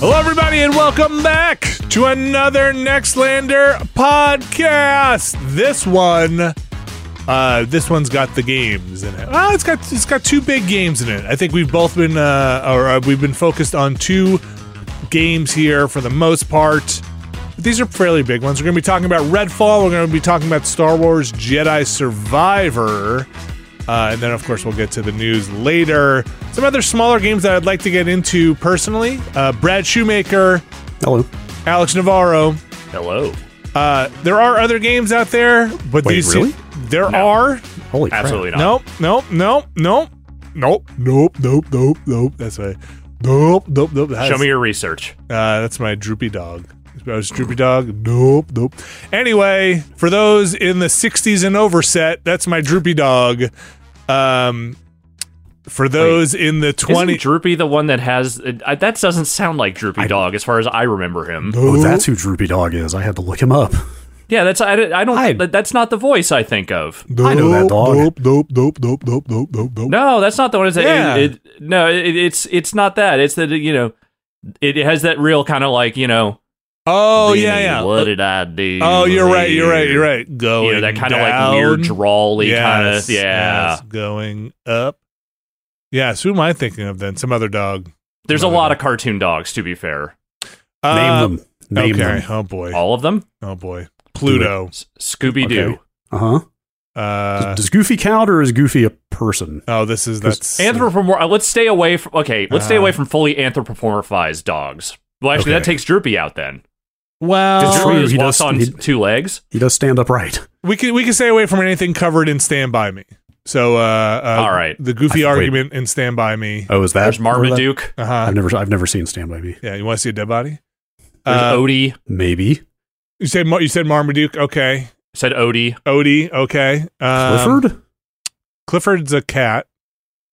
Hello, everybody, and welcome back to another Nextlander podcast. This one, uh, this one's got the games in it. Oh, it's got it's got two big games in it. I think we've both been, uh, or uh, we've been focused on two games here for the most part. But these are fairly big ones. We're going to be talking about Redfall. We're going to be talking about Star Wars Jedi Survivor. Uh, and then, of course, we'll get to the news later. Some other smaller games that I'd like to get into personally uh, Brad Shoemaker, Hello. Alex Navarro. Hello. Uh, there are other games out there, but Wait, these really? there No. are. Holy crap. Absolutely not. Nope, nope, nope, nope, nope, nope, nope, nope, nope. That's right. Nope, nope, nope. That's, Show me your research. uh, that's my droopy dog. That was droopy dog. Nope, nope. Anyway, for those in the 60s and over set, that's my droopy dog. Um, for those in the 20, Isn't Droopy the one that has? Uh, that doesn't sound like Droopy Dog as far as I remember him. Oh, that's who Droopy Dog is. I had to look him up. Yeah, that's I, I don't. I- that's not the voice I think of. I know that dog. Nope, nope, nope, nope, nope, nope, nope, nope. No, that's not the one. It's, Yeah. it, it, no, it, it's it's not that. It's that you know, it has that real kind of like you know. Oh yeah, yeah. What did I do? Oh, you're right. You're right. You're right. Going You know that kind of like down. weird drawly kind of. Yes, Yeah. yes, going up. Yes. Who am I thinking of then? Some other dog. There's a lot other of cartoon dogs. To be fair, Uh, Name them. Name okay. them. Oh boy. all of them. Oh boy. Pluto. Scooby Doo. Okay. Uh huh. Uh. Does Goofy count or is Goofy a person? Oh, this is that's Anthropomorph. uh, Let's stay away from. Okay, let's stay Uh. away from fully anthropomorphized dogs. Well, actually, that takes Droopy out then. Well, It's true, he walks does- on he- two legs. He does stand upright. we can we can stay away from anything covered in Stand by Me. So, uh, uh All right. the goofy I- wait. argument in Stand by Me. Oh, is that? There's where that- Marmaduke. Uh huh. I've never, I've never seen Stand by Me. Yeah, you want to see a dead body? There's Uh, Odie. Maybe you said you said Marmaduke. Okay. Said Odie. Odie. Okay. Um, Clifford. Clifford's a cat.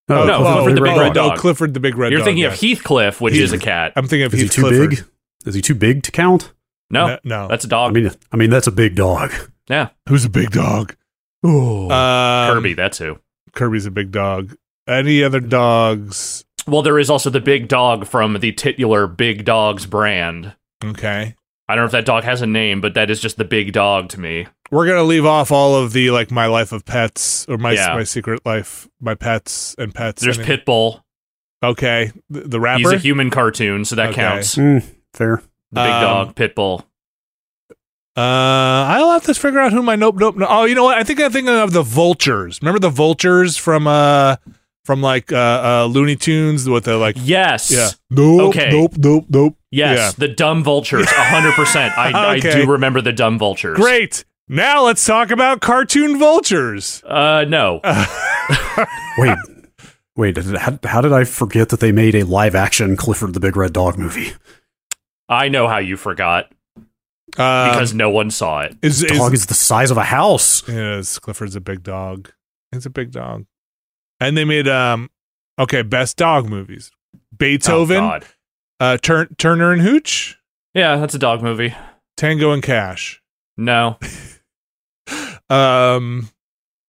no, Clifford Clifford the big red red dog. dog. Oh, Clifford the big red You're dog, thinking yes. of Heathcliff, which Heath- is a cat. I'm thinking of Is he too Clifford. big? Is he too big to count? No, No, no. that's a dog. I mean, I mean that's a big dog. yeah. Who's a big dog? Ooh. Um, Kirby, that's who. Kirby's a big dog. Any other dogs? Well, there is also the big dog from the titular Big Dogs brand. Okay. I don't know if that dog has a name, but that is just the big dog to me. We're gonna leave off all of the like my life of pets or my Yeah. my secret life, my pets and pets. There's and- Pitbull. Okay, the, the rapper. He's a human cartoon, so that Okay. counts. Mm, fair. The big Um, dog, Pitbull. Uh, I'll have to figure out who my nope nope. No. Oh, you know what? I think I'm thinking of the vultures. Remember the vultures from uh from like uh, uh Looney Tunes with the like Yes. yeah nope Okay. nope nope nope. Yes, Yeah. the dumb vultures, hundred percent. I, Okay. I do remember the dumb vultures. Great. Now let's talk about cartoon vultures. Uh, no, Wait, wait. did- How, how did I forget that they made a live action Clifford the Big Red Dog movie? I know how you forgot Um, because no one saw it. is, is, Dog is the size of a house. Yes, Clifford's a big dog. It's a big dog. And they made um okay, best dog movies. Oh, Beethoven, God. uh Tur- Turner and Hooch, Yeah, that's a dog movie. Tango and Cash. No, Um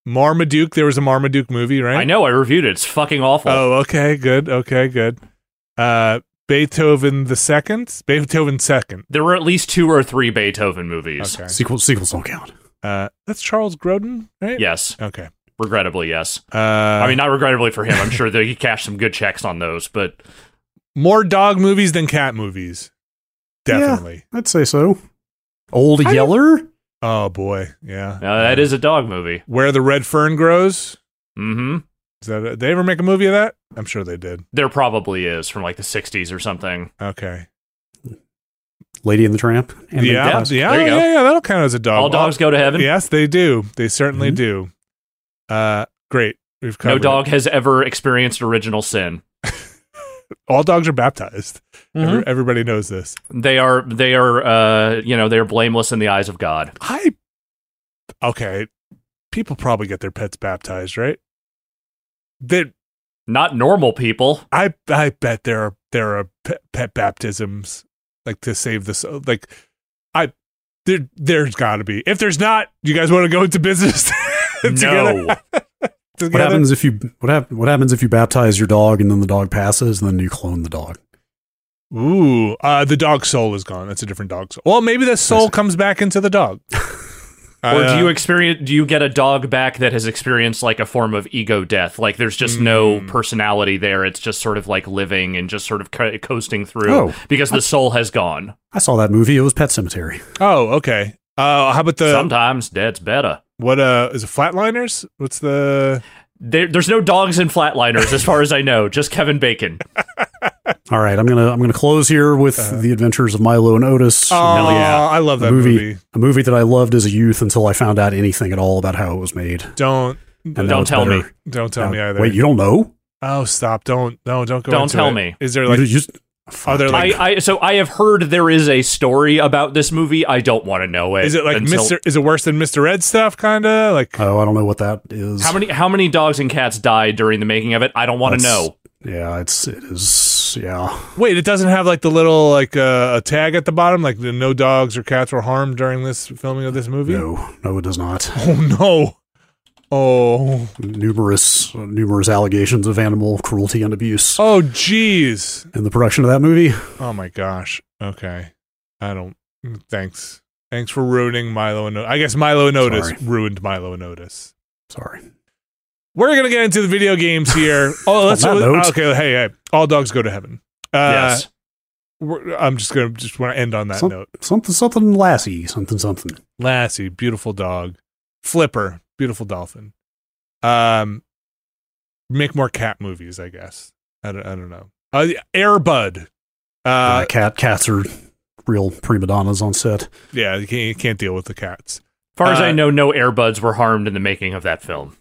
Marmaduke, there was a Marmaduke movie, right? I know. I reviewed it. It's fucking awful. Oh, okay, good. Okay, good. Uh Beethoven the second? Beethoven second. There were at least two or three Beethoven movies. Okay. Sequels, sequels don't count. Uh that's Charles Grodin, right? Yes, Okay. regrettably, yes. Uh I mean, not regrettably for him. I'm sure that he cashed some good checks on those, but more dog movies than cat movies. Definitely. I'd say so. Old I don't- Yeller. Oh boy, yeah. uh, that is a dog movie. Where the Red Fern Grows. hmm Is that did they ever make a movie of that? I'm sure they did. There probably is from like the 60s or something. Okay. Lady and the Tramp. And yeah, Class. yeah, There you go. yeah, yeah. That'll count as a dog. All dogs go to heaven. Yes, they do. They certainly Mhm. do. Uh, great. We've No dog has ever experienced original sin. All dogs are baptized. Mm-hmm. Every- everybody knows this. They are they are uh you know, they're blameless in the eyes of God. I. Okay, people probably get their pets baptized, right? That Not normal people. I I bet there are there are pet, pet baptisms like to save this. Like I there there's got to be. If there's not, you guys want to go into business together? No. What happens if you what, hap- what happens if you baptize your dog and then the dog passes and then you clone the dog? Ooh, uh, the dog soul is gone. That's a different dog soul. Well, maybe the soul comes back into the dog. Or Uh, do you experience do you get a dog back that has experienced like a form of ego death? Like there's just no Mm. personality there. It's just sort of like living and just sort of co- coasting through Oh. because the soul has gone. I saw that movie. It was Pet Sematary. Oh, okay. Uh, how about the Sometimes dead's better. what? Uh, is it Flatliners? What's the? There, there's no dogs in Flatliners as far as I know. Just Kevin Bacon. All right, I'm gonna I'm gonna close here with Uh-huh. the Adventures of Milo and Otis. Oh, Hell yeah. I love a that movie, movie. a movie that I loved as a youth until I found out anything at all about how it was made. Don't And Don't tell better. me. don't tell Now- me either. Wait, you don't know? oh, stop! Don't no, don't go. Don't into tell it. me. Is there You like? just Are there, like- I, I so I have heard there is a story about this movie. I don't want to know it. is it like until- Mister? Is it worse than Mister Ed stuff? Kind of like. oh, I don't know what that is. How many how many dogs and cats died during the making of it? I don't want to know. Yeah, it's it is. Yeah, Wait, it doesn't have like the little like uh, a tag at the bottom, like the no dogs or cats were harmed during this filming of this movie. no, no, it does not. Oh no! Oh numerous numerous allegations of animal cruelty and abuse oh jeez! in the production of that movie. Oh my gosh. Okay, I don't. Thanks. Thanks for ruining Milo and Otis. I guess Milo and Otis Sorry. ruined Milo and Otis. Sorry. We're gonna get into the video games here. Oh, let's On that note- okay. Hey, hey, all dogs go to heaven. Uh, yes. we're- I'm just gonna just want to end on that Some- note. Something something Lassie, something something. Lassie, beautiful dog. Flipper, beautiful dolphin. Um, make more cat movies, I guess. I don't, I don't know. Uh, Airbud. Uh, Uh, cat cats are real prima donnas on set. yeah, you can't, you can't deal with the cats. As far as uh, I know, no airbuds were harmed in the making of that film.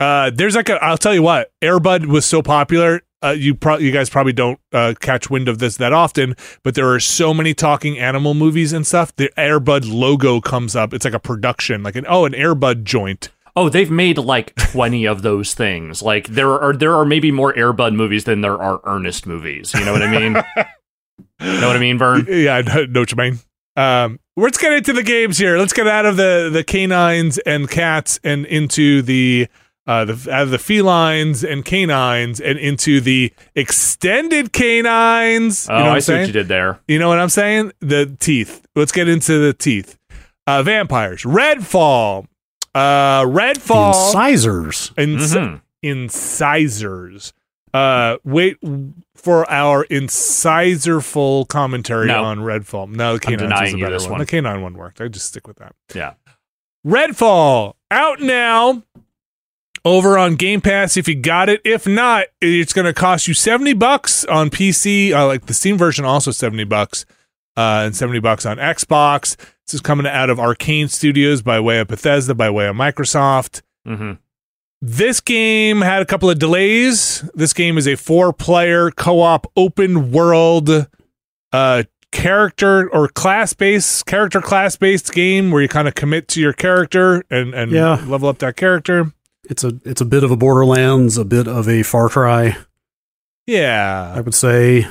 Uh, there's like a. I'll tell you what. Airbud was so popular. Uh, you pro- you guys probably don't uh, catch wind of this that often, but there are so many talking animal movies and stuff. The Airbud logo comes up. It's like a production, like an oh, an Airbud joint. Oh, they've made like twenty of those things. Like there are there are maybe more Airbud movies than there are Ernest movies. You know what I mean? know what I mean, Vern? Yeah, I know know what you mean. Um, let's get into the games here. Let's get out of the the canines and cats and into the uh, the out of the felines and canines and into the extended canines. Oh, you know I I'm see what you did there. You know what I'm saying? The teeth. Let's get into the teeth. Uh, vampires. Redfall. Uh, The Redfall. incisors. Ins- Mhm. incisors. Uh, wait for our incisor-full commentary No. on Redfall. No, the canines denying was a you better this one. one. The canine one worked. I just stick with that. Yeah. Redfall out now over on Game Pass if you got it. If not, it's going to cost you 70 bucks on PC. Uh, like the Steam version also 70 bucks. Uh, and 70 bucks on Xbox. This is coming out of Arkane Studios by way of Bethesda, by way of Microsoft. hmm This game had a couple of delays. This game is a four player co op open world uh, character or class based character class based game where you kind of commit to your character and, and Yeah. level up that character. It's a it's a bit of a Borderlands, a bit of a Far Cry. Yeah, I would say.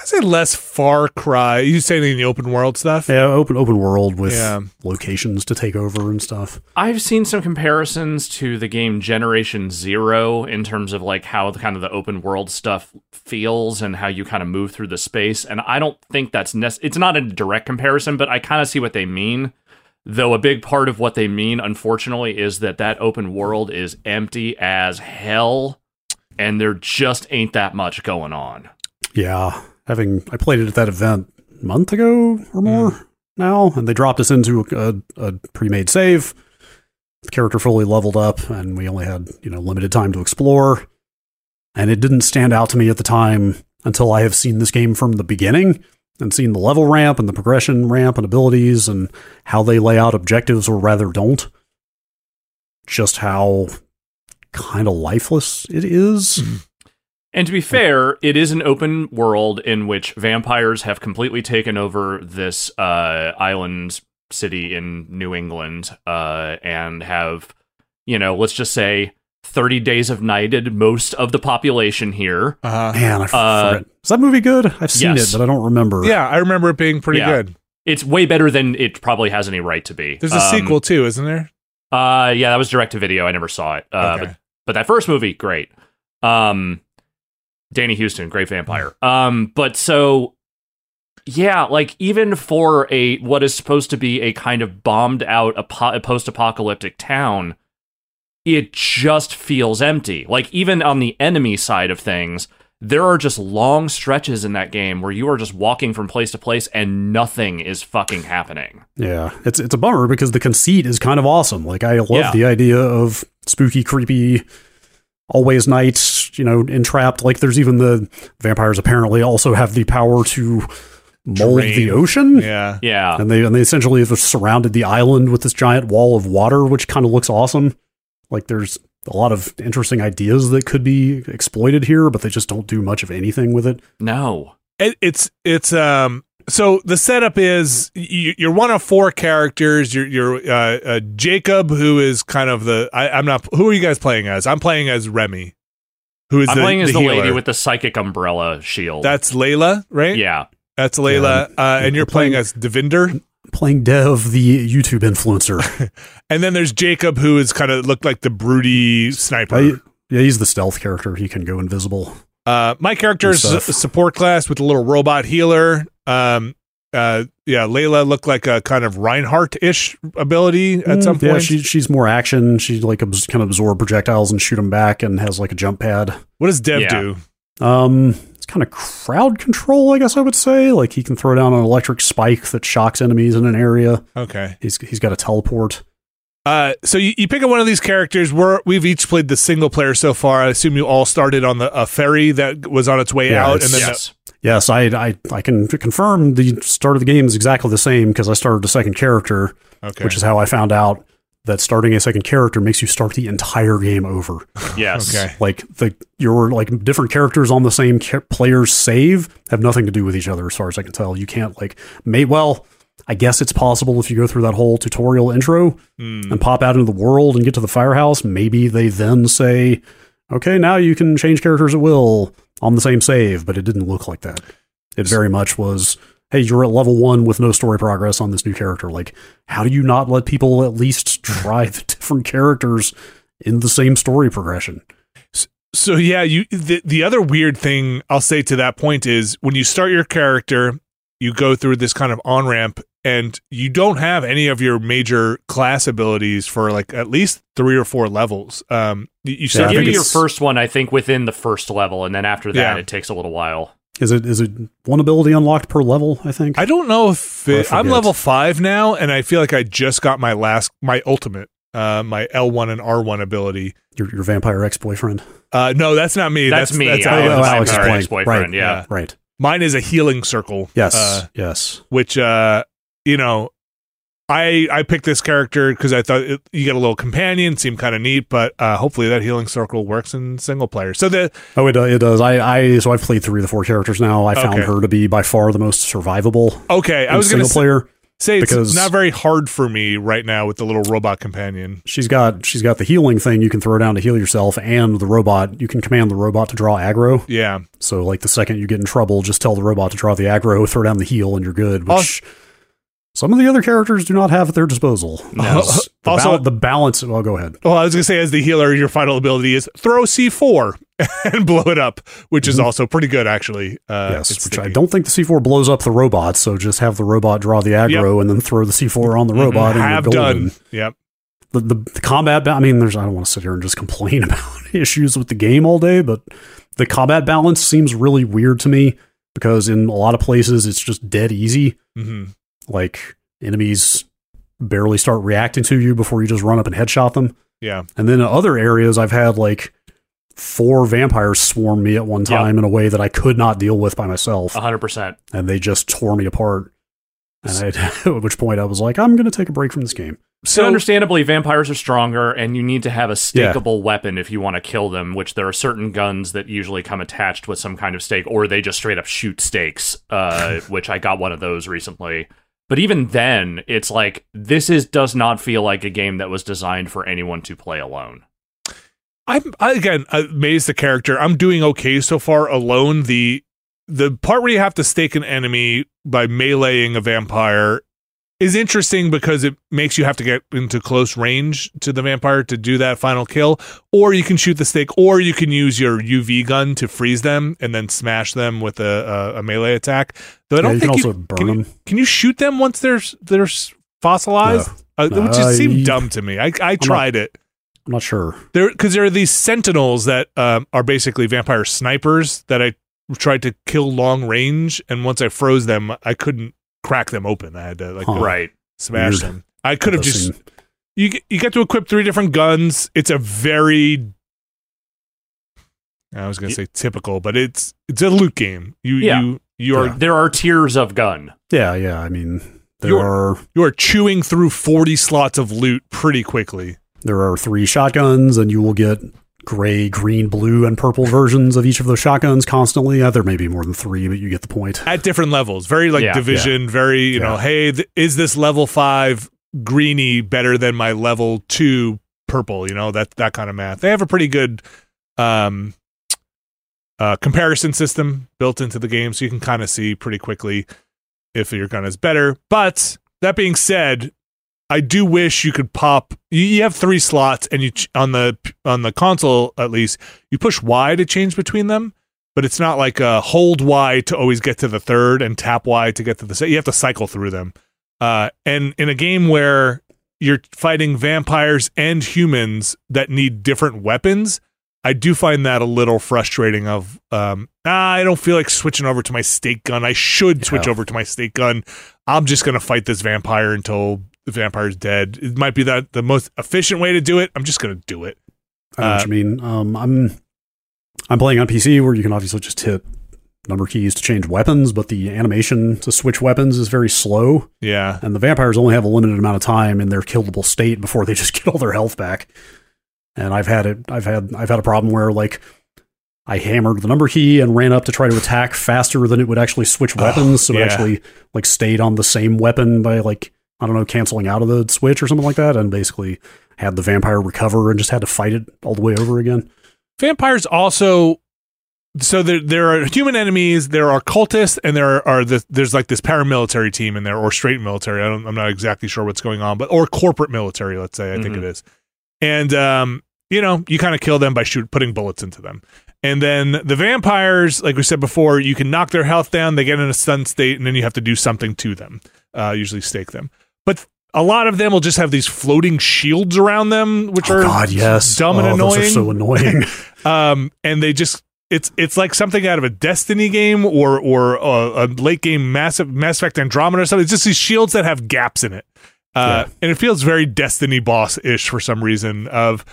I say less Far Cry. You saying in the open world stuff? Yeah, open open world with Yeah. locations to take over and stuff. I've seen some comparisons to the game Generation Zero in terms of like how the kind of the open world stuff feels and how you kind of move through the space. And I don't think that's nec- it's not a direct comparison, but I kind of see what they mean. Though a big part of what they mean, unfortunately, is that that open world is empty as hell, and there just ain't that much going on. Yeah, having I played it at that event a month ago or hmm. more now, and they dropped us into a, a pre-made save. The character fully leveled up, and we only had you know limited time to explore. And it didn't stand out to me at the time until I have seen this game from the beginning and seeing the level ramp and the progression ramp and abilities and how they lay out objectives or rather don't. Just how kind of lifeless it is. And to be fair, it is an open world in which vampires have completely taken over this uh, island city in New England uh, and have, you know, let's just say 30 days of nighted most of the population here. Uh-huh. Man, I f- Uh, forget. Is that movie good? I've seen yes. it, but I don't remember. Yeah, I remember it being pretty Yeah. good. It's way better than it probably has any right to be. There's a Um, sequel too, isn't there? Uh, yeah, that was direct to video. I never saw it. Uh, Okay. but but that first movie, great. Um, Danny Huston, great vampire. Um, but so yeah, like even for a what is supposed to be a kind of bombed out apo- post-apocalyptic town, it just feels empty. Like even on the enemy side of things, there are just long stretches in that game where you are just walking from place to place and nothing is fucking happening. Yeah, it's it's a bummer because the conceit is kind of awesome. Like I love Yeah. the idea of spooky, creepy, always night, You know, entrapped. Like there's even the vampires apparently also have the power to mold Drain. the ocean. Yeah. Yeah. And they and they essentially have surrounded the island with this giant wall of water, which kind of looks awesome. Like there's a lot of interesting ideas that could be exploited here, but they just don't do much of anything with it. No. it, it's it's um so the setup is you, you're one of four characters you're you're uh, uh jacob who is kind of the I, i'm not who are you guys playing as i'm playing as remi who is I'm the, playing as the, lady with the psychic umbrella shield. that's layla right yeah. that's layla uh, and you're playing playing- as devinder Playing Dev, the YouTube influencer. and then there's jacob who is kind of looked like the broody sniper I- yeah, he's the stealth character. He can go invisible. Uh, my character is a support class with a little robot healer. Um, uh, yeah, Layla looked like a kind of Reinhardt-ish ability at Mm, some yeah, point. she, she's more action. She like abs- kind of absorb projectiles and shoot them back, and has like a jump pad. what does Dev Yeah. do? Um, it's kind of crowd control, I guess I would say. Like he can throw down an electric spike that shocks enemies in an area. Okay. He's he's got a teleport. Uh, so you, you pick up one of these characters. We're we've each played the single player so far. I assume you all started on the a ferry that was on its way Yeah, out, and then yes. Yes, I I I can confirm the start of the game is exactly the same because I started a second character, okay. which is how I found out that starting a second character makes you start the entire game over. Yes. okay. like the your like different characters on the same ca- player's save have nothing to do with each other as far as I can tell. You can't like may well I guess it's possible if you go through that whole tutorial intro Hmm. and pop out into the world and get to the firehouse, maybe they then say, "Okay, now you can change characters at will on the same save," but it didn't look like that. It very much was, hey, you're at level one with no story progress on this new character. Like, how do you not let people at least try the different characters in the same story progression? So yeah, you the, the other weird thing I'll say to that point is when you start your character, you go through this kind of on ramp and you don't have any of your major class abilities for like at least three or four levels. Um, you, you Yeah, start I you your first one, I think, within the first level, and then after that, Yeah. it takes a little while. Is it is it one ability unlocked per level? I think. I don't know if I it, I'm level five now, and I feel like I just got my last my ultimate, uh, my L1 and R1 ability. your your vampire ex boyfriend. Uh, no, that's not me. That's, me. That's I oh, am Alex. Alex is vampire playing. ex-boyfriend, Right, Yeah. Right. Mine is a healing circle. Yes. uh, yes. which uh you know i i picked this character because i thought it, you get a little companion seemed kind of neat but uh hopefully that healing circle works in single player so the Oh, it, it does. I, I so I've played three of the four characters now. I found Okay. her to be by far the most survivable. okay i was single s- player. say it's because- not very hard for me right now with the little robot companion She's got she's got the healing thing you can throw down to heal yourself, and the robot you can command the robot to draw aggro. yeah So like the second you get in trouble, just tell the robot to draw the aggro, throw down the heal, and you're good. Which some of the other characters do not have at their disposal. No. The, Also- bal- the balance. Well, go ahead. well i was gonna say as the healer your final ability is throw c4 and blow it up which is Mhm. also pretty good actually uh yes, which I don't think the C4 blows up the robot. So just have the robot draw the aggro and then throw the C4 on the robot. and Mm-hmm. have done yep the, the, the combat ba- i mean there's i don't want to sit here and just complain about issues with the game all day but the combat balance seems really weird to me because in a lot of places it's just dead easy hmm like enemies barely start reacting to you before you just run up and headshot them yeah and then in other areas i've had like four vampires swarm me at one Yeah. time in a way that i could not deal with by myself 100%. and they just tore me apart and I, at which point i was like i'm going to take a break from this game So so understandably, vampires are stronger, and you need to have a stakeable weapon if you want to kill them. Which there are certain guns that usually come attached with some kind of stake, or they just straight up shoot stakes. Uh, which I got one of those recently. But even then, it's like this is does not feel like a game that was designed for anyone to play alone. I'm I, again uh, amazed the character. I'm doing okay so far alone. The the part where you have to stake an enemy by meleeing a vampire is interesting because it makes you have to get into close range to the vampire to do that final kill, or you can shoot the stake, or you can use your UV gun to freeze them and then smash them with a, a, a melee attack. Though I don't you can think also you, burn can, you, them. can you shoot them once they're they're fossilized, uh, No, which just seemed dumb to me. I I tried it. I'm not sure. There because there are these sentinels that um, are basically vampire snipers that I tried to kill long range, and once I froze them, I couldn't crack them open. I had to like Huh. Right. smash Weird. them. I could have just seem- you get, you get to equip three different guns. It's a very I was gonna say typical, but it's it's a loot game. You Yeah. you you are Yeah. There are tiers of gun. Yeah, yeah. I mean, there You're- are you are chewing through forty slots of loot pretty quickly. there are three shotguns, and you will get gray, green, blue, and purple versions of each of those shotguns constantly. Uh, there may be more than three, but you get the point. at different levels. Very like Yeah, division. Very you know, hey, th- is this level five greeny better than my level two purple? You know that that kind of math. They have a pretty good um, uh, comparison system built into the game, so you can kind of see pretty quickly if your gun is better. But that being said. I do wish you could pop. You, have three slots, and you on the on the console at least you push Y to change between them but it's not like a hold Y to always get to the third and tap Y to get to the second. You have to cycle through them. Uh, and in a game where you're fighting vampires and humans that need different weapons, I do find that a little frustrating. Of um, ah, I don't feel like switching over to my stake gun. I should switch Yeah. over to my stake gun. I'm just gonna fight this vampire until the vampire's dead. It might be that the most efficient way to do it. I'm just gonna do it. I know Uh, what you mean. Um, I'm I'm playing on PC where you can obviously just hit number keys to change weapons, but the animation to switch weapons is very slow, Yeah. and the vampires only have a limited amount of time in their killable state before they just get all their health back. And I've had it. I've had I've had a problem where like. I hammered the number key and ran up to try to attack faster than it would actually switch Oh, weapons. so yeah. it actually like stayed on the same weapon by like I don't know canceling out of the switch or something like that, and basically had the vampire recover and just had to fight it all the way over again. vampires also so there there are human enemies, there are cultists, and there are the, there's like this paramilitary team in there, or straight military. I don't, I'm not exactly sure what's going on, but or corporate military, let's say. I think Mhm. it is. And um, you know, you kind of kill them by shoot putting bullets into them. And then the vampires, like we said before, you can knock their health down. They get in a stun state, and then you have to do something to them. Uh, usually stake them. But a lot of them will just have these floating shields around them, which Oh are God, yes. dumb and Oh, annoying. Those are so annoying. um, and they just it's it's like something out of a Destiny game or or a, a late game Mass Mass Effect Andromeda or something. It's just these shields that have gaps in it, uh, and it feels very Destiny boss ish for some reason. Of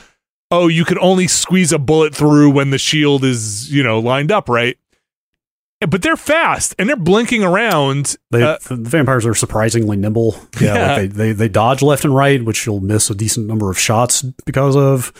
oh, you can only squeeze a bullet through when the shield is you know lined up right. But they're fast and they're blinking around. They, Uh, the vampires are surprisingly nimble. Yeah, Yeah. Like they, they they dodge left and right, which you'll miss a decent number of shots because of.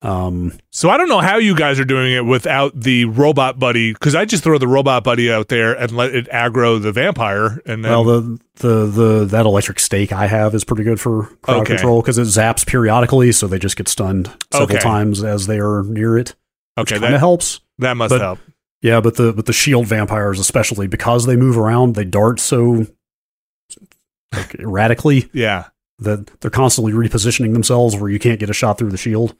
Um, So I don't know how you guys are doing it without the robot buddy because I just throw the robot buddy out there and let it aggro the vampire and then well, the the the that electric stake I have is pretty good for crowd Okay. control because it zaps periodically, so they just get stunned several Okay. times as they are near it. okay that, helps. that must but- help. Yeah, but the but the shield vampires, especially because they move around, they dart so like erratically Yeah. that they're constantly repositioning themselves where you can't get a shot through the shield.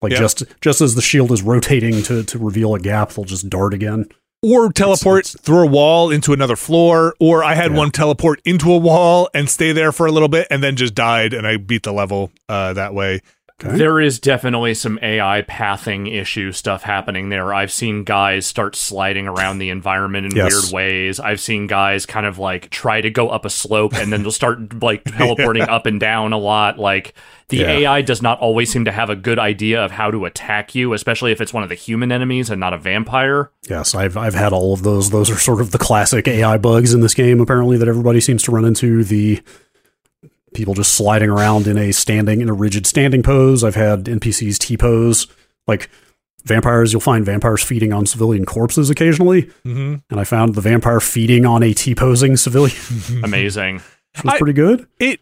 Like Yeah. just just as the shield is rotating to to reveal a gap, they'll just dart again. Or teleport it's- through a wall into another floor. Or I had Yeah. one teleport into a wall and stay there for a little bit and then just died and I beat the level uh, that way. Okay. There is definitely some AI pathing issue stuff happening there. I've seen guys start sliding around the environment in Yes. weird ways. I've seen guys kind of like try to go up a slope and then they'll start like teleporting up and down a lot. Like the Yeah. AI does not always seem to have a good idea of how to attack you, especially if it's one of the human enemies and not a vampire. Yes, I've I've had all of those. Those are sort of the classic AI bugs in this game. Apparently, that everybody seems to run into the people just sliding around in a standing in a rigid standing pose. I've had NPCs T pose like vampires. You'll find vampires feeding on civilian corpses occasionally, Mm-hmm. and I found the vampire feeding on a T posing civilian, Amazing. which was I- pretty good. it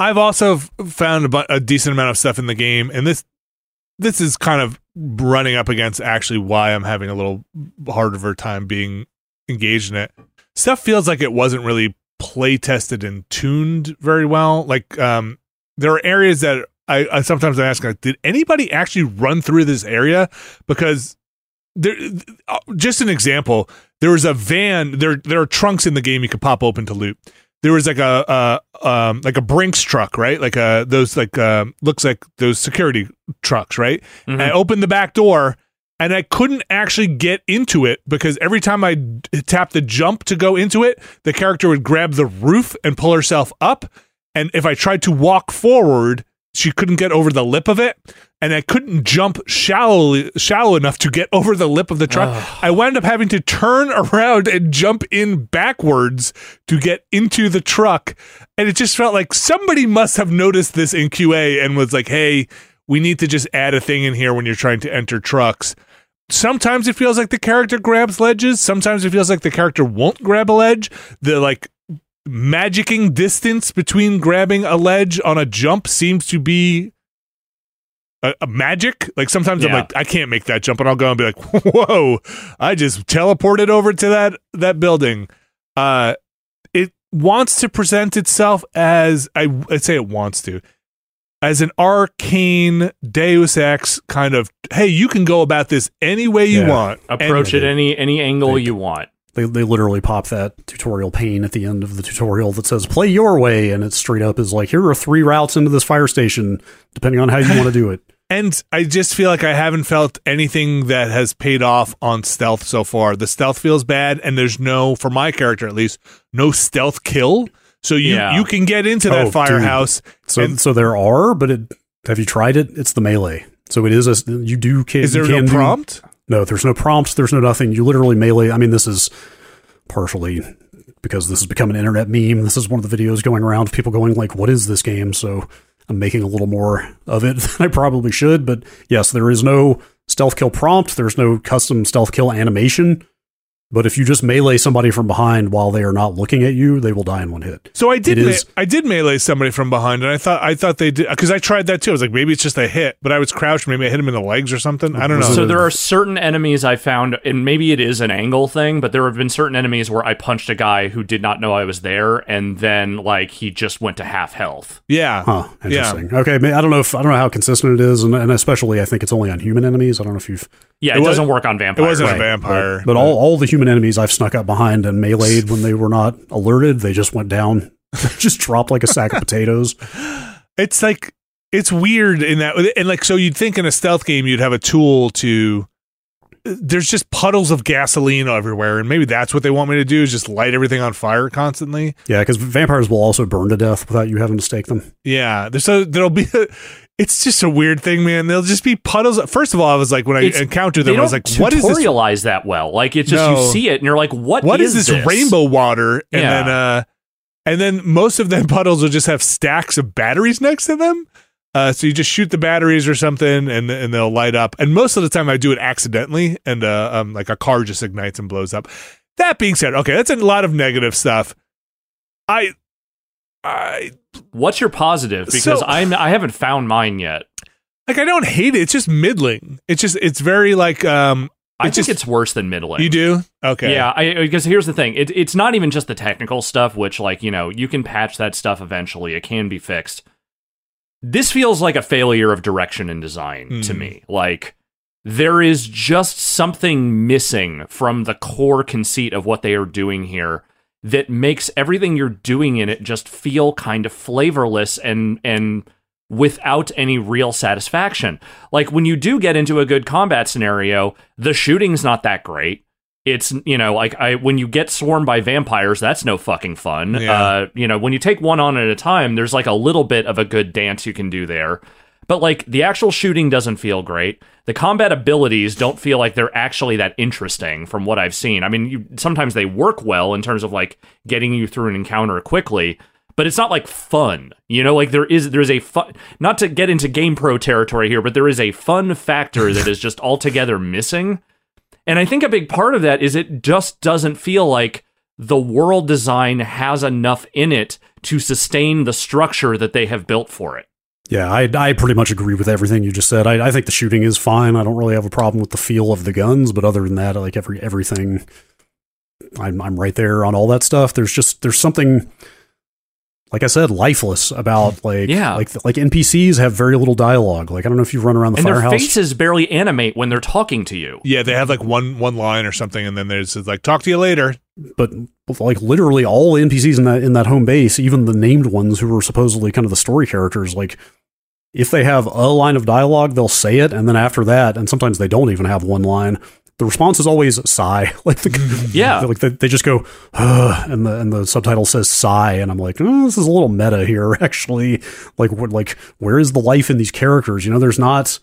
i've also found a, bu- a decent amount of stuff in the game and this this is kind of running up against actually why i'm having a little harder of a time being engaged in it stuff feels like it wasn't really play tested and tuned very well like um there are areas that i, I sometimes i ask like did anybody actually run through this area because there uh, just an example there was a van there there are trunks in the game you could pop open to loot there was like a, a um like a Brinks truck, right? Like uh those like uh, looks like those security trucks, right? Mhm. And I opened the back door and I couldn't actually get into it because every time I d- tapped the jump to go into it, the character would grab the roof and pull herself up. And if I tried to walk forward, she couldn't get over the lip of it. And I couldn't jump shallowly, shallow enough to get over the lip of the truck. Ugh. I wound up having to turn around and jump in backwards to get into the truck. And it just felt like somebody must have noticed this in QA and was like, hey, we need to just add a thing in here when you're trying to enter trucks. Sometimes it feels like the character grabs ledges. Sometimes it feels like the character won't grab a ledge. The like magicking distance between grabbing a ledge on a jump seems to be a, a magic. Like sometimes I'm like, I can't make that jump, and I'll go and be like, "Whoa!" I just teleported over to that that building. Uh, it wants to present itself as I I'd say it wants to as an Arkane Deus Ex kind of. Hey, you can go about this any way you Yeah. want. Approach And- it any any angle They- you want. They they literally pop that tutorial pane at the end of the tutorial that says "Play your way," and it straight up is like, "Here are three routes into this fire station, depending on how you want to do it." And I just feel like I haven't felt anything that has paid off on stealth so far. The stealth feels bad, and there's no, for my character at least, no stealth kill. So you Yeah. you can get into that Oh, firehouse. So And- so there are, but it, have you tried it? It's the melee. So it is a you do can Is there you no can do- prompt? no, there's no prompts. There's no nothing. You literally melee. I mean, this is partially because this has become an internet meme. This is one of the videos going around of people going like, "What is this game?" So I'm making a little more of it than I probably should. But yes, there is no stealth kill prompt. There's no custom stealth kill animation. But if you just melee somebody from behind while they are not looking at you, they will die in one hit. So I did. Me- is- I did melee somebody from behind, and I thought I thought they did because I tried that too. I was like, maybe it's just a hit, but I was crouched. Maybe I hit him in the legs or something. I don't know. So there are certain enemies I found, and maybe it is an angle thing, but there have been certain enemies where I punched a guy who did not know I was there, and then like he just went to half health. yeah. Huh. Interesting. Okay. I don't know if I don't know how consistent it is, and, and especially I think it's only on human enemies. I don't know if you've. Yeah, It it, doesn't work on vampires. It wasn't a vampire, But, but all, all the human enemies I've snuck up behind and meleeed when they were not alerted, they just went down, just dropped like a sack of potatoes. it's like it's weird in that and like so you'd think in a stealth game you'd have a tool to there's just puddles of gasoline everywhere and maybe that's what they want me to do is just light everything on fire constantly Yeah, because vampires will also burn to death without you having to stake them. yeah there's so there'll be it's just a weird thing man They'll just be puddles first of all i was like when i It's- encountered them i was like what is this tutorialize that well. Like it's just No. you see it and you're like, what? what is, this, rainbow water and Yeah. then uh and then most of them puddles will just have stacks of batteries next to them uh, so you just shoot the batteries or something and and they'll light up and most of the time i do it accidentally and uh, um, like a car just ignites and blows up that being said okay that's a lot of negative stuff i i What's your positive? Because So- I'm I haven't found mine yet. like i don't hate it it's just middling it's just it's very like um I It think just- it's worse than middling. you do okay Yeah, I, because here's the thing: it, it's not even just the technical stuff, which, like, you know, you can patch that stuff eventually. It can be fixed. This feels like a failure of direction and design to Hmm. me. Like, there is just something missing from the core conceit of what they are doing here that makes everything you're doing in it just feel kind of flavorless and and without any real satisfaction. Like when you do get into a good combat scenario, the shooting's not that great. It's you know like I when you get swarmed by vampires, that's no fucking fun. Yeah. Uh, you know when you take one on at a time, there's like a little bit of a good dance you can do there. But like the actual shooting doesn't feel great. The combat abilities don't feel like they're actually that interesting from what I've seen. I mean, you, sometimes they work well in terms of like getting you through an encounter quickly, but it's not like fun. You know, like there is there's a fun not to get into GamePro territory here, but there is a fun factor that is just altogether missing. And I think a big part of that is it just doesn't feel like the world design has enough in it to sustain the structure that they have built for it. Yeah, I, I pretty much agree with everything you just said. I, I think the shooting is fine. I don't really have a problem with the feel of the guns, but other than that, like every everything, I'm I'm right there on all that stuff. There's just there's something, like I said, lifeless about like Yeah. like like NPCs have very little dialogue. Like I don't know if you run around the and their faces barely animate when they're talking to you. yeah they have like one one line or something and then there's like talk to you later but like literally all NPCs in that in that home base, even the named ones who are supposedly kind of the story characters, like if they have a line of dialogue, they'll say it, and then after that, and sometimes they don't even have one line. The response is always sigh, like the mm-hmm. Yeah. like they, they just go, and the and the subtitle says sigh, and I'm like, oh, this is a little meta here, actually. Like, what, like where is the life in these characters? You know, there's not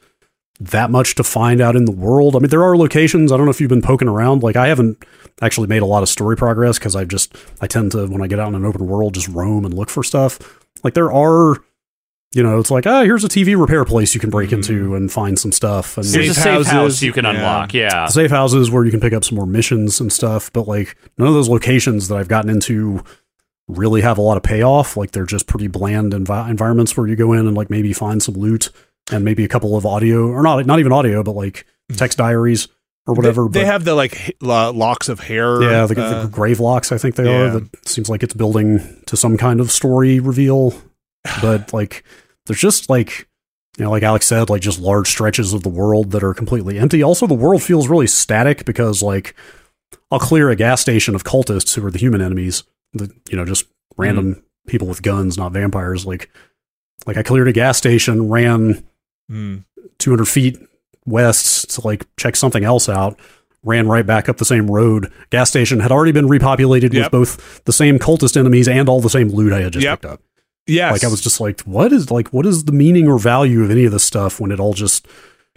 that much to find out in the world. I mean, there are locations. I don't know if you've been poking around. Like, I haven't actually made a lot of story progress because I just I tend to when I get out in an open world just roam and look for stuff. Like, there are. You know, it's like, ah, here's a TV repair place you can break into and find some stuff. And There's a Safe safe houses, house you can yeah. unlock. Yeah. safe houses where you can pick up some more missions and stuff, but like none of those locations that I've gotten into really have a lot of payoff. Like they're just pretty bland envi- environments where you go in and like maybe find some loot and maybe a couple of audio or not not even audio, but like text diaries or whatever. they, they but, have the like h- lo- locks of hair yeah, the, uh, the grave locks. I think they yeah. are. That seems like it's building to some kind of story reveal, but like there's just like you know, like Alex said, like just large stretches of the world that are completely empty. Also, the world feels really static because like I'll clear a gas station of cultists who are the human enemies, the you know just random people with guns, not vampires. Like like I cleared a gas station, ran hmm. 200 feet west to like check something else out ran right back up the same road gas station had already been repopulated Yep. with both the same cultist enemies and all the same loot i had just Yep. picked up yes like i was just like what is like what is the meaning or value of any of this stuff when it all just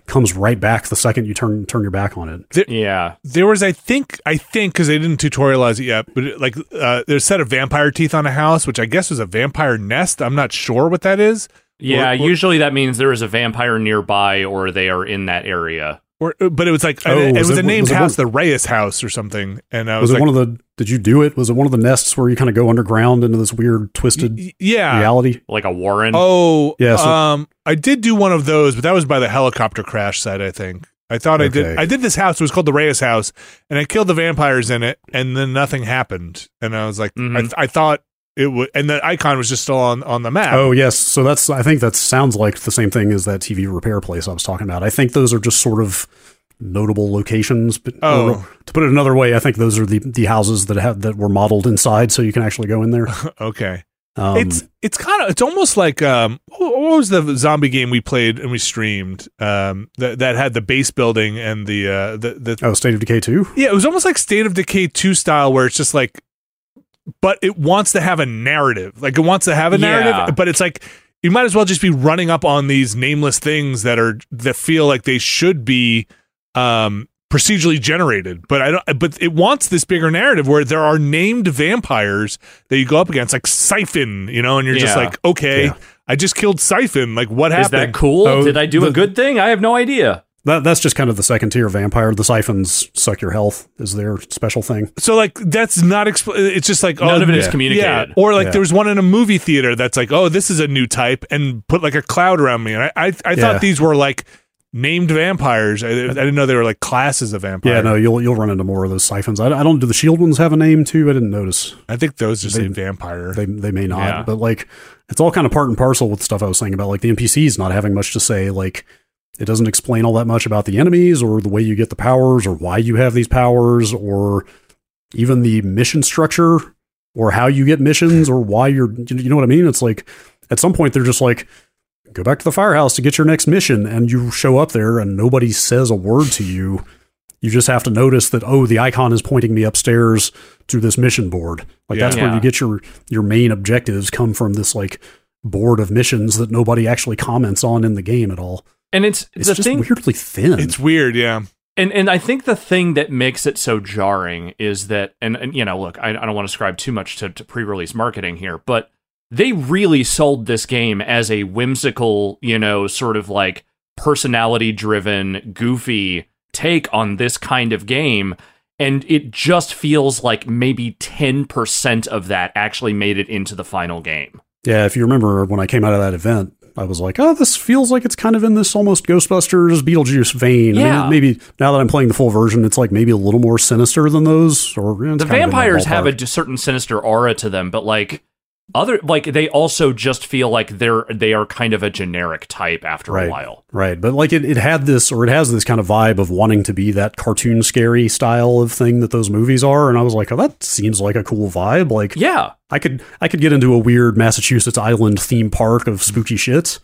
comes right back the second you turn turn your back on it Yeah. there was i think i think because they didn't tutorialize it yet but it, like uh, there's a set of vampire teeth on a house which i guess was a vampire nest i'm not sure what that is Yeah, Or- or- usually that means there is a vampire nearby or they are in that area. Or, uh, but it was like Oh, it, was was it- a named was house, one- the Reyes house or something. And I Was, was, it like, one of the? Did you do it? Was it one of the nests where you kind of go underground into this weird twisted y- yeah. reality? Like a Warren. Oh, Yeah, so- um, I did do one of those, but that was by the helicopter crash site. I think I thought I did. I did this house. It was called the Reyes house, and I killed the vampires in it, and then nothing happened. And I was like, Mhm. I, I thought it would, and the icon was just still on on the map. Oh yes, so that's I think that sounds like the same thing as that TV repair place I was talking about. I think those are just sort of notable locations. But Oh. or, to put it another way, I think those are the the houses that have that were modeled inside, so you can actually go in there. okay. Um, it's it's kind of it's almost like um what was the zombie game we played and we streamed um that that had the base building and the uh the the oh, State of Decay two. yeah it was almost like State of Decay 2 style where it's just like but it wants to have a narrative like it wants to have a narrative Yeah. but it's like you might as well just be running up on these nameless things that are that feel like they should be um procedurally generated but i don't but it wants this bigger narrative where there are named vampires that you go up against like siphon you know and you're just like okay Yeah. i just killed siphon like what Is happened that cool? Oh, Did I do a good thing? I have no idea. That that's just kind of the second tier vampire. The siphons suck your health is their special thing. so like that's not expl- it's just like None oh, of it is yeah. communicated. Yeah, or like Yeah. there was one in a movie theater that's like, oh, this is a new type, and put like a cloud around me. And I, I, I Yeah. thought these were like named vampires. I, I didn't know they were like classes of vampires. Yeah, no, you'll you'll run into more of those siphons. I, I don't. Do the shield ones have a name too? I didn't notice. I think those just They- say vampire. They they may not, Yeah. but like it's all kind of part and parcel with stuff I was saying about like the NPCs not having much to say. Like it doesn't explain all that much about the enemies or the way you get the powers or why you have these powers or even the mission structure or how you get missions or why you're you know what I mean? It's like at some point they're just like go back to the firehouse to get your next mission and you show up there and nobody says a word to you. You just have to notice that oh the icon is pointing me upstairs to this mission board. Like Yeah. that's where you get your your main objectives come from this like board of missions that nobody actually comments on in the game at all. And it's, It's the just thing weirdly thin. it's weird. Yeah, and and I think the thing that makes it so jarring is that, and, and you know, look, I, I don't want to ascribe too much to, to pre-release marketing here, but they really sold this game as a whimsical, you know, sort of like personality-driven, goofy take on this kind of game. And it just feels like maybe 10% of that actually made it into the final game. yeah, if you remember when I came out of that event, I was like, oh, this feels like it's kind of in this almost Ghostbusters Beetlejuice vein. I Yeah. mean, maybe now that I'm playing the full version, it's like maybe a little more sinister than those. Or you know, the kind of in that vampires have a certain sinister aura to them, but like other like they also just feel like they're they are kind of a generic type after Right. a while. Right, but like it, it had this, or it has this kind of vibe of wanting to be that cartoon scary style of thing that those movies are, and I was like, oh, that seems like a cool vibe. Like, Yeah. I could, I could get into a weird Massachusetts island theme park of spooky shit,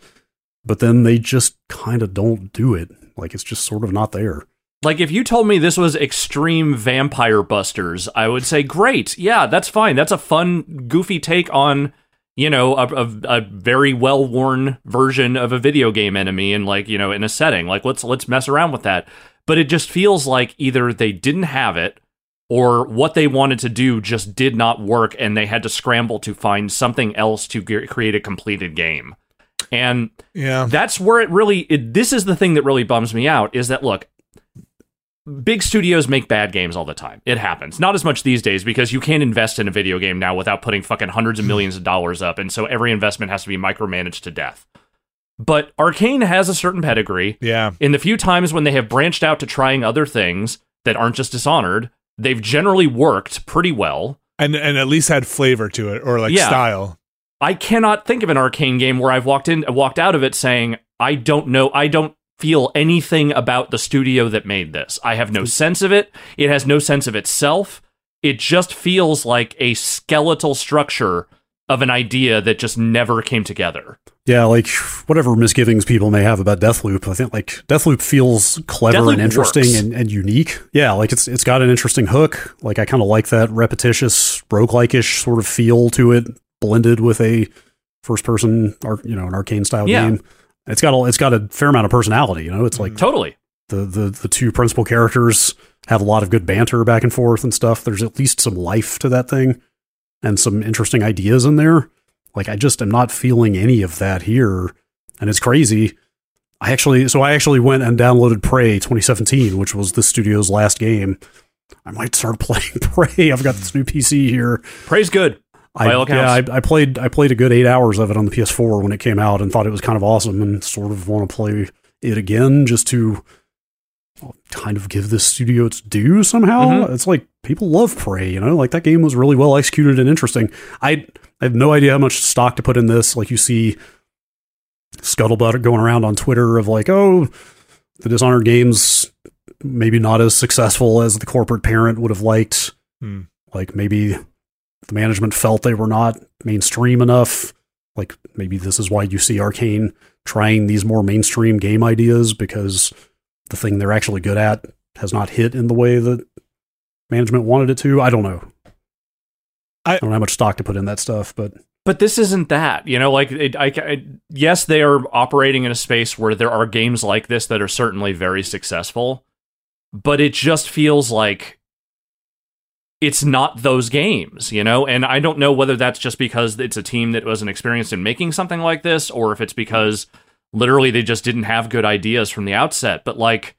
but then they just kind of don't do it. Like, it's just sort of not there. Like if you told me this was extreme vampire busters, I would say great. Yeah, that's fine. That's a fun goofy take on you know a, a, a very well worn version of a video game enemy and like you know in a setting like let's let's mess around with that but it just feels like either they didn't have it or what they wanted to do just did not work and they had to scramble to find something else to ge- create a completed game and yeah. that's where it really it, this is the thing that really bums me out is that look big studios make bad games all the time it happens not as much these days because you can't invest in a video game now without putting fucking hundreds of millions of dollars up and so every investment has to be micromanaged to death but Arkane has a certain pedigree Yeah. in the few times when they have branched out to trying other things that aren't just dishonored they've generally worked pretty well And and at least had flavor to it or like Yeah. style. I cannot think of an Arkane game where I've walked in, walked out of it saying, I don't know, I don't feel anything about the studio that made this. I have no hmm. sense of it. It has no sense of itself. It just feels like a skeletal structure of an idea that just never came together. Yeah, like whatever misgivings people may have about Deathloop, I think like Deathloop feels clever Deathloop and interesting and, and unique. Yeah, like it's it's got an interesting hook. Like I kind of like that repetitious roguelike-ish sort of feel to it, blended with a first person, ar- you know, an Arkane style Yeah. game. It's got a it's got a fair amount of personality. You know, it's like mm-hmm. Totally. the the the two principal characters have a lot of good banter back and forth and stuff. There's at least some life to that thing and some interesting ideas in there. Like I just am not feeling any of that here, and it's crazy. I actually, so I actually went and downloaded Prey 2017, which was the studio's last game. I might start playing Prey. I've got this new PC here. Prey's good. I, yeah. I, I played I played a good eight hours of it on the PS4 when it came out and thought it was kind of awesome and sort of want to play it again just to kind of give this studio its due somehow. Mhm. It's like people love Prey, you know, like that game was really well executed and interesting. I I have no idea how much stock to put in this. Like you see scuttlebutt going around on Twitter of like, oh, the Dishonored games maybe not as successful as the corporate parent would have liked. Hmm. Like maybe the management felt they were not mainstream enough. Like maybe this is why you see Arkane trying these more mainstream game ideas because the thing they're actually good at has not hit in the way that management wanted it to. I don't know. I- don't know how much stock to put in that stuff, but But this isn't that, you know. Like, it, I, I, yes, they are operating in a space where there are games like this that are certainly very successful, but it just feels like it's not those games, you know. And I don't know whether that's just because it's a team that wasn't experienced in making something like this, or if it's because literally they just didn't have good ideas from the outset. But like,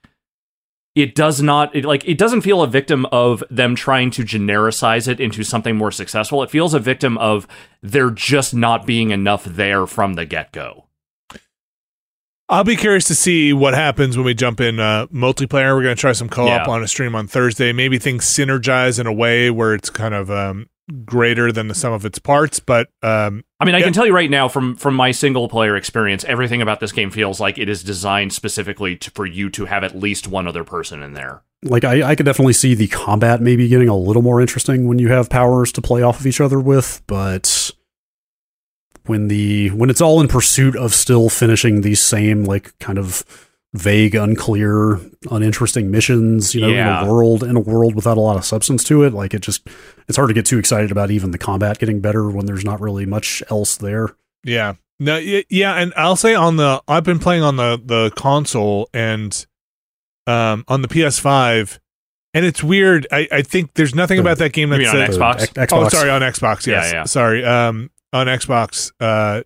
it does not it, like it doesn't feel a victim of them trying to genericize it into something more successful it feels a victim of there just not being enough there from the get-go I'll be curious to see what happens when we jump in uh, multiplayer. We're going to try some co-op Yeah. on a stream on Thursday. Maybe things synergize in a way where it's kind of um, greater than the sum of its parts. But um, i mean i Yeah. can tell you right now from from my single player experience everything about this game feels like it is designed specifically to, for you to have at least one other person in there like I, I could definitely see the combat maybe getting a little more interesting when you have powers to play off of each other with, but when the when it's all in pursuit of still finishing these same like kind of vague, unclear, uninteresting missions, you know, Yeah. in a world in a world without a lot of substance to it, like it just it's hard to get too excited about even the combat getting better when there's not really much else there. yeah, no, yeah, and I'll say on the I've been playing on the the console and um, on the PS5, and it's weird. I, I think there's nothing The- about that game that's on Xbox? X- Xbox. Oh, sorry, on Xbox. Yes, Yeah, yeah. sorry. Um, on Xbox, uh,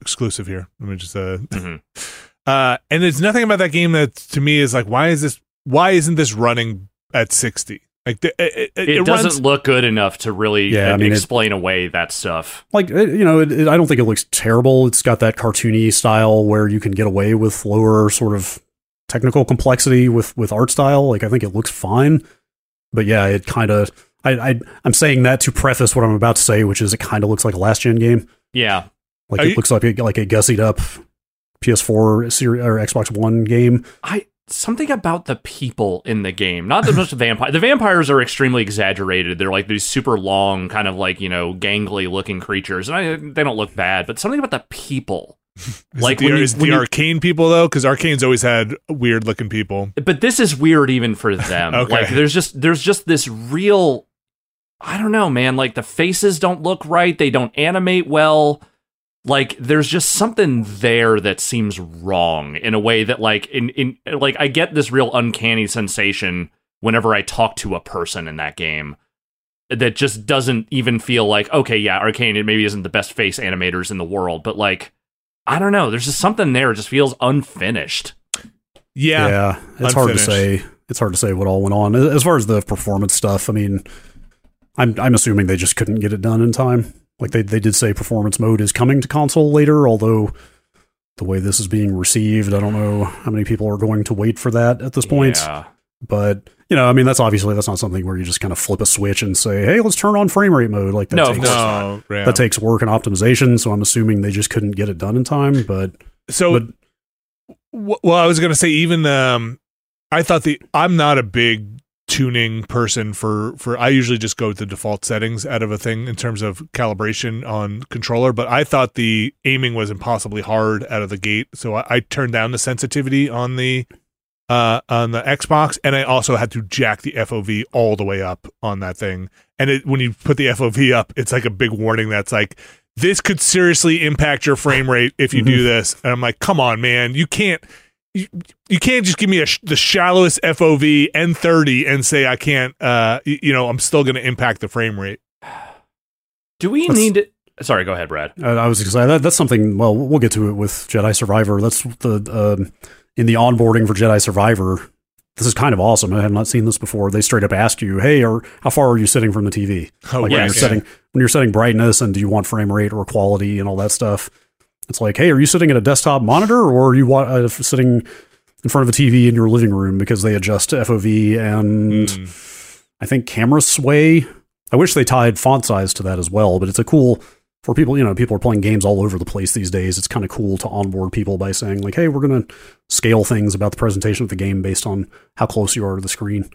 exclusive here. Let me just uh, Mhm. uh, and there's nothing about that game that to me is like, why is this? Why isn't this running at sixty? Like the, it, it, it, it doesn't runs. look good enough to really Yeah, I uh, mean, it- explain away that stuff like you know it, it- i don't think it looks terrible it's got that cartoony style where you can get away with lower sort of technical complexity with with art style like i think it looks fine but yeah it kind of I, I i'm saying that to preface what i'm about to say which is it kind of looks like a last gen game yeah like Are it you- looks like a, like a gussied up ps4 series or xbox one game I something about the people in the game, not as much the vampire. The vampires are extremely exaggerated. They're like these super long, kind of like you know, gangly looking creatures, and I, they don't look bad. But something about the people, Is like it the, when you- is when the you- Arkane people though, because Arkane's always had weird looking people. but this is weird even for them. Okay. Like there's just there's just this real, I don't know, man. Like the faces don't look right. They don't animate well. Like there's just something there that seems wrong in a way that like in in like I get this real uncanny sensation whenever I talk to a person in that game that just doesn't even feel like okay, yeah, Arkane it maybe isn't the best face animators in the world, but like I don't know, there's just something there. It just feels unfinished. Yeah, yeah. it's hard to say it's hard to say what all went on as far as the performance stuff i mean i'm i'm assuming they just couldn't get it done in time like they they did say performance mode is coming to console later although the way this is being received i don't know how many people are going to wait for that at this point Yeah. but you know i mean that's obviously that's not something where you just kind of flip a switch and say hey let's turn on frame rate mode like that No, takes, no, yeah. that takes work and optimization so i'm assuming they just couldn't get it done in time but So, But- w- well, I was going to say even um, I thought the I'm not a big tuning person for for I usually just go with the default settings out of a thing in terms of calibration on controller, but I thought the aiming was impossibly hard out of the gate, so I, I turned down the sensitivity on the uh on the Xbox and I also had to jack the FOV all the way up on that thing. And it when you put the FOV up, it's like a big warning that's like this could seriously impact your frame rate if you do this. And I'm like, come on, man, you can't. You, you can't just give me a sh- the shallowest FOV N30 and say I can't. Uh, y- you know, I'm still going to impact the frame rate. Do we Let's- need to Sorry, go ahead, Brad. Uh, I was going to say that that's something. Well, we'll get to it with Jedi Survivor. That's the um, in the onboarding for Jedi Survivor, this is kind of awesome. I have not seen this before. They straight up ask you, "Hey, or how far are you sitting from the TV? Oh, like when you're yeah. setting when you're setting brightness and do you want frame rate or quality and all that stuff? It's like, hey, are you sitting at a desktop monitor or are you wa- uh, sitting in front of a TV in your living room because they adjust FOV and Mm. I think camera sway. I wish they tied font size to that as well, but it's a cool for people. You know, people are playing games all over the place these days. It's kind of cool to onboard people by saying like, "Hey, we're going to scale things about the presentation of the game based on how close you are to the screen,"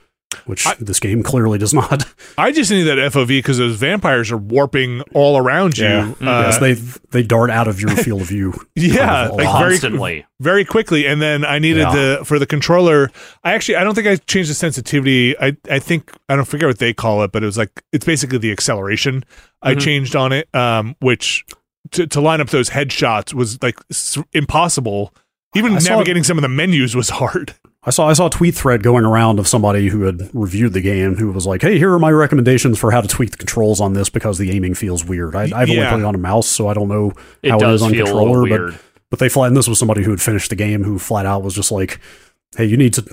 which I- this game clearly does not. I just need that FOV because those vampires are warping all around you. Yeah. Uh, yes, they they dart out of your field of view. yeah, kind of like lot. very Constantly. very quickly and then i needed Yeah. the for the controller i actually i don't think i changed the sensitivity i i think i don't forget what they call it but it was like it's basically the acceleration i Mhm. changed on it um which to, to line up those headshots was like s- impossible even I saw- navigating some of the menus was hard I saw I saw a tweet thread going around of somebody who had reviewed the game who was like, "Hey, here are my recommendations for how to tweak the controls on this because the aiming feels weird. I, I've only played on a mouse, so I don't know It how it does on controller. But but they flat and this was somebody who had finished the game who flat out was just like, "Hey, you need to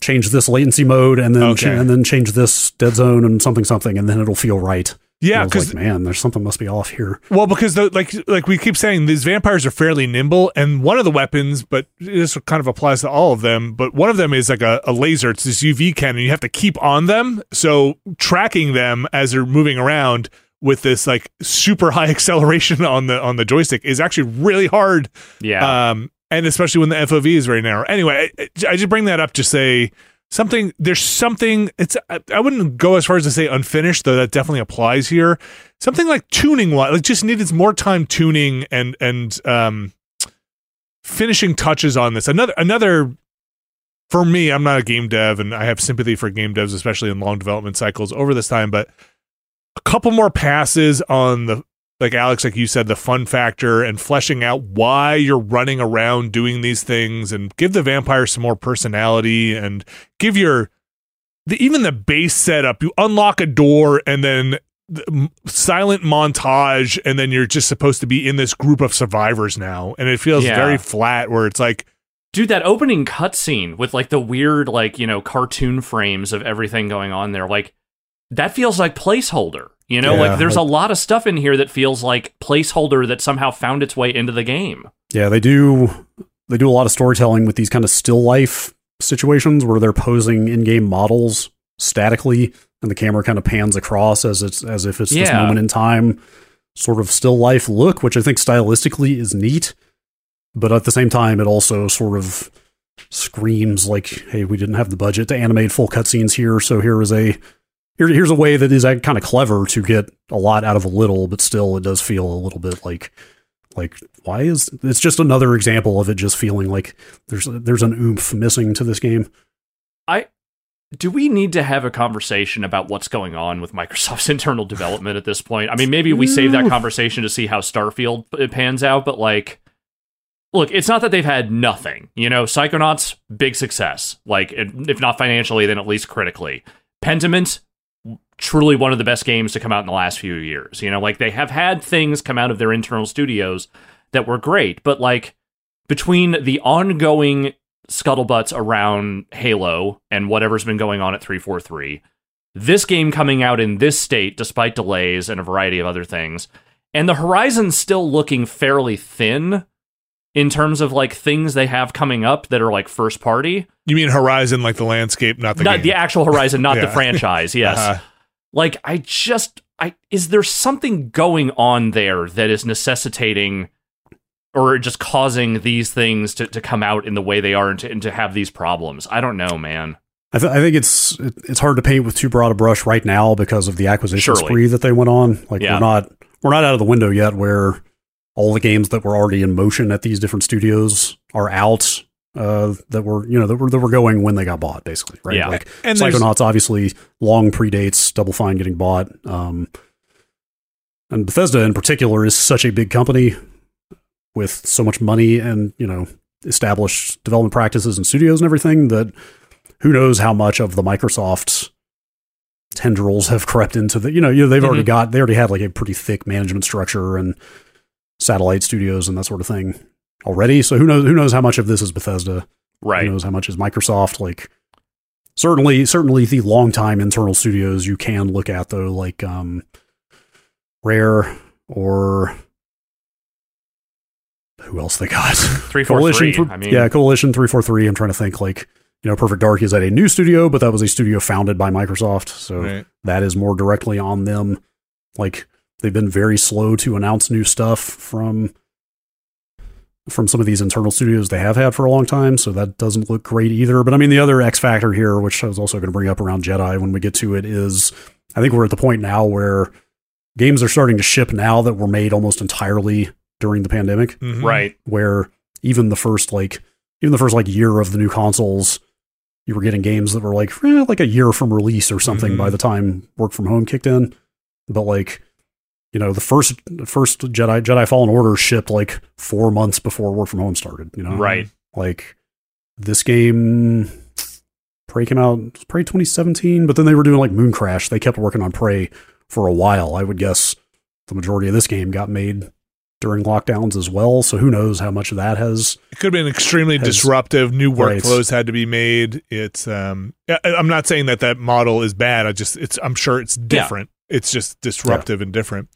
change this latency mode and then Okay. cha- and then change this dead zone and something something and then it'll feel right." Yeah because like, man, there's something must be off here. Well, because the, like like we keep saying, these vampires are fairly nimble, and one of the weapons, but this kind of applies to all of them. But one of them is like a, a laser. It's this UV cannon. You have to keep on them, so tracking them as they're moving around with this like super high acceleration on the on the joystick is actually really hard. Yeah. Um, and especially when the FOV is very narrow. Anyway, I, I just bring that up to say something. There's something. It's I, I wouldn't go as far as to say unfinished, though that definitely applies here. Something like tuning, wise, like just needed more time tuning and and um, finishing touches on this. Another another. For me, I'm not a game dev, and I have sympathy for game devs, especially in long development cycles over this time. But a couple more passes on the like Alex, like you said, the fun factor and fleshing out why you're running around doing these things and give the vampire some more personality and give your the even the base setup. You unlock a door and then the silent montage, and then you're just supposed to be in this group of survivors now, and it feels Yeah. very flat. Where it's like, Dude, that opening cutscene with like the weird, like, you know, cartoon frames of everything going on there, like, that feels like placeholder. You know, Yeah, like there's like- a lot of stuff in here that feels like placeholder that somehow found its way into the game. Yeah, they do they do a lot of storytelling with these kind of still life situations where they're posing in-game models statically and the camera kind of pans across as it's as if it's this moment in time sort of still life look, which I think stylistically is neat, but at the same time it also sort of screams like, hey, we didn't have the budget to animate full cutscenes here, so here is a here, here's a way that is kind of clever to get a lot out of a little, but still it does feel a little bit like like why is it's just another example of it just feeling like there's there's an oomph missing to this game. I do we need to have a conversation about what's going on with Microsoft's internal development at this point? I mean, maybe we save that conversation to see how Starfield pans out, but like look, it's not that they've had nothing. You know, Psychonauts big success. Like if not financially, then at least critically. Pentiment truly one of the best games to come out in the last few years. You know, like they have had things come out of their internal studios that were great, but like between the ongoing scuttlebutts around Halo and whatever's been going on at 343, this game coming out in this state despite delays and a variety of other things, and the horizon still looking fairly thin in terms of like things they have coming up that are like first party. you mean Horizon, like the landscape, not the not game. the actual horizon, not the franchise. Yes. Uh-huh. Like I just I is there something going on there that is necessitating or just causing these things to, to come out in the way they are and to, and to have these problems? I don't know, man. I, th- I think it's it's hard to paint with too broad a brush right now because of the acquisition Surely. spree that they went on. Like Yeah. we're not we're not out of the window yet where all the games that were already in motion at these different studios are out. Uh, that were you know that were that were going when they got bought, basically, right? Yeah. Like And Psychonauts obviously long predates Double Fine getting bought. Um, and Bethesda in particular is such a big company with so much money and you know established development practices and studios and everything that who knows how much of the Microsoft tendrils have crept into the you know you know they've already Mhm. got they already had like a pretty thick management structure and satellite studios and that sort of thing already so who knows who knows how much of this is Bethesda Right. Who knows how much is Microsoft? Like certainly, certainly the longtime internal studios you can look at though, like um, Rare or who else they got? Three, four, Coalition. three. th- I mean, yeah, Coalition three four three. I'm trying to think like. You know, Perfect Dark is at a new studio, but that was a studio founded by Microsoft, so Right. that is more directly on them. Like they've been very slow to announce new stuff from from some of these internal studios they have had for a long time, so that doesn't look great either. But I mean, the other X factor here, which I was also going to bring up around Jedi when we get to it, is I think we're at the point now where games are starting to ship now that were made almost entirely during the pandemic Mhm. right. where even the first like even the first like year of the new consoles you were getting games that were like eh, like a year from release or something Mhm. by the time work from home kicked in but like you know the first the first jedi jedi fallen order shipped like four months before work from home started you know Right. like this game prey came out prey 2017 but then they were doing like Mooncrash they kept working on prey for a while i would guess the majority of this game got made during lockdowns as well so who knows how much of that has It could have been extremely Has- disruptive. New Right. workflows had to be made. It's um, I'm not saying that that model is bad. I just it's I'm sure it's different. It's just disruptive and different.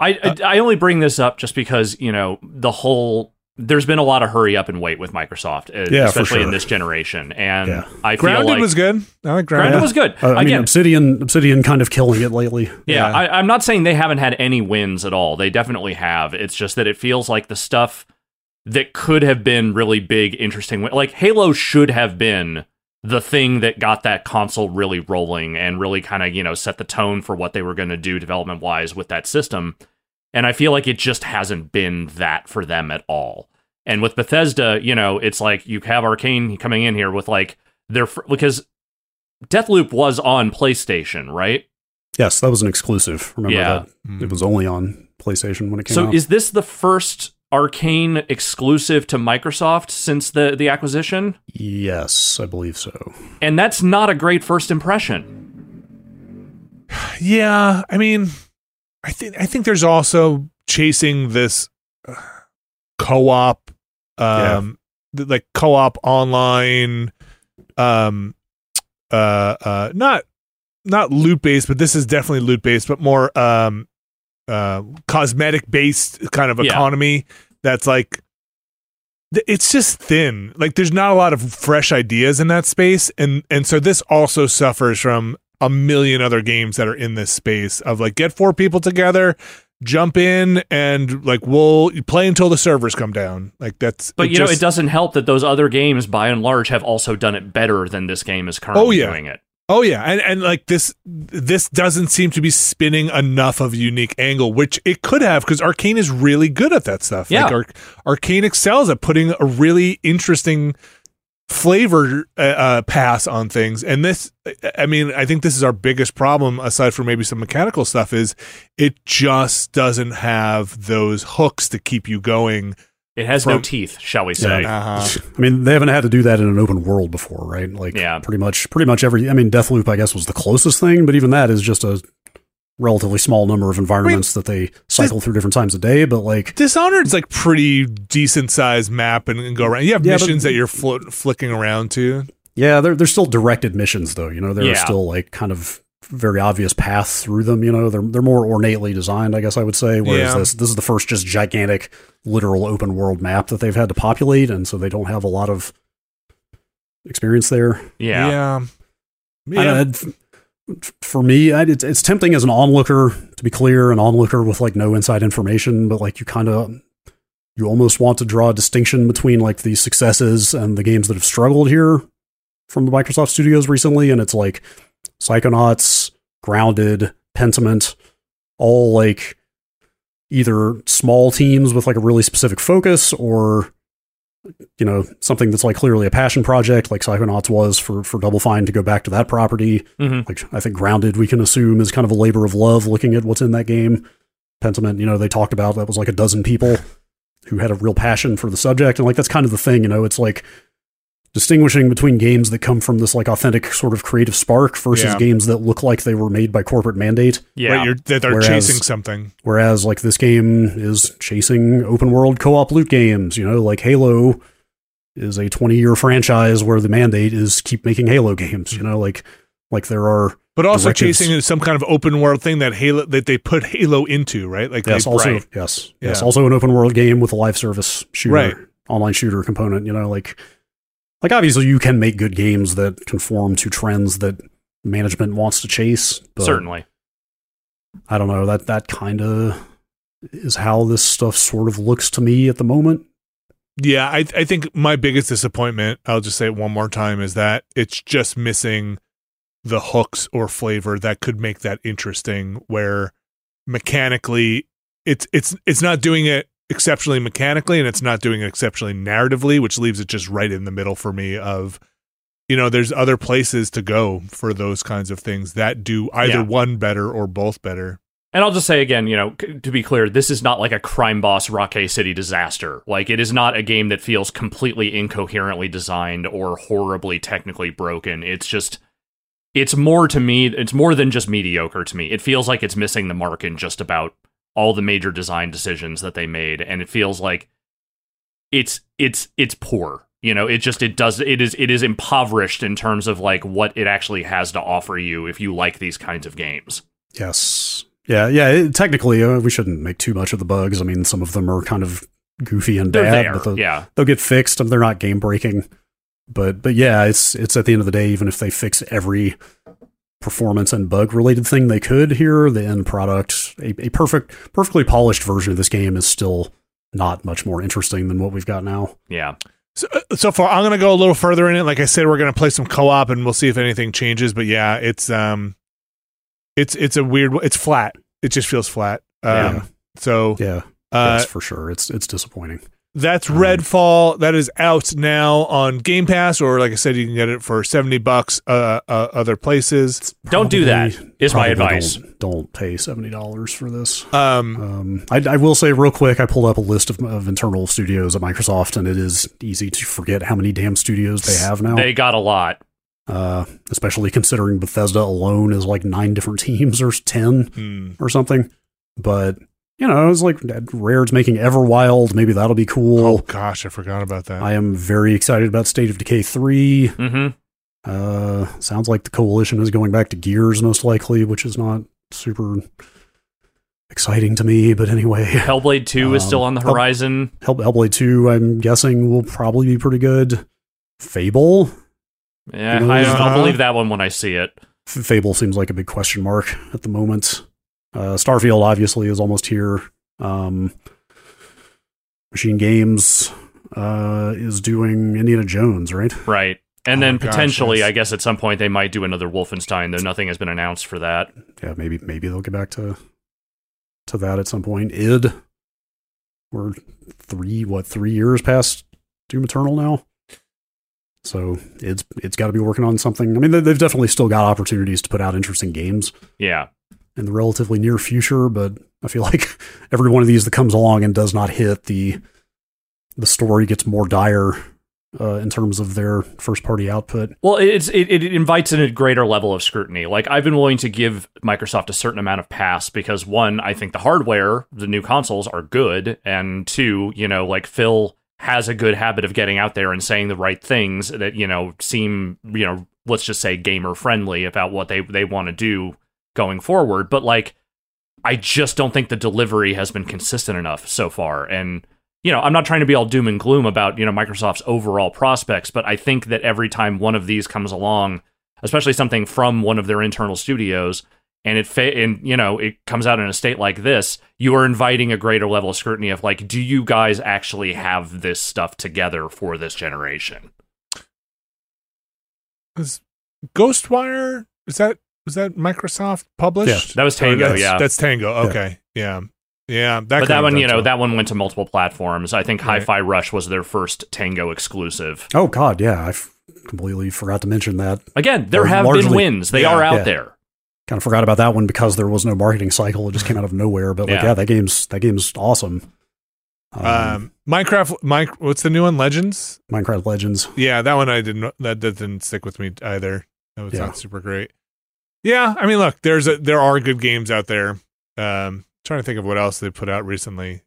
I, Uh, I I only bring this up just because you know the whole. There's been a lot of hurry up and wait with Microsoft, uh, Yeah, for especially in this generation, and Yeah. I feel Grounded like was good. I like Grounded. Grounded was good. Uh, I mean, Obsidian, Obsidian, kind of killing it lately. Yeah, Yeah. I, I'm not saying they haven't had any wins at all. They definitely have. It's just that it feels like the stuff that could have been really big, interesting. Like Halo should have been the thing that got that console really rolling and really kind of you know set the tone for what they were going to do development wise with that system. And I feel like it just hasn't been that for them at all. And with Bethesda, you know, it's like you have Arkane coming in here with like their fr- because Deathloop was on PlayStation, right? Yes, that was an exclusive. Remember Yeah. that it mm-hmm. was only on PlayStation when it came So out. So is this the first Arkane exclusive to Microsoft since the the acquisition? yes, I believe so. And that's not a great first impression. Yeah, I mean, I think I think there's also chasing this uh, co-op, um, th- like co-op online, um, uh, uh, not not loot based, but this is definitely loot based, but more um, uh, cosmetic based kind of Yeah. economy. That's like. It's just thin. Like there's not a lot of fresh ideas in that space, and and so this also suffers from a million other games that are in this space of like get four people together jump in and like we'll play until the servers come down like that's But you know, it doesn't help that those other games, by and large, have also done it better than this game is currently Oh, yeah. doing it. Oh yeah. And and like this this doesn't seem to be spinning enough of a unique angle which it could have because Arkane is really good at that stuff. Yeah. like Ar- Arkane excels at putting a really interesting flavor uh, uh, pass on things. And this i mean i think this is our biggest problem aside from maybe some mechanical stuff is it just doesn't have those hooks to keep you going It has no teeth, shall we say? uh-huh. I mean, they haven't had to do that in an open world before, right? Like, Yeah. pretty much, pretty much every. I mean, Deathloop, I guess, was the closest thing, but even that is just a relatively small number of environments that they cycle through different times a day. But like, Dishonored's like pretty decent sized map and, and go around. You have Yeah, but- missions that you're flo- flicking around to. yeah, they're they're still directed missions, though. You know, they're Yeah. still like kind of very obvious path through them. You know, they're they're more ornately designed, I guess I would say. Whereas Yeah. this this is the first just gigantic literal open world map that they've had to populate, and so they don't have a lot of experience there. Yeah. Yeah. I don't know, f- for me, I, it's, it's tempting as an onlooker to be clear, an onlooker with like no inside information, but like you kind of you almost want to draw a distinction between like the successes and the games that have struggled here from the Microsoft studios recently, and it's like Psychonauts, Grounded, Pentiment, all like either small teams with like a really specific focus or you know something that's like clearly a passion project like Psychonauts was for for Double Fine to go back to that property. Mhm. like I think Grounded we can assume is kind of a labor of love looking at what's in that game. Pentiment you know they talked about that was like a dozen people who had a real passion for the subject and like that's kind of the thing you know? It's like distinguishing between games that come from this like authentic sort of creative spark versus Yeah. games that look like they were made by corporate mandate Yeah. Right, you're, that they're Whereas- chasing something. Whereas like this game is chasing open world co-op loot games, you know, like Halo is a 20 year franchise where the mandate is keep making Halo games. You know, like like there are But also directives- chasing some kind of open world thing that Halo that they put Halo into, right? Like yes, they, also right. yes, yes, also an open world game with a live service shooter, Right. online shooter component. You know, like like obviously you can make good games that conform to trends that management wants to chase. But Certainly. I don't know that that kind of is how this stuff sort of looks to me at the moment. Yeah, I I think my biggest disappointment, I'll just say it one more time, is that it's just missing the hooks or flavor that could make that interesting where mechanically it's it's it's not doing it exceptionally mechanically and it's not doing it exceptionally narratively, which leaves it just right in the middle for me of you know, there's other places to go for those kinds of things that do either Yeah. one better or both better. And I'll just say again, you know, c- to be clear, this is not like a crime boss Rockay City disaster. Like, it is not a game that feels completely incoherently designed or horribly technically broken. It's just, it's more to me, it's more than just mediocre to me. It feels like it's missing the mark in just about all the major design decisions that they made. And it feels like it's, it's, it's poor. You know, it just, it does, it is, it is impoverished in terms of like what it actually has to offer you if you like these kinds of games. Yes. Yeah, yeah. It, technically, uh, we shouldn't make too much of the bugs. I mean, some of them are kind of goofy and They're bad, there. but the, yeah. they'll get fixed. and They're not game breaking. But but yeah, it's it's at the end of the day, even if they fix every performance and bug related thing they could here, the end product, a, a perfect, perfectly polished version of this game is still not much more interesting than what we've got now. Yeah. So, uh, so far, I'm gonna go a little further in it. Like I said, we're gonna play some co-op, and we'll see if anything changes. But yeah, it's um, it's it's a weird. It's flat. It just feels flat. Um, Yeah. So Yeah, uh, yes, for sure. It's it's disappointing. That's um, Redfall. That is out now on Game Pass, or like I said, you can get it for seventy bucks. Uh, uh other places. Don't do that, Probably- is my advice. Don't, don't pay seventy dollars for this. Um, Um, I, I will say real quick, I pulled up a list of, of internal studios at Microsoft, and it is easy to forget how many damn studios they have now. They got a lot. uh, especially considering Bethesda alone is like nine different teams or ten hmm. or something. But you know, I was like Rare's making Everwild. Maybe that'll be cool. Oh gosh, I forgot about that. I am very excited about State of Decay three. hmm Uh, sounds like the coalition is going back to Gears most likely, which is not super exciting to me. But anyway, Hellblade 2 is Um, still on the Hell- horizon. Hell, Hellblade 2, I'm guessing, will probably be pretty good. Fable? Yeah, you know, I. I'll believe that one when I see it. F- Fable seems like a big question mark at the moment. Uh, Starfield, obviously, is almost here. Um, Machine Games uh, is doing Indiana Jones, right? Right. And Oh then my gosh, potentially, yes. I guess at some point they might do another Wolfenstein, though nothing has been announced for that. Yeah, maybe maybe they'll get back to to that at some point. Id, we're three what three years past Doom Eternal now, so it's it's got to be working on something. I mean, they've definitely still got opportunities to put out interesting games Yeah. In the relatively near future, but I feel like every one of these that comes along and does not hit the the story gets more dire uh, in terms of their first party output. Well, it's it, it invites in a greater level of scrutiny. Like I've been willing to give Microsoft a certain amount of pass because one, I think the hardware, the new consoles are good, and two, you know, like Phil has a good habit of getting out there and saying the right things that you know seem you know let's just say gamer friendly about what they they want to do going forward. But like, I just don't think the delivery has been consistent enough so far, and you know, I'm not trying to be all doom and gloom about, you know, Microsoft's overall prospects, but I think that every time one of these comes along, especially something from one of their internal studios, and it fa- and you know, it comes out in a state like this, you are inviting a greater level of scrutiny of like, do you guys actually have this stuff together for this generation? Is Ghostwire is that was that Microsoft published? That was Or Tango, that's- yeah. That's Tango. Okay, yeah, yeah. that but that one, you know, so. that one went to multiple platforms. I think Right. Hi-Fi Rush was their first Tango exclusive. Oh God, yeah, I f- completely forgot to mention that. Again, there Or have been wins. They yeah, are out yeah. there. kind of forgot about that one because there was no marketing cycle. It just came out of nowhere. But like, Yeah. yeah, that game's that game's awesome. Um, Um, Minecraft. Mike, what's the new one? Legends. Minecraft Legends. Yeah, that one I didn't. That, that didn't stick with me either. That was Yeah. not super great. Yeah, I mean, look, there's a there are good games out there. Um, trying to think of what else they put out recently.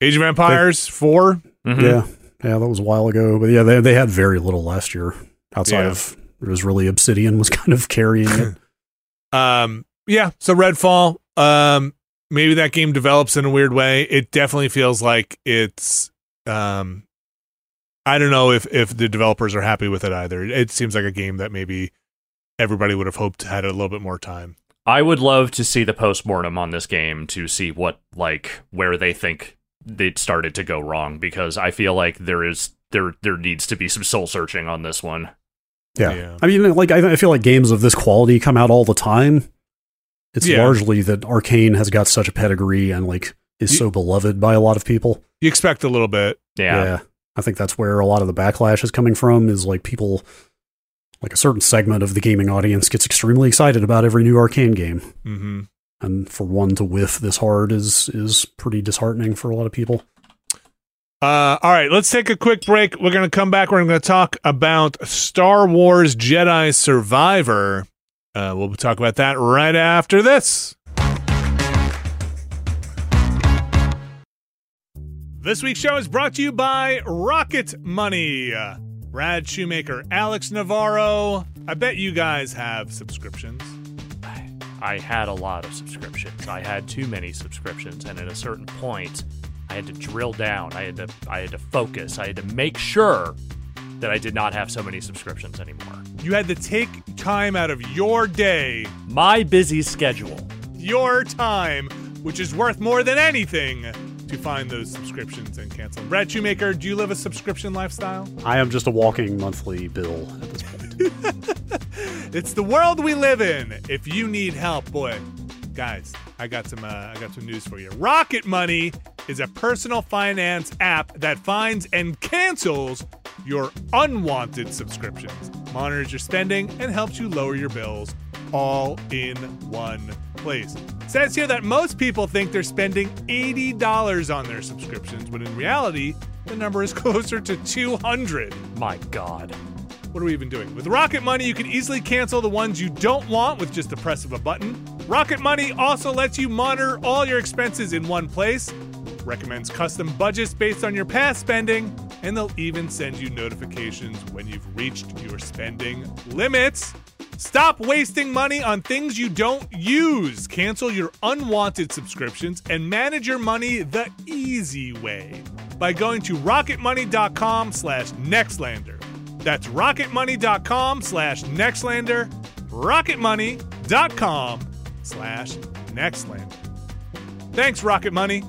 Age of Empires four. Mhm. Yeah, Yeah, that was a while ago. But yeah, they they had very little last year outside Yeah. of it was really Obsidian was kind of carrying it. Um, yeah. So Redfall. Um, maybe that game develops in a weird way. It definitely feels like it's. Um, I don't know if if the developers are happy with it either. It seems like a game that maybe everybody would have hoped had a little bit more time. I would love to see the postmortem on this game to see what like where they think it started to go wrong because I feel like there is there there needs to be some soul searching on this one. Yeah. Yeah. I mean, like I, I feel like games of this quality come out all the time. It's Yeah. largely that Arkane has got such a pedigree and like is You- so beloved by a lot of people. You expect a little bit. Yeah. I think that's where a lot of the backlash is coming from is like people like a certain segment of the gaming audience gets extremely excited about every new Arkane game. hmm And for one to whiff this hard is is pretty disheartening for a lot of people. Uh, all right, let's take a quick break. We're going to come back. We're going to talk about Star Wars Jedi Survivor. Uh, we'll talk about that right after this. This week's show is brought to you by Rocket Money. Brad Shoemaker, Alex Navarro. I bet you guys have subscriptions. I had a lot of subscriptions. I had too many subscriptions, and at a certain point, I had to drill down. I had to I had to focus. I had to make sure that I did not have so many subscriptions anymore. You had to take time out of your day My busy schedule. your time, which is worth more than anything, to find those subscriptions and cancel. Brad Shoemaker, do you live a subscription lifestyle? I am just a walking monthly bill at this point. It's the world we live in. If you need help, boy, guys, I got some. Uh, I got some news for you. Rocket Money is a personal finance app that finds and cancels your unwanted subscriptions, monitors your spending, and helps you lower your bills all in one place. Says here that most people think they're spending $80 on their subscriptions, when in reality, the number is closer to 200. My God. What are we even doing? With Rocket Money, you can easily cancel the ones you don't want with just the press of a button. Rocket Money also lets you monitor all your expenses in one place, recommends custom budgets based on your past spending, and they'll even send you notifications when you've reached your spending limits. Stop wasting money on things you don't use. Cancel your unwanted subscriptions and manage your money the easy way by going to rocketmoney.com slash nextlander. That's rocketmoney.com slash nextlander, rocketmoney.com slash nextlander. Thanks, Rocket Money.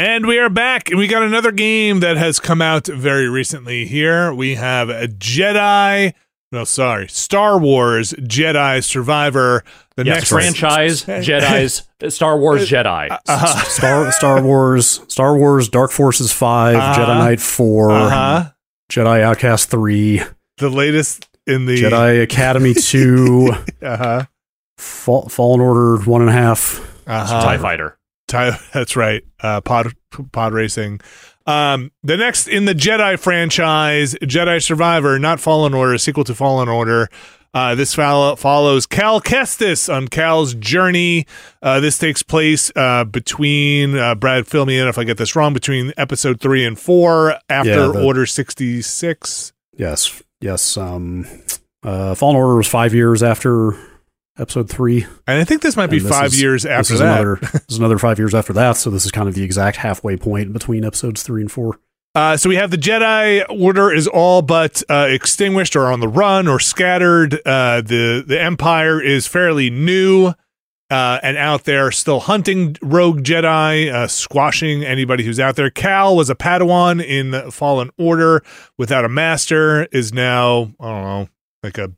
And we are back, and we got another game that has come out very recently here. We have a Jedi, no, sorry, Star Wars Jedi Survivor. The Yes, next franchise Jedi's Star Wars Jedi. Uh-huh. Star Star Wars, Star Wars, Dark Forces 5 Uh-huh. Jedi Knight four, Uh-huh. Jedi Outcast three, The latest in the Jedi Academy two, Uh-huh. Fall, Fallen Order one and a half. Uh-huh. TIE Fighter. Ty- that's right. Uh, pod pod racing. Um, the next in the Jedi franchise, Jedi Survivor, not Fallen Order, sequel to Fallen Order. Uh, this follow- follows Cal Kestis on Cal's journey. Uh, this takes place uh, between uh, Brad. Fill me in if I get this wrong. Between episode three and four, after Yeah, the- Order sixty six. Yes, yes. Um, uh, Fallen Order was five years after episode three. And I think this might be this five is- years This after is that. another. this is another five years after that. So this is kind of the exact halfway point between episodes three and four. Uh, so we have the Jedi Order is all but uh, extinguished or on the run or scattered. Uh, the the Empire is fairly new uh, and out there, still hunting rogue Jedi, uh, squashing anybody who's out there. Cal was a Padawan in Fallen Order without a master. Is now I don't know like a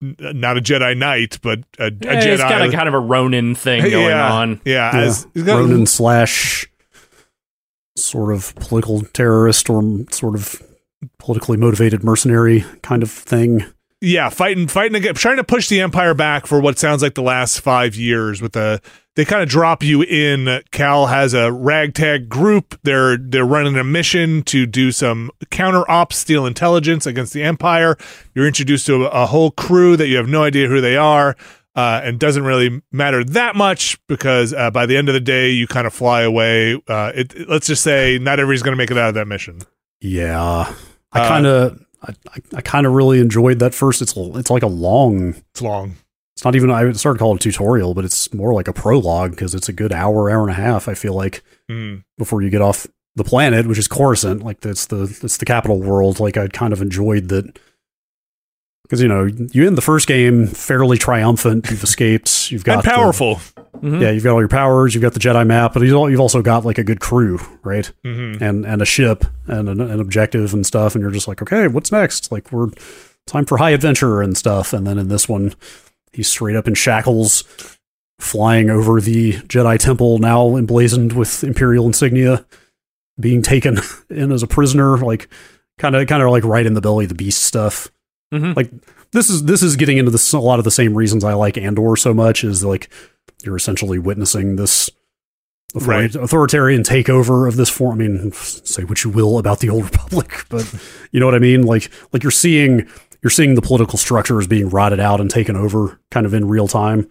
not a Jedi Knight, but a, a Eh, Jedi. It's got a kind of a Ronin thing going yeah, on. Yeah, Yeah, as, he's got- Ronin slash sort of political terrorist or sort of politically motivated mercenary kind of thing. Yeah, fighting, fighting again, trying to push the empire back for what sounds like the last five years. With the, they kind of drop you in. Cal has a ragtag group. They're they're running a mission to do some counter ops, steal intelligence against the empire. You're introduced to a, a whole crew that you have no idea who they are. uh, and doesn't really matter that much because uh, by the end of the day, you kind of fly away. Uh, it, let's just say not everybody's going to make it out of that mission. Yeah, I Uh, kind of, I, I- I kind of really enjoyed that first. It's it's like a long. It's long. It's not even. I would start to call it a tutorial, but it's more like a prologue because it's a good hour, hour and a half. I feel like Mm. before you get off the planet, which is Coruscant. Like that's the it's the capital world. Like I kind of enjoyed that because you know you end the first game fairly triumphant. You've escaped. You've got And the- powerful. Mhm. yeah, you've got all your powers. You've got the Jedi map, but you've also got like a good crew, right? hmm And and a ship and an, an objective and stuff. And you're just like, okay, what's next? Like we're time for high adventure and stuff. And then in this one, he's straight up in shackles, flying over the Jedi Temple, now emblazoned with Imperial insignia, being taken in as a prisoner, like kind of kind of like right in the belly of the beast stuff. Mhm. Like this is this is getting into this a lot of the same reasons I like Andor so much is like you're essentially witnessing this Right. authoritarian takeover of this form. I mean, say what you will about the old republic, but you know what I mean. Like like you're seeing you're seeing the political structures being rotted out and taken over kind of in real time.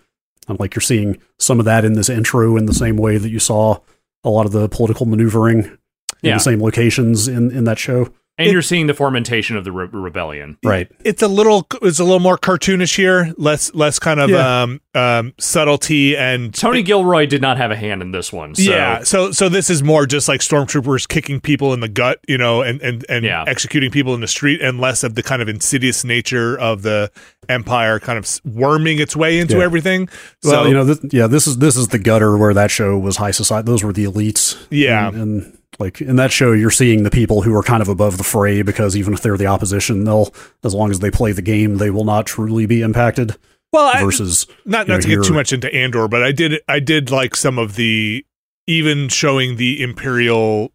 And like you're seeing some of that in this intro in the same way that you saw a lot of the political maneuvering in Yeah. the same locations in in that show. And It- you're seeing the formation of the re- rebellion. Right. It's a little. It's a little more cartoonish here. Less. Less kind of Yeah. um, um, subtlety and Tony Gilroy did not have a hand in this one. So yeah. So so this is more just like stormtroopers kicking people in the gut, you know, and and and Yeah. executing people in the street, and less of the kind of insidious nature of the empire kind of worming its way into Yeah. everything. Well, so you know, this, yeah, this is this is the gutter where that show was high society. Those were the elites. Yeah. and, and like in that show, you're seeing the people who are kind of above the fray because even if they're the opposition, they'll as long as they play the game, they will not truly be impacted. well, I, Versus, not not know, to get too much into Andor, but I did I did like some of the even showing the imperial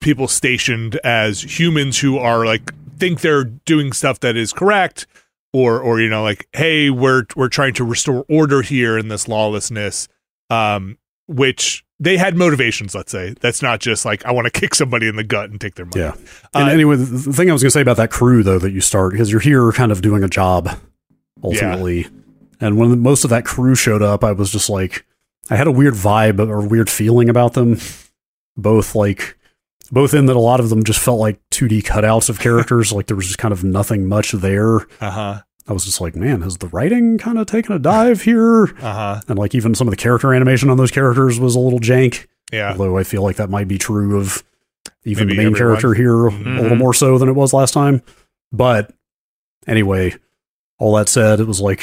people stationed as humans who are like think they're doing stuff that is correct or or you know like hey we're we're trying to restore order here in this lawlessness um which they had motivations let's say that's not just like i want to kick somebody in the gut and take their money yeah. And Uh, anyway, the the thing I was going to say about that crew though that you start because you're here kind of doing a job ultimately, and when most of that crew showed up, I was just like, I had a weird vibe or weird feeling about them, both like. Both in that a lot of them just felt like 2D cutouts of characters, like there was just kind of nothing much there. uh-huh I was just like, man, has the writing kind of taken a dive here? uh-huh And like even some of the character animation on those characters was a little jank. yeah Although I feel like that might be true of even Maybe the main everyone. character here a Mhm. little more so than it was last time. But anyway, all that said, it was like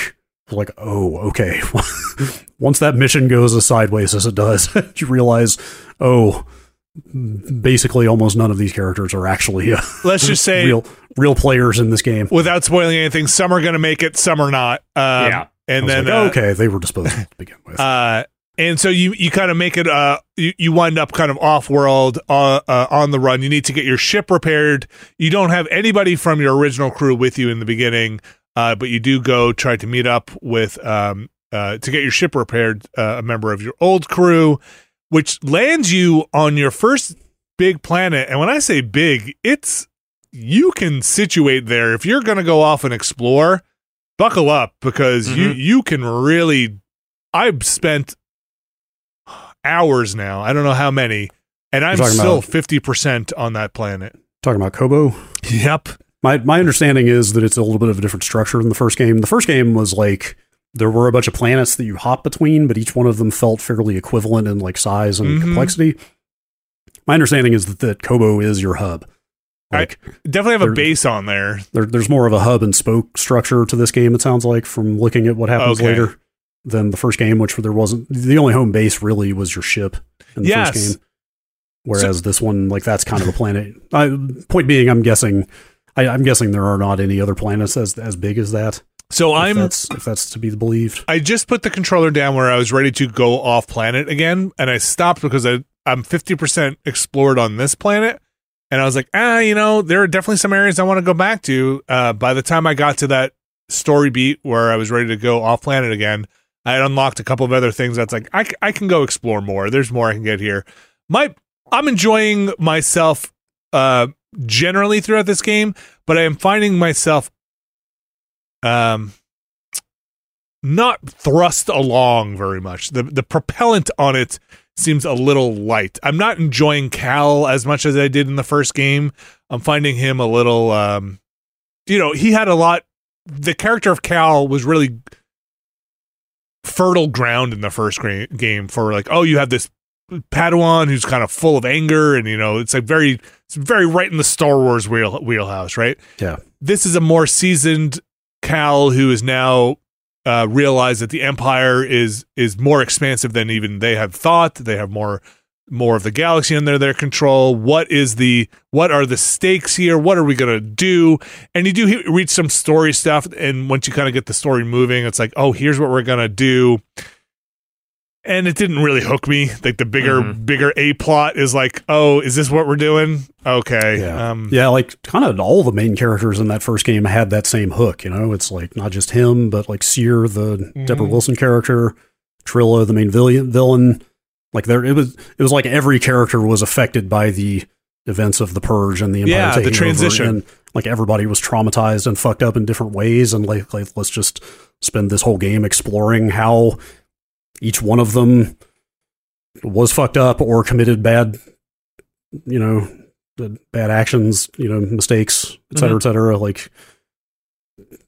it was like, oh, okay. Once that mission goes as sideways as it does, you realize, oh, basically almost none of these characters are actually uh, let's just say real real players in this game. without spoiling anything some are gonna make it some are not um, Yeah. and then like, uh, okay, they were disposed to begin with. Uh, and so you you kind of make it uh you, you wind up kind of off world uh, uh on the run. You need to get your ship repaired. You don't have anybody from your original crew with you in the beginning, uh, but you do go try to meet up with um uh to get your ship repaired uh, a member of your old crew, which lands you on your first big planet. And when I say big, it's you can situate there if you're going to go off and explore. Buckle up because you Mhm. you can really I've spent hours now. I don't know how many, and I'm still about- fifty percent on that planet. Talking about Koboh, Yep. My my understanding is that it's a little bit of a different structure than the first game. The first game was like there were a bunch of planets that you hop between, but each one of them felt fairly equivalent in like size and Mhm. complexity. My understanding is that, that Koboh is your hub. I- Like Definitely have a base on there. there, there's more of a hub and spoke structure to this game. It sounds like from looking at what happens Okay. later than the first game, which there wasn't. The only home base really was your ship in the Yes. first game. Whereas this one, like that's kind of a planet. I, point being, I'm guessing, I, I'm guessing there are not any other planets as as big as that. So if I'm that's if that's to be believed. I just put the controller down where I was ready to go off planet again, and I stopped because I I'm 50% explored on this planet, and I was like, ah, you know, there are definitely some areas I want to go back to. Uh, by the time I got to that story beat where I was ready to go off planet again, I had unlocked a couple of other things. That's like I I can go explore more. There's more I can get here. My I'm enjoying myself uh generally throughout this game, but I am finding myself um not thrust along very much. The the propellant on it seems a little light. I'm not enjoying Cal as much as I did in the first game. I'm finding him a little um you know, he had a lot the character of Cal was really fertile ground in the first game for like oh you have this Padawan who's kind of full of anger and you know it's like very it's very right in the Star Wars wheel, wheelhouse, right? Yeah. This is a more seasoned Cal who is now uh, realized that the Empire is is more expansive than even they have thought. They have more more of the galaxy under their control. What is the what are the stakes here? What are we gonna do? And you do read some story stuff, and once you kind of get the story moving, it's like, oh, here's what we're gonna do. And it didn't really hook me. Like the bigger, Mhm. bigger A plot is like, oh, is this what we're doing? Okay, Yeah. um, Yeah, like kind of all the main characters in that first game had that same hook. You know, it's like not just him, but like Cere, the Deborah Mhm. Wilson character, Trilla, the main villain. Villain. Like there, it was. It was like every character was affected by the events of the purge and the empire Yeah, the taking over, transition. and like everybody was traumatized and fucked up in different ways. And like, like let's just spend this whole game exploring how each one of them was fucked up or committed bad, you know, bad actions, you know, mistakes, et cetera, mm-hmm. et cetera. Like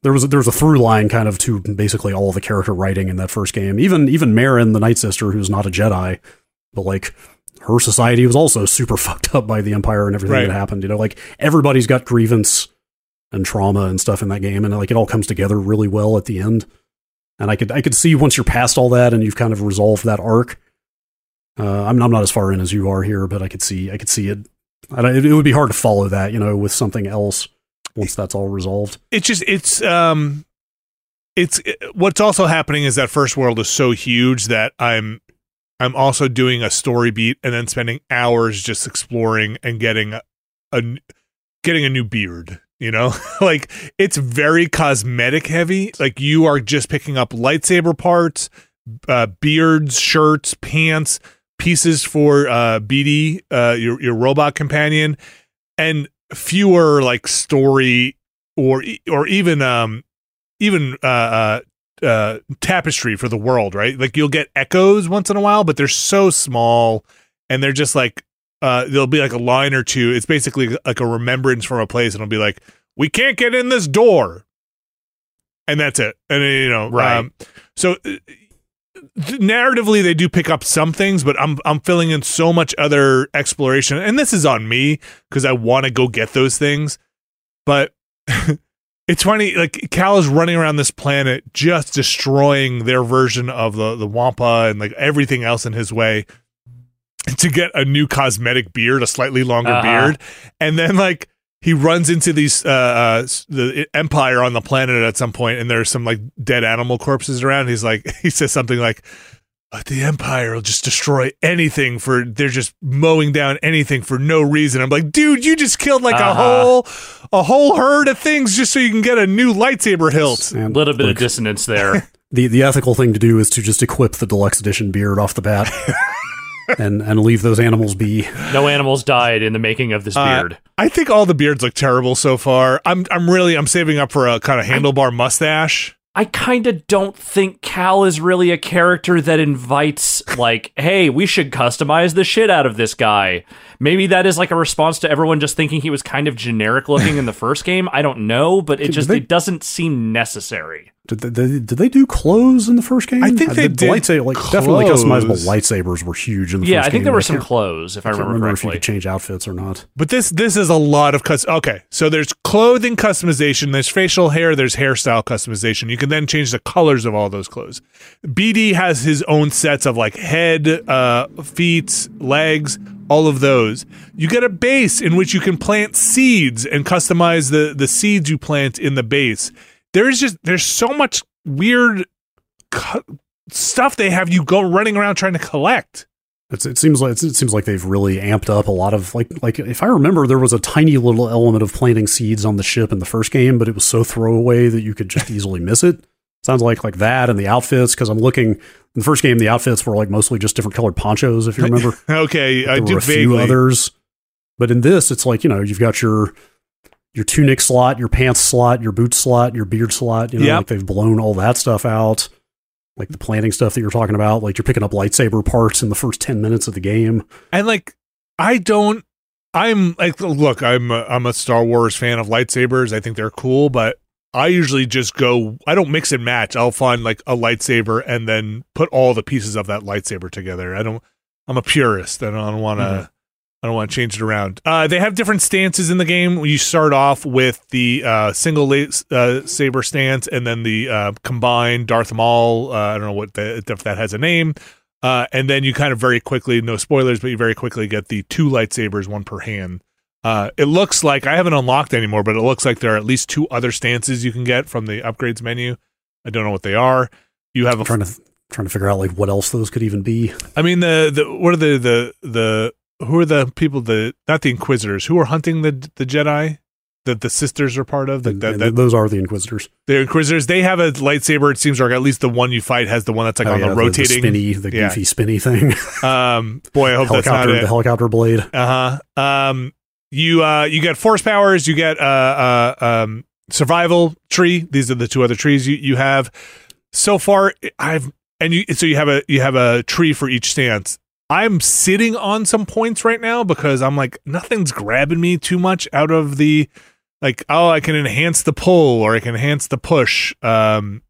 there was a, there was a through line kind of to basically all the character writing in that first game. Even even Merrin, the Night Sister, who's not a Jedi, but like her society was also super fucked up by the Empire and everything Right. that happened. You know, like everybody's got grievance and trauma and stuff in that game, and like it all comes together really well at the end. And I could I could see once you're past all that and you've kind of resolved that arc. Uh, I'm I'm not as far in as you are here, but I could see I could see it. It, it would be hard to follow that, you know, with something else once that's all resolved. it's just it's um it's what's also happening is that first world is so huge that i'm i'm also doing a story beat and then spending hours just exploring and getting a, a getting a new beard you know? Like it's very cosmetic heavy. Like you are just picking up lightsaber parts uh beards shirts pants pieces for uh BD uh your your robot companion and fewer like story or or even um even uh, uh uh tapestry for the world right? Like you'll get echoes once in a while but they're so small and they're just like uh there'll be like a line or two. It's basically like a remembrance from a place and it'll be like we can't get in this door. And that's it. And you know Right. um, so uh, th- narratively they do pick up some things but i'm i'm filling in so much other exploration. And this is on me because i want to go get those things. But it's funny like cal is running around this planet just destroying their version of the the wampa and like everything else in his way to get a new cosmetic beard a slightly longer Uh-huh. beard and then like he runs into these uh, uh the empire on the planet at some point and there's some like dead animal corpses around he's like he says something like "Uh, the empire will just destroy anything for they're just mowing down anything for no reason i'm like dude you just killed like a Uh-huh. whole a whole herd of things just so you can get a new lightsaber hilt And A little bit like, of dissonance there. the the ethical thing to do is to just equip the deluxe edition beard off the bat, and and leave those animals be. No animals died in the making of this Uh, beard. I think all the beards look terrible so far. I'm I'm really I'm saving up for a kind of handlebar mustache. I kind of don't think Cal is really a character that invites, like, hey, we should customize the shit out of this guy. Maybe that is like a response to everyone just thinking he was kind of generic looking in the first game. I don't know, but it Did just they- it doesn't seem necessary. Did they, did they do clothes in the first game? I think Uh, they the did lightsaber, like definitely customizable lightsabers were huge in the Yeah, first I think game, there were some can't- clothes, if I I can't remember, remember if you could change outfits or not. But this this is a lot of cus. Okay, so there's clothing customization, there's facial hair, there's hairstyle customization. You can then change the colors of all those clothes. BD has his own sets of like head, uh, feet, legs, all of those. You get a base in which you can plant seeds and customize the the seeds you plant in the base. There's just there's so much weird stuff they have you go running around trying to collect. It's, it seems like it seems like they've really amped up a lot of like like if I remember there was a tiny little element of planting seeds on the ship in the first game, but it was so throwaway that you could just easily miss it. Sounds like like that and the outfits because I'm looking in the first game the outfits were like mostly just different colored ponchos if you remember. Okay, I do a few vaguely. others, but in this it's like you know you've got your your tunic slot, your pants slot, your boot slot, your beard slot. You know, Yep. like they've blown all that stuff out. like the planning stuff that you're talking about. Like you're picking up lightsaber parts in the first ten minutes of the game. And like, I don't. I'm like, look, I'm a, I'm a Star Wars fan of lightsabers. I think they're cool, but I usually just go. I don't mix and match. I'll find like a lightsaber and then put all the pieces of that lightsaber together. I don't. I'm a purist. I don't, I don't want to. Mhm. I don't want to change it around. Uh, they have different stances in the game. You start off with the uh, single la- uh, saber stance, and then the uh, combined Darth Maul. Uh, I don't know what the, if that has a name. Uh, and then you kind of very quickly, no spoilers, but you very quickly get the two lightsabers, one per hand. Uh, it looks like I haven't unlocked anymore, but it looks like there are at least two other stances you can get from the upgrades menu. I don't know what they are. You have a I'm trying to trying to figure out like what else those could even be. I mean the the what are the the the who are the people the not the Inquisitors who are hunting the the Jedi that the sisters are part of the, the, the, those are the Inquisitors. the Inquisitors they have a lightsaber it seems like at least the one you fight has the one that's like Oh, on yeah, the the rotating spinny, the Yeah. goofy spinny thing. um boy I hope that's not it the helicopter blade. uh huh um you uh you get force powers you get uh uh um survival tree these are the two other trees you you have so far I've and you so you have a you have a tree for each stance I'm sitting on some points right now because I'm like nothing's grabbing me too much out of the like oh I can enhance the pull or I can enhance the push. Um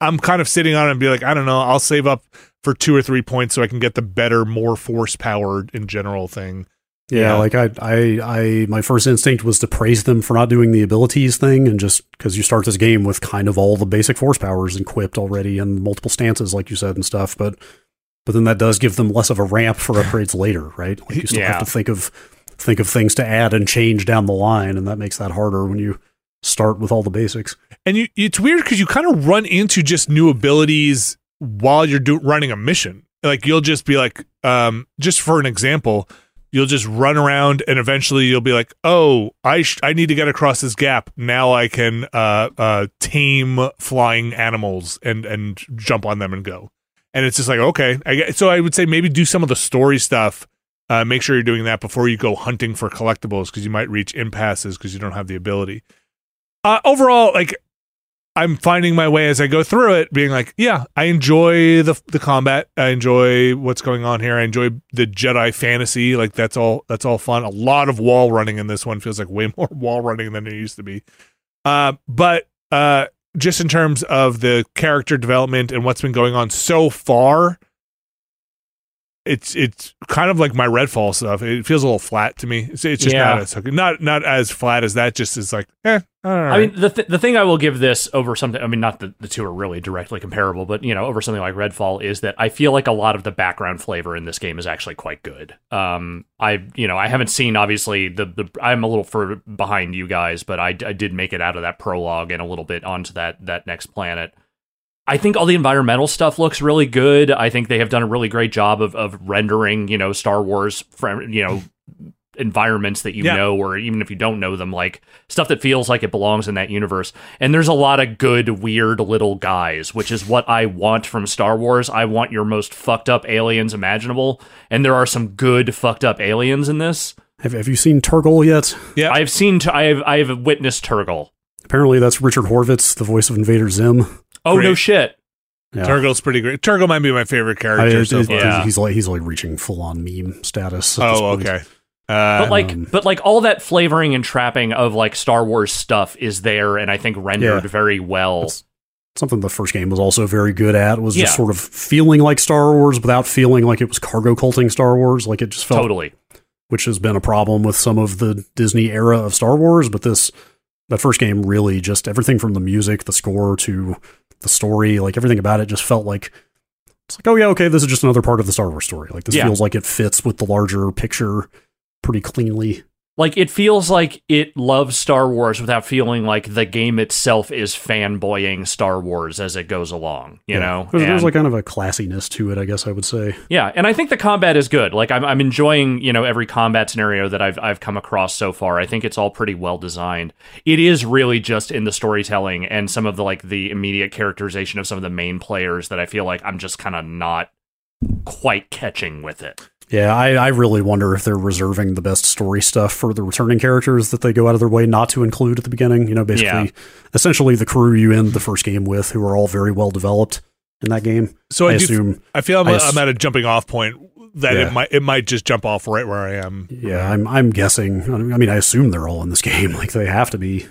I'm kind of sitting on it and be like I don't know I'll save up for two or three points so I can get the better more force powered in general thing. Yeah, Yeah. like I, I, I, my first instinct was to praise them for not doing the abilities thing, and just because you start this game with kind of all the basic force powers equipped already and multiple stances, like you said, and stuff. But, but then that does give them less of a ramp for upgrades later, right? Like you still Yeah. have to think of think of things to add and change down the line, and that makes that harder when you start with all the basics. And you it's weird because you kind of run into just new abilities while you're do, running a mission. Like you'll just be like, um, just for an example, you'll just run around and eventually you'll be like, oh, I sh- I need to get across this gap. Now I can uh uh tame flying animals and and jump on them and go. And it's just like okay, I so I would say maybe do some of the story stuff. Uh, make sure you're doing that before you go hunting for collectibles because you might reach impasses because you don't have the ability. Uh, overall, like I'm finding my way as I go through it, being like, yeah, I enjoy the the combat. I enjoy what's going on here. I enjoy the Jedi fantasy. Like that's all that's all fun. A lot of wall running in this one feels like way more wall running than it used to be. Uh, but uh, just in terms of the character development and what's been going on so far, it's it's kind of like my Redfall stuff. It feels a little flat to me. It's, it's just Yeah. not as not not as flat as that. Just is like, eh. Right. I mean, the th- the thing I will give this over something. I mean, not that the two are really directly comparable, but you know, over something like Redfall is that I feel like a lot of the background flavor in this game is actually quite good. Um, I you know I haven't seen obviously the the I'm a little further behind you guys, but I, I did make it out of that prologue and a little bit onto that that next planet. I think all the environmental stuff looks really good. I think they have done a really great job of of rendering you know Star Wars from you know environments that you Yeah. know or even if you don't know them like stuff that feels like it belongs in that universe and there's a lot of good weird little guys which is what i want from star wars i want your most fucked up aliens imaginable and there are some good fucked up aliens in this Have, have you seen Turgle yet? yeah, i've seen t- i've i've witnessed turgle Apparently, that's Richard Horvitz, the voice of Invader Zim. Oh no shit Yeah. Turgle's pretty great. Turgle might be my favorite I- character it- so it- far. Yeah. he's like he's like reaching full on meme status. at this Oh, point. okay. Uh, but like Um, but like all that flavoring and trapping of like star wars stuff is there and i think rendered Yeah. very well That's something the first game was also very good at was just sort of feeling like Star Wars without feeling like it was cargo culting Star Wars. Like it just felt, totally which has been a problem with some of the Disney era of Star Wars. But this that first game really just everything from the music, the score to the story, like everything about it just felt like it's like oh yeah okay this is just another part of the Star Wars story. Like this Yeah. feels like it fits with the larger picture pretty cleanly. Like it feels like it loves Star Wars without feeling like the game itself is fanboying Star Wars as it goes along, you Yeah. know? there's, there's like kind of a classiness to it, I guess I would say. yeah, and I think the combat is good. Like I'm I'm enjoying, you know, every combat scenario that I've I've come across so far. I think it's all pretty well designed. It is really just in the storytelling and some of the like the immediate characterization of some of the main players that I feel like I'm just kind of not quite catching with it. Yeah, I, I really wonder if they're reserving the best story stuff for the returning characters that they go out of their way not to include at the beginning. You know, basically, Yeah. essentially the crew you end the first game with, who are all very well developed, in that game. So I, I do. assume. I feel I'm, i ass- I'm at a jumping off point that Yeah. it might it might just jump off right where I am. Yeah, I'm I'm guessing. I mean, I assume they're all in this game. Like they have to be.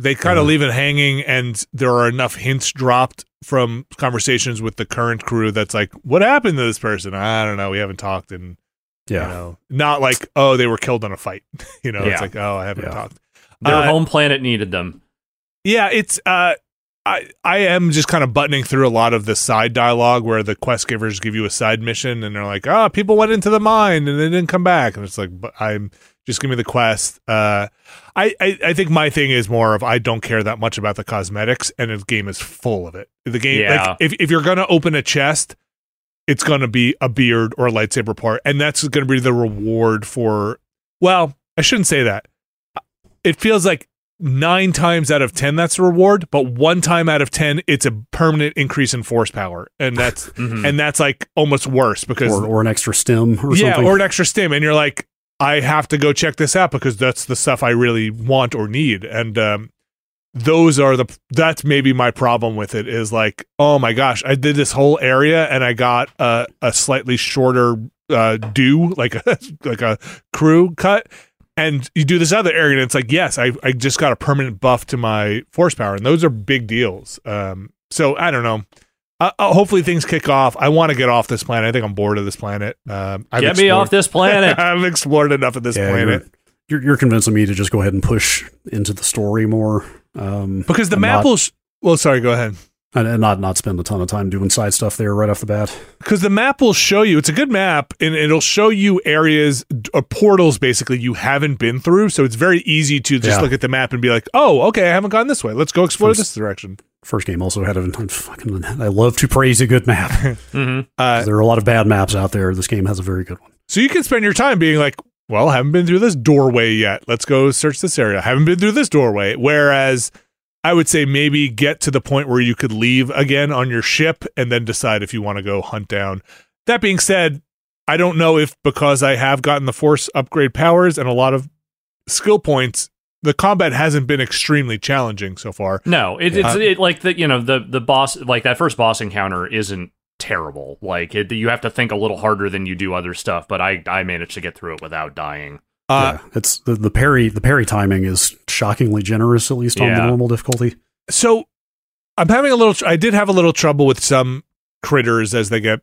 They kind of Yeah. leave it hanging, and there are enough hints dropped from conversations with the current crew that's like, "What happened to this person? I don't know. We haven't talked." And Yeah. you know, not like, "Oh, they were killed in a fight." you know, Yeah. it's like, "Oh, I haven't Yeah. talked." Their Uh, home planet needed them. Yeah, it's uh I I am just kind of buttoning through a lot of the side dialogue where the quest givers give you a side mission and they're like, "Oh, people went into the mine and they didn't come back." And it's like, "But I'm just give me the quest." Uh I, I I think my thing is more of I don't care that much about the cosmetics and the game is full of it. The game Yeah. like if if you're going to open a chest, it's going to be a beard or a lightsaber part and that's going to be the reward for well, I shouldn't say that. It feels like nine times out of ten that's the reward, but one time out of ten it's a permanent increase in force power, and that's Mhm. and that's like almost worse because Or, or an extra stim or yeah, something. or an extra stim, and you're like, I have to go check this out because that's the stuff I really want or need, and um, those are the that's maybe my problem with it is like, oh my gosh, I did this whole area and I got a a slightly shorter uh do like a like a crew cut. And you do this other area, and it's like, yes, I, I just got a permanent buff to my force power, and those are big deals. Um, so I don't know. Uh, uh, hopefully things kick off. I want to get off this planet. I think I'm bored of this planet. Um, I've Get me off this planet. I've explored enough of this Yeah, planet You're, you're convincing me to just go ahead and push into the story more. Um, because the and map not, will. Sh- well, sorry, go ahead. and, and not not spend a ton of time doing side stuff there right off the bat. Because the map will show you. It's a good map, and it'll show you areas or portals basically you haven't been through. So it's very easy to just Yeah. look at the map and be like, "Oh, okay, I haven't gone this way. Let's go explore First- this direction." First game also had a fucking. I love to praise a good map. hmm Uh, there are a lot of bad maps out there. This game has a very good one. So you can spend your time being like, well, haven't been through this doorway yet. Let's go search this area. Haven't been through this doorway. Whereas I would say maybe get to the point where you could leave again on your ship and then decide if you want to go hunt down. That being said, I don't know if because I have gotten the force upgrade powers and a lot of skill points, the combat hasn't been extremely challenging so far. No, it, it's Uh, it, like the you know the the boss like that first boss encounter isn't terrible. Like it, you have to think a little harder than you do other stuff, but I I managed to get through it without dying. Uh, yeah, it's the, the parry. The parry timing is shockingly generous, at least on the normal difficulty. so I'm having a little. tr- I did have a little trouble with some critters as they get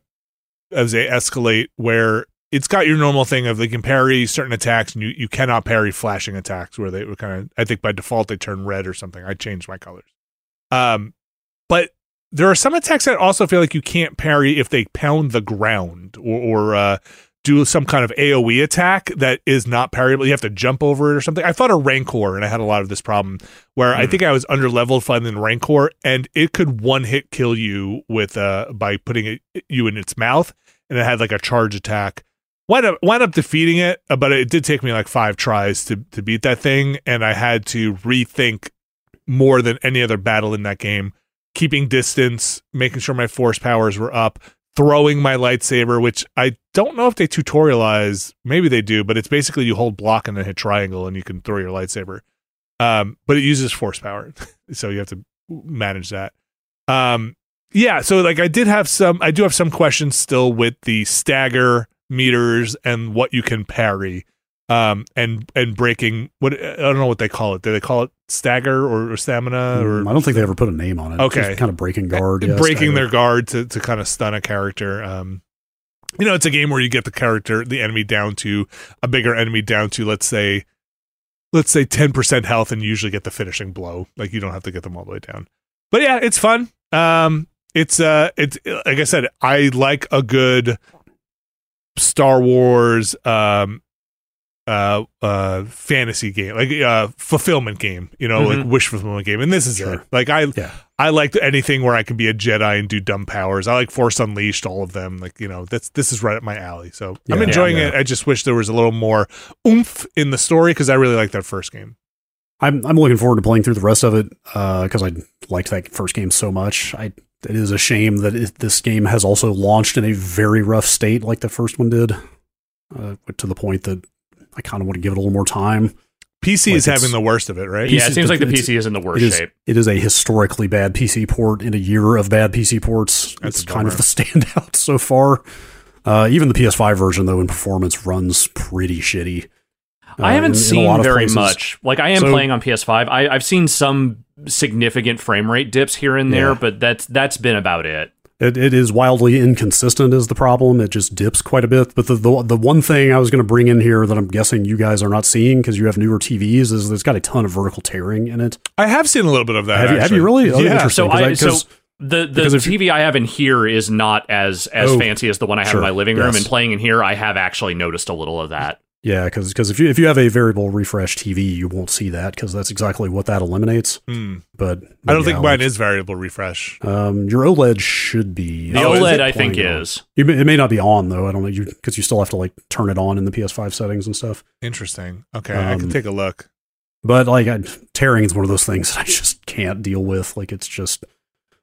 as they escalate, where it's got your normal thing of they can parry certain attacks, and you you cannot parry flashing attacks, where they were kind of. I think by default they turn red or something. I changed my colors. Um, but there are some attacks that also feel like you can't parry if they pound the ground or, or uh, do some kind of AOE attack that is not parryable. You have to jump over it or something. I fought a Rancor and I had a lot of this problem where I Hmm. think I was under leveled fighting Rancor and it could one hit kill you with uh by putting it, you in its mouth and it had like a charge attack. Wound up wound up defeating it, uh, but it did take me like five tries to to beat that thing, and I had to rethink more than any other battle in that game. Keeping distance, making sure my force powers were up, throwing my lightsaber, which I don't know if they tutorialize. Maybe they do, but it's basically you hold block and then hit triangle and you can throw your lightsaber. Um, but it uses force power, so you have to manage that. Um, yeah, so like I did have some, I do have some questions still with the stagger meters and what you can parry, um, and and breaking. What I don't know what they call it. Do they call it stagger or, or stamina or Mm, I don't think they ever put a name on it. Okay. Just kind of breaking guard, uh, yeah, breaking stagger. their guard to, to kind of stun a character. Um, you know, it's a game where you get the character, the enemy down to a bigger enemy down to let's say, let's say ten percent health, and you usually get the finishing blow. Like you don't have to get them all the way down. But yeah, it's fun. Um, it's uh, it's like I said, I like a good Star Wars um uh uh fantasy game like uh fulfillment game you know like Mhm. wish fulfillment game and this is Sure. it like i Yeah. i like anything where i can be a jedi and do dumb powers i like force unleashed all of them like you know that's this is right up my alley so i'm enjoying Yeah. it i just wish there was a little more oomph in the story because i really like that first game I'm I'm looking forward to playing through the rest of it because I liked that first game so much. I it is a shame that it, this game has also launched in a very rough state like the first one did, uh, to the point that I kind of want to give it a little more time. PC Like is having the worst of it, right? yeah, PC it seems like the PC is in the worst It is, shape. it is a historically bad PC port in a year of bad PC ports. That's it's kind of bummer. the standout so far. Uh, even the PS5 version, though, in performance runs pretty shitty. Uh, I haven't in- in seen lot of very places. much. Like I am So- playing on PS5. I, I've seen some significant frame rate dips here and there, Yeah. but that's that's been about it. It, it is wildly inconsistent is the problem. It just dips quite a bit. But the the, the one thing I was going to bring in here that I'm guessing you guys are not seeing because you have newer TVs is it's got a ton of vertical tearing in it. I have seen a little bit of that. Have you, have you really? Oh, yeah. interesting. So 'cause I, 'cause- so the the because you- TV I have in here is not as as Oh, fancy as the one I have sure, in my living room. yes. And playing in here, I have actually noticed a little of that. Yeah, because because if you if you have a variable refresh TV, you won't see that because that's exactly what that eliminates. Hmm. But, I don't but think mine like, is variable refresh. Um, your OLED should be The Oh, is OLED, I think, on? is. You may, it may not be on though. I don't know you because you still have to like turn it on in the PS5 settings and stuff. Interesting. Okay, I can Um, take a look. But like I, tearing is one of those things that I just can't deal with. Like it's just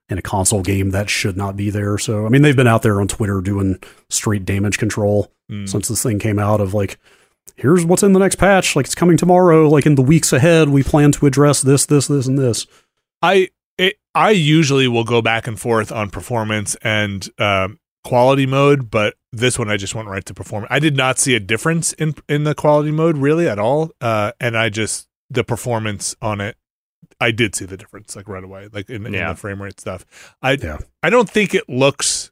in a console game that should not be there. So I mean they've been out there on Twitter doing straight damage control Hmm. since this thing came out of like here's what's in the next patch like it's coming tomorrow like in the weeks ahead we plan to address this this this and this I it, I usually will go back and forth on performance and um, quality mode, but this one I just went right to performance. I did not see a difference in in the quality mode really at all, uh, and I just the performance on it. I did see the difference like right away, like in, in the frame rate stuff. I Yeah. I don't think it looks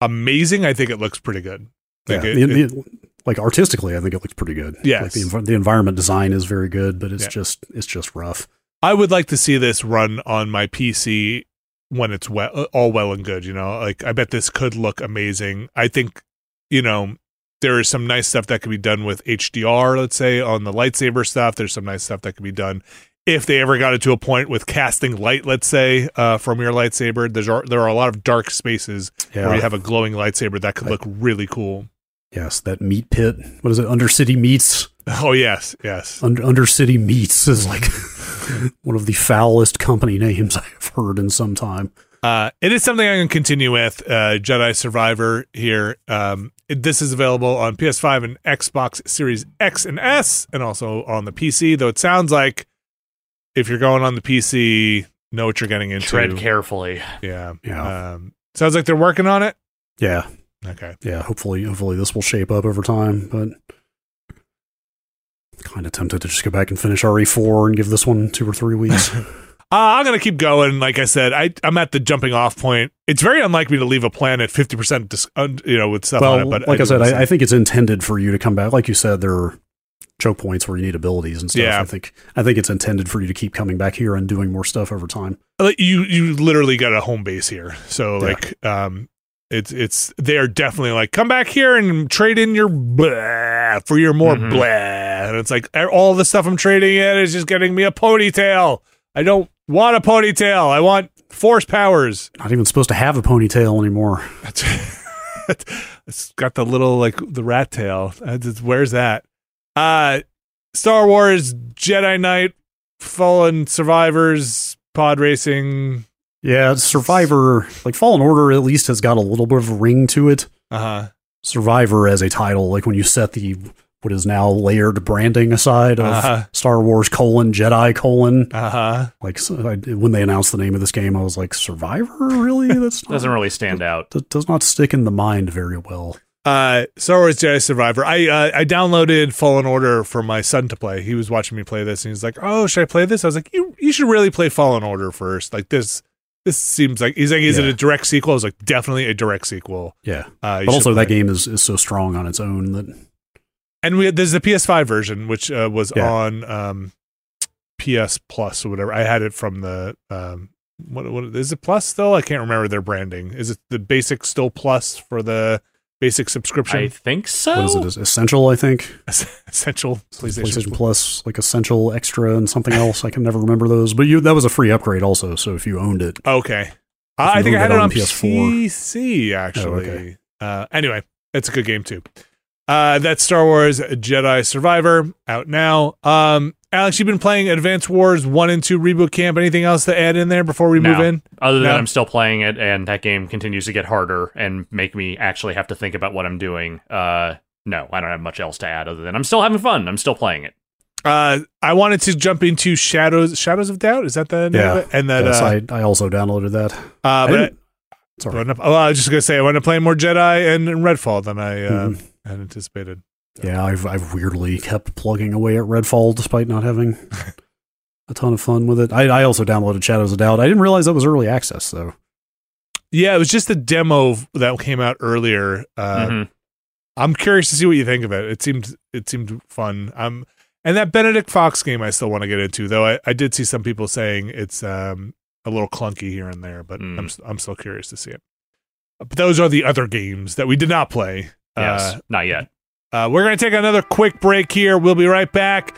amazing. I think it looks pretty good. Like yeah, it- the- it- the- like artistically i think it looks pretty good Yes. like the, env- the environment design is very good but it's Yeah. just it's just rough I would like to see this run on my PC when it's well, all well and good. You know, like I bet this could look amazing. I think, you know, there is some nice stuff that could be done with HDR. Let's say on the lightsaber stuff, there's some nice stuff that could be done. If they ever got it to a point with casting light, let's say uh, from your lightsaber, there's there are a lot of dark spaces yeah where you have a glowing lightsaber that could I- look really cool. Yes that meat pit what is it undercity meats Oh yes, yes. Under, undercity meats is like one of the foulest company names i've heard in some time Uh, it is something I can continue with. Uh, Jedi Survivor here. Um, it- this is available on PS5 and Xbox Series X and S, and also on the PC. Though it sounds like if you're going on the PC, know what you're getting into. Tread carefully. Yeah. Yeah. Um, sounds like they're working on it. yeah Okay. yeah hopefully hopefully this will shape up over time but kind of tempted to just go back and finish re4 and give this one two or three weeks Uh, I'm gonna keep going. Like I said, I I'm at the jumping off point. It's very unlikely to leave a planet 50 percent, dis- un- you know, with stuff on it. But like I, do said I, I think it's intended for you to come back like you said there are choke points where you need abilities and stuff Yeah. i think i think it's intended for you to keep coming back here and doing more stuff over time you you literally got a home base here so Yeah. like um it's it's they're definitely like come back here and trade in your blah for your more Mhm. blah. And it's like all the stuff i'm trading in is just getting me a ponytail. I don't want a ponytail. I want force powers. Not even supposed to have a ponytail anymore. It's got the little like the rat tail. Just- where's that? Uh star wars jedi knight fallen survivors pod racing yeah survivor like fallen order at least has got a little bit of a ring to it uh-huh Survivor as a title, like when you set the what is now layered branding aside of Uh-huh. Star Wars colon Jedi colon, uh-huh like so I, when they announced the name of this game, I was like, Survivor, really? That's not, Doesn't really stand out. that does not stick in the mind very well. uh Star Wars Jedi Survivor. I uh, I downloaded Fallen Order for my son to play. He was watching me play this and he's like, "Oh, should I play this?" I was like, "You you should really play Fallen Order first. Like this this seems like he's like, "Is it a direct sequel?" I was like, "Definitely a direct sequel." Yeah, Uh, but also that game is, is so strong on its own that And we there's the PS5 version which uh, was Yeah. on um PS Plus or whatever. I had it from the um what what is it Plus still? I can't remember their branding. Is it the basic still Plus for the basic subscription? I think so. what is it? Is essential? I think Essential PlayStation, PlayStation Plus, like essential, extra, and something else. I can never remember those. But you that was a free upgrade also. So if you owned it, Okay. I think I had it it on on PS4. PC actually. Oh, okay. uh, anyway, it's a good game too. Uh, that's Star Wars Jedi Survivor out now. Um, Alex, you've been playing Advance Wars one and two reboot camp. Anything else to add in there before we move in? Other than No. I'm still playing it, and that game continues to get harder and make me actually have to think about what I'm doing. Uh, no, I don't have much else to add other than I'm still having fun. I'm still playing it. Uh, I wanted to jump into Shadows Shadows of Doubt. Is that the name Yeah. of it? And that yes, uh, I, I also downloaded that. uh, I but I, didn't- Sorry. wound up- oh, I was just gonna say I wanted to play more Jedi and, and Redfall than I uh, Mhm. Had anticipated. Yeah, I've I've weirdly kept plugging away at Redfall despite not having a ton of fun with it. I, I also downloaded Shadows of Doubt. I didn't realize that was early access though. Yeah, it was just a demo that came out earlier. Uh, Mhm. I'm curious to see what you think of it. It seemed it seemed fun. Um, and that Benedict Fox game I still want to get into, though. I, I did see some people saying it's um a little clunky here and there, but Mm. I'm s- I'm still curious to see it. But those are the other games that we did not play. Yes, not yet. Uh, uh, we're gonna take another quick break here. We'll be right back.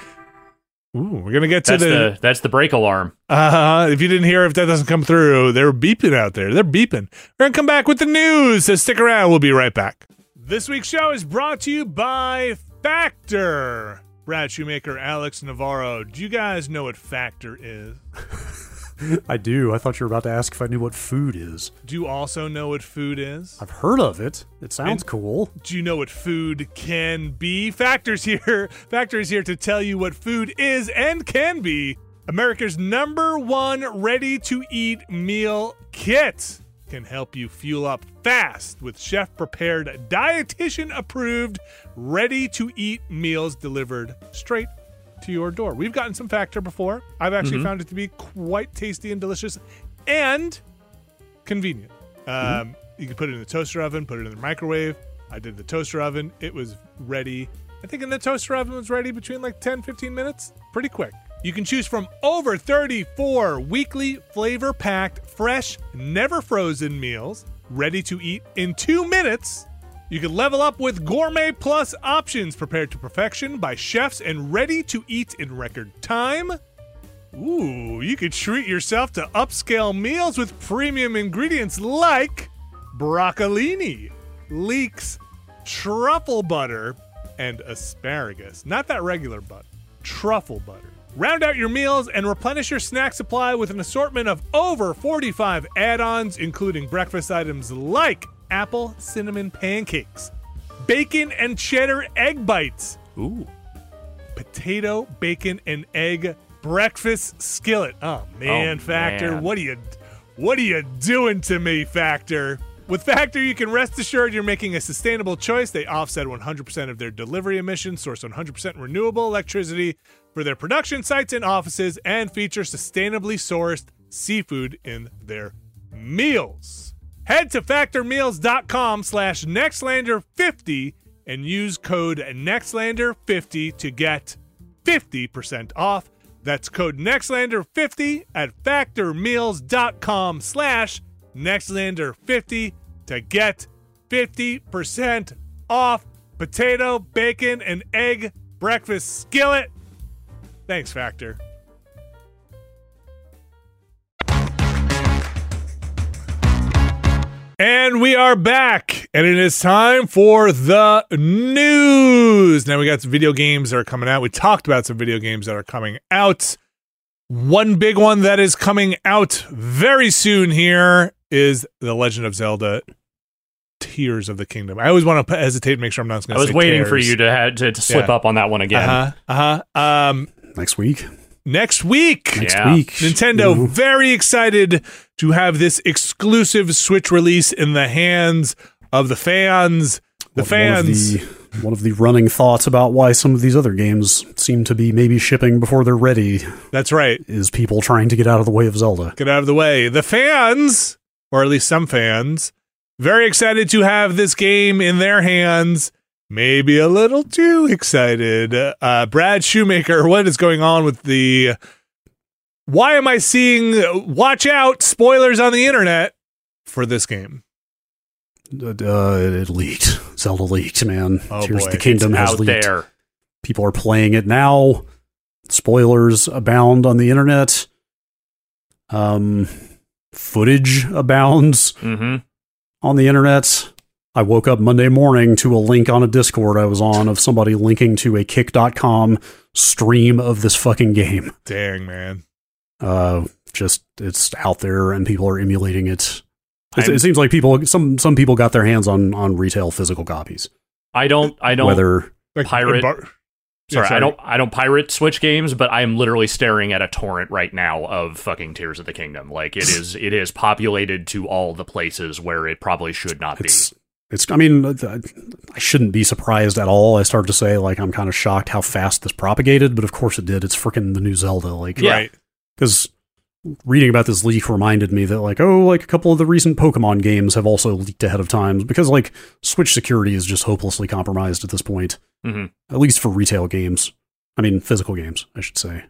Ooh, we're gonna get to That's the. the that's the break alarm. Uh, if you didn't hear, if that doesn't come through, they're beeping out there. They're beeping. We're gonna come back with the news. So stick around. We'll be right back. This week's show is brought to you by Factor. Brad Shoemaker, Alex Navarro. Do you guys know what Factor is? I do. I thought you were about to ask if I knew what food is. Do you also know what food is? I've heard of it. It sounds And- cool. Do you know what food can be? Factors here. Factors here to tell you what food is and can be. America's number one ready to eat meal kit can help you fuel up fast with chef prepared, dietitian approved, ready to eat meals delivered straight to your door. We've gotten some Factor before. I've actually found it to be quite tasty and delicious and convenient. Um, You can put it in the toaster oven, put it in the microwave. I did the toaster oven. It was ready. I think in the toaster oven was ready between like 10, 15 minutes. Pretty quick. You can choose from over 34 weekly flavor packed, fresh, never frozen meals ready to eat in two minutes. You can level up with Gourmet Plus options prepared to perfection by chefs and ready to eat in record time. Ooh, you could treat yourself to upscale meals with premium ingredients like broccolini, leeks, truffle butter, and asparagus. Not that regular butter, truffle butter. Round out your meals and replenish your snack supply with an assortment of over 45 add ons, including breakfast items like apple cinnamon pancakes, bacon and cheddar egg bites, Ooh. potato, bacon, and egg breakfast skillet. Oh man, Oh, Factor, man. what are you what are you doing to me, Factor? With Factor, you can rest assured you're making a sustainable choice. They offset 100% of their delivery emissions, source 100% renewable electricity for their production sites and offices, and feature sustainably sourced seafood in their meals. Head to factormeals.com slash nextlander50 and use code nextlander50 to get 50% off. That's code nextlander50 at factormeals.com slash nextlander50 to get 50% off potato, bacon, and egg breakfast skillet. Thanks, Factor. And we are back, and it is time for the news. Now we got some video games that are coming out. We talked about some video games that are coming out. One big one that is coming out very soon here is The Legend of Zelda Tears of the Kingdom. I always want to hesitate and make sure I'm not going to I to was waiting for you to have to, to slip Yeah. up on that one again. Uh huh. Uh huh. Um, Next week. Next week. Next Yeah. week. Nintendo you know. very excited to have this exclusive Switch release in the hands of the fans. The One- fans. One of the, one of the running thoughts about why some of these other games seem to be maybe shipping before they're ready That's right. is people trying to get out of the way of Zelda. Get out of the way. The fans, or at least some fans, very excited to have this game in their hands. Maybe a little too excited. Uh, Brad Shoemaker, what is going on with the? Why am I seeing? Watch out! Spoilers on the internet for this game. Uh, it leaked. Zelda leaked, man. Oh, Tears boy. of the Kingdom It's has out leaked. there. People are playing it now. Spoilers abound on the internet. Um, footage abounds hmm on the internet. I woke up Monday morning to a link on a Discord I was on of somebody linking to a kick.com stream of this fucking game. Dang man. Uh, just it's out there and people are emulating it. It, it seems like people some some people got their hands on on retail physical copies. I don't. I don't. Whether Like Pirate- bar- Yeah, Sorry, I don't I don't pirate Switch games, but I am literally staring at a torrent right now of fucking Tears of the Kingdom. Like it is it is populated to all the places where it probably should not be. It's it's. I mean, uh, I shouldn't be surprised at all. I started to say like I'm kind of shocked how fast this propagated, but of course it did. It's freaking the new Zelda. Like, Yeah. Right. because reading about this leak reminded me that like oh like a couple of the recent pokemon games have also leaked ahead of time because like switch security is just hopelessly compromised at this point Mhm. at least for retail games i mean physical games i should say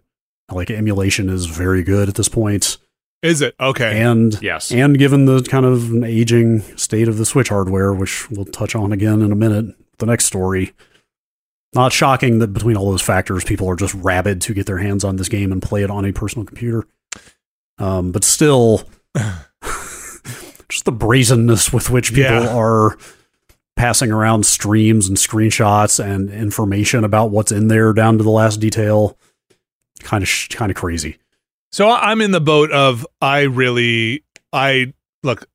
like emulation is very good at this point Is it okay? and Yes. and given the kind of aging state of the switch hardware which we'll touch on again in a minute the next story not shocking that between all those factors people are just rabid to get their hands on this game and play it on a personal computer um, but still just the brazenness with which people Yeah. are passing around streams and screenshots and information about what's in there down to the last detail kind of sh- kind of crazy So I- I'm in the boat of I really I look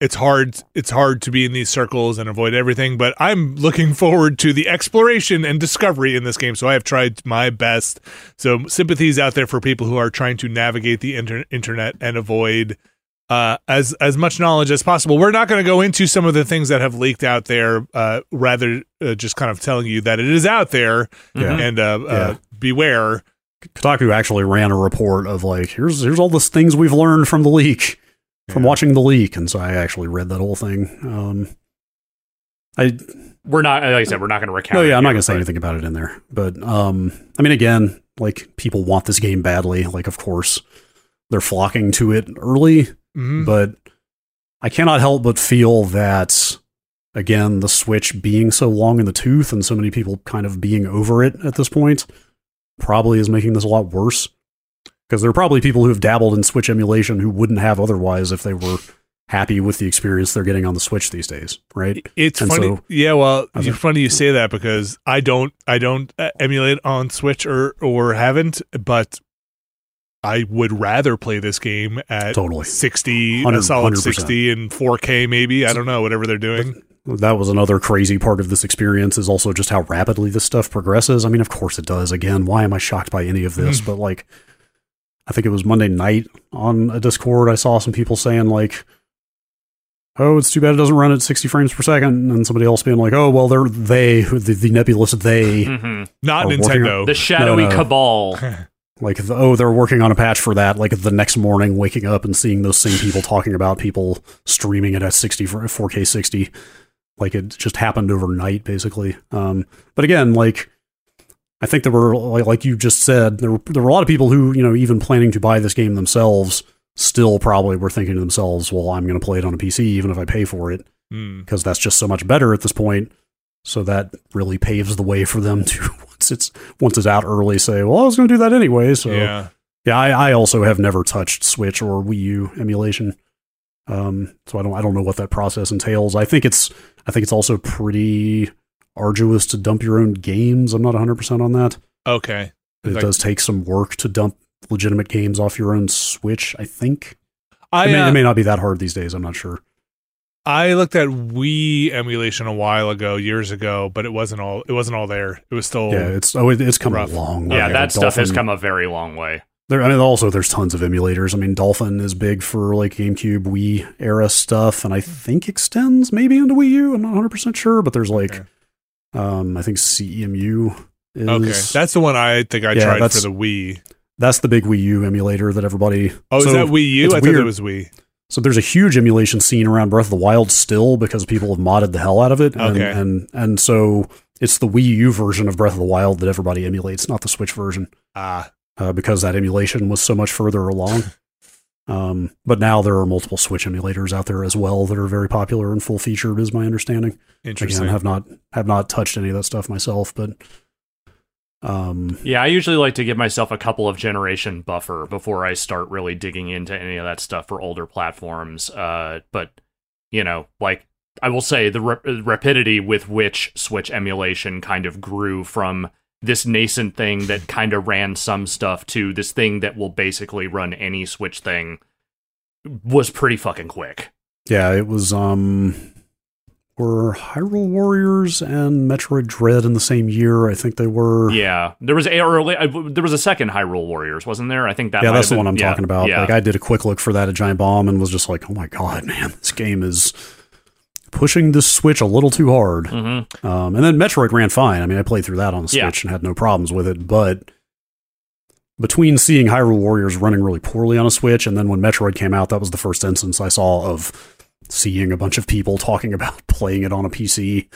it's hard it's hard to be in these circles and avoid everything but I'm looking forward to the exploration and discovery in this game so I have tried my best so sympathies out there for people who are trying to navigate the inter- internet and avoid uh, as as much knowledge as possible. We're not going to go into some of the things that have leaked out there. Uh, rather, uh, just kind of telling you that it is out there Yeah. and uh, uh, Yeah. beware. Kotaku actually ran a report of like here's here's all the things we've learned from the leak from Yeah. watching the leak and so I actually read that whole thing um I We're not like I said, we're not gonna recount. no yeah I'm not going to say anything about it in there but um I mean again like people want this game badly like of course they're flocking to it early Mhm. but I cannot help but feel that again the Switch being so long in the tooth and so many people kind of being over it at this point probably is making this a lot worse because there are probably people who have dabbled in Switch emulation who wouldn't have otherwise if they were happy with the experience they're getting on the Switch these days, right? It's And funny. so- yeah, well, it's funny you say that because I don't, I don't uh, emulate on Switch or or haven't, but I would rather play this game at Totally. sixty, a solid 100%. sixty and four K, maybe. I don't know, whatever they're doing. That was another crazy part of this experience is also just how rapidly this stuff progresses. I mean, of course it does. Again, why am I shocked by any of this? but like, I think it was Monday night on a Discord. I saw some people saying like, "Oh, it's too bad it doesn't run at 60 frames per second. and somebody else being like, "Oh, well, they're they the, the nebulous they Mhm. Not Or working Nintendo. The shadowy no. cabal. like the, oh they're working on a patch for that like the next morning waking up and seeing those same people talking about people streaming it at 60 for 4k 60 like it just happened overnight basically um but again like i think there were like, like you just said there were, there were a lot of people who you know even planning to buy this game themselves still probably were thinking to themselves well i'm going to play it on a pc even if i pay for it Hmm. because that's just so much better at this point. So that really paves the way for them to once it's once it's out early say, well, I was going to do that anyway. So yeah, yeah, I, I also have never touched Switch or Wii U emulation. Um, so I don't I don't know what that process entails. I think it's I think it's also pretty arduous to dump your own games. I'm not 100 percent on that. okay. It Like- does take some work to dump legitimate games off your own Switch. I think I it, may, uh, it may not be that hard these days. I'm not sure. I looked at Wii emulation a while ago, years ago, but it wasn't all it wasn't all there. It was still Yeah, it's oh, it, it's come rough. a long way. yeah, that stuff has come a very long way. There, I mean, also there's tons of emulators. I mean, Dolphin is big for like GameCube, Wii era stuff, and I think extends maybe into Wii U. I'm not 100 percent sure, but there's like, Okay. um, I think CEMU is okay. That's the one I think I Yeah, tried for the Wii. that's the big Wii U emulator that everybody. Oh, is that Wii U? I thought it was Wii. So there's a huge emulation scene around Breath of the Wild still because people have modded the hell out of it, and Okay. and and so it's the Wii U version of Breath of the Wild that everybody emulates, not the Switch version. Ah, uh, because that emulation was so much further along. Um, but now there are multiple Switch emulators out there as well that are very popular and full featured, is my understanding. interesting. Again, have not have not touched any of that stuff myself, but um, Yeah, I usually like to give myself a couple of generation buffer before I start really digging into any of that stuff for older platforms. Uh, but you know, like I will say, the rap- rapidity with which Switch emulation kind of grew from this nascent thing that kind of ran some stuff to this thing that will basically run any Switch thing was pretty fucking quick. yeah, it was. Um, were Hyrule Warriors and Metroid Dread in the same year. I think they were. Yeah, there was a early, uh, there was a second Hyrule Warriors, wasn't there? I think that. yeah, that's the one I'm yeah, talking about. Yeah, Like I did a quick look for that at Giant Bomb and was just like, oh my god, man, this game is pushing the Switch a little too hard. Mhm. Um, and then Metroid ran fine. I mean, I played through that on the Switch Yeah. and had no problems with it. But between seeing Hyrule Warriors running really poorly on a Switch and then when Metroid came out, that was the first instance I saw of seeing a bunch of people talking about playing it on a PC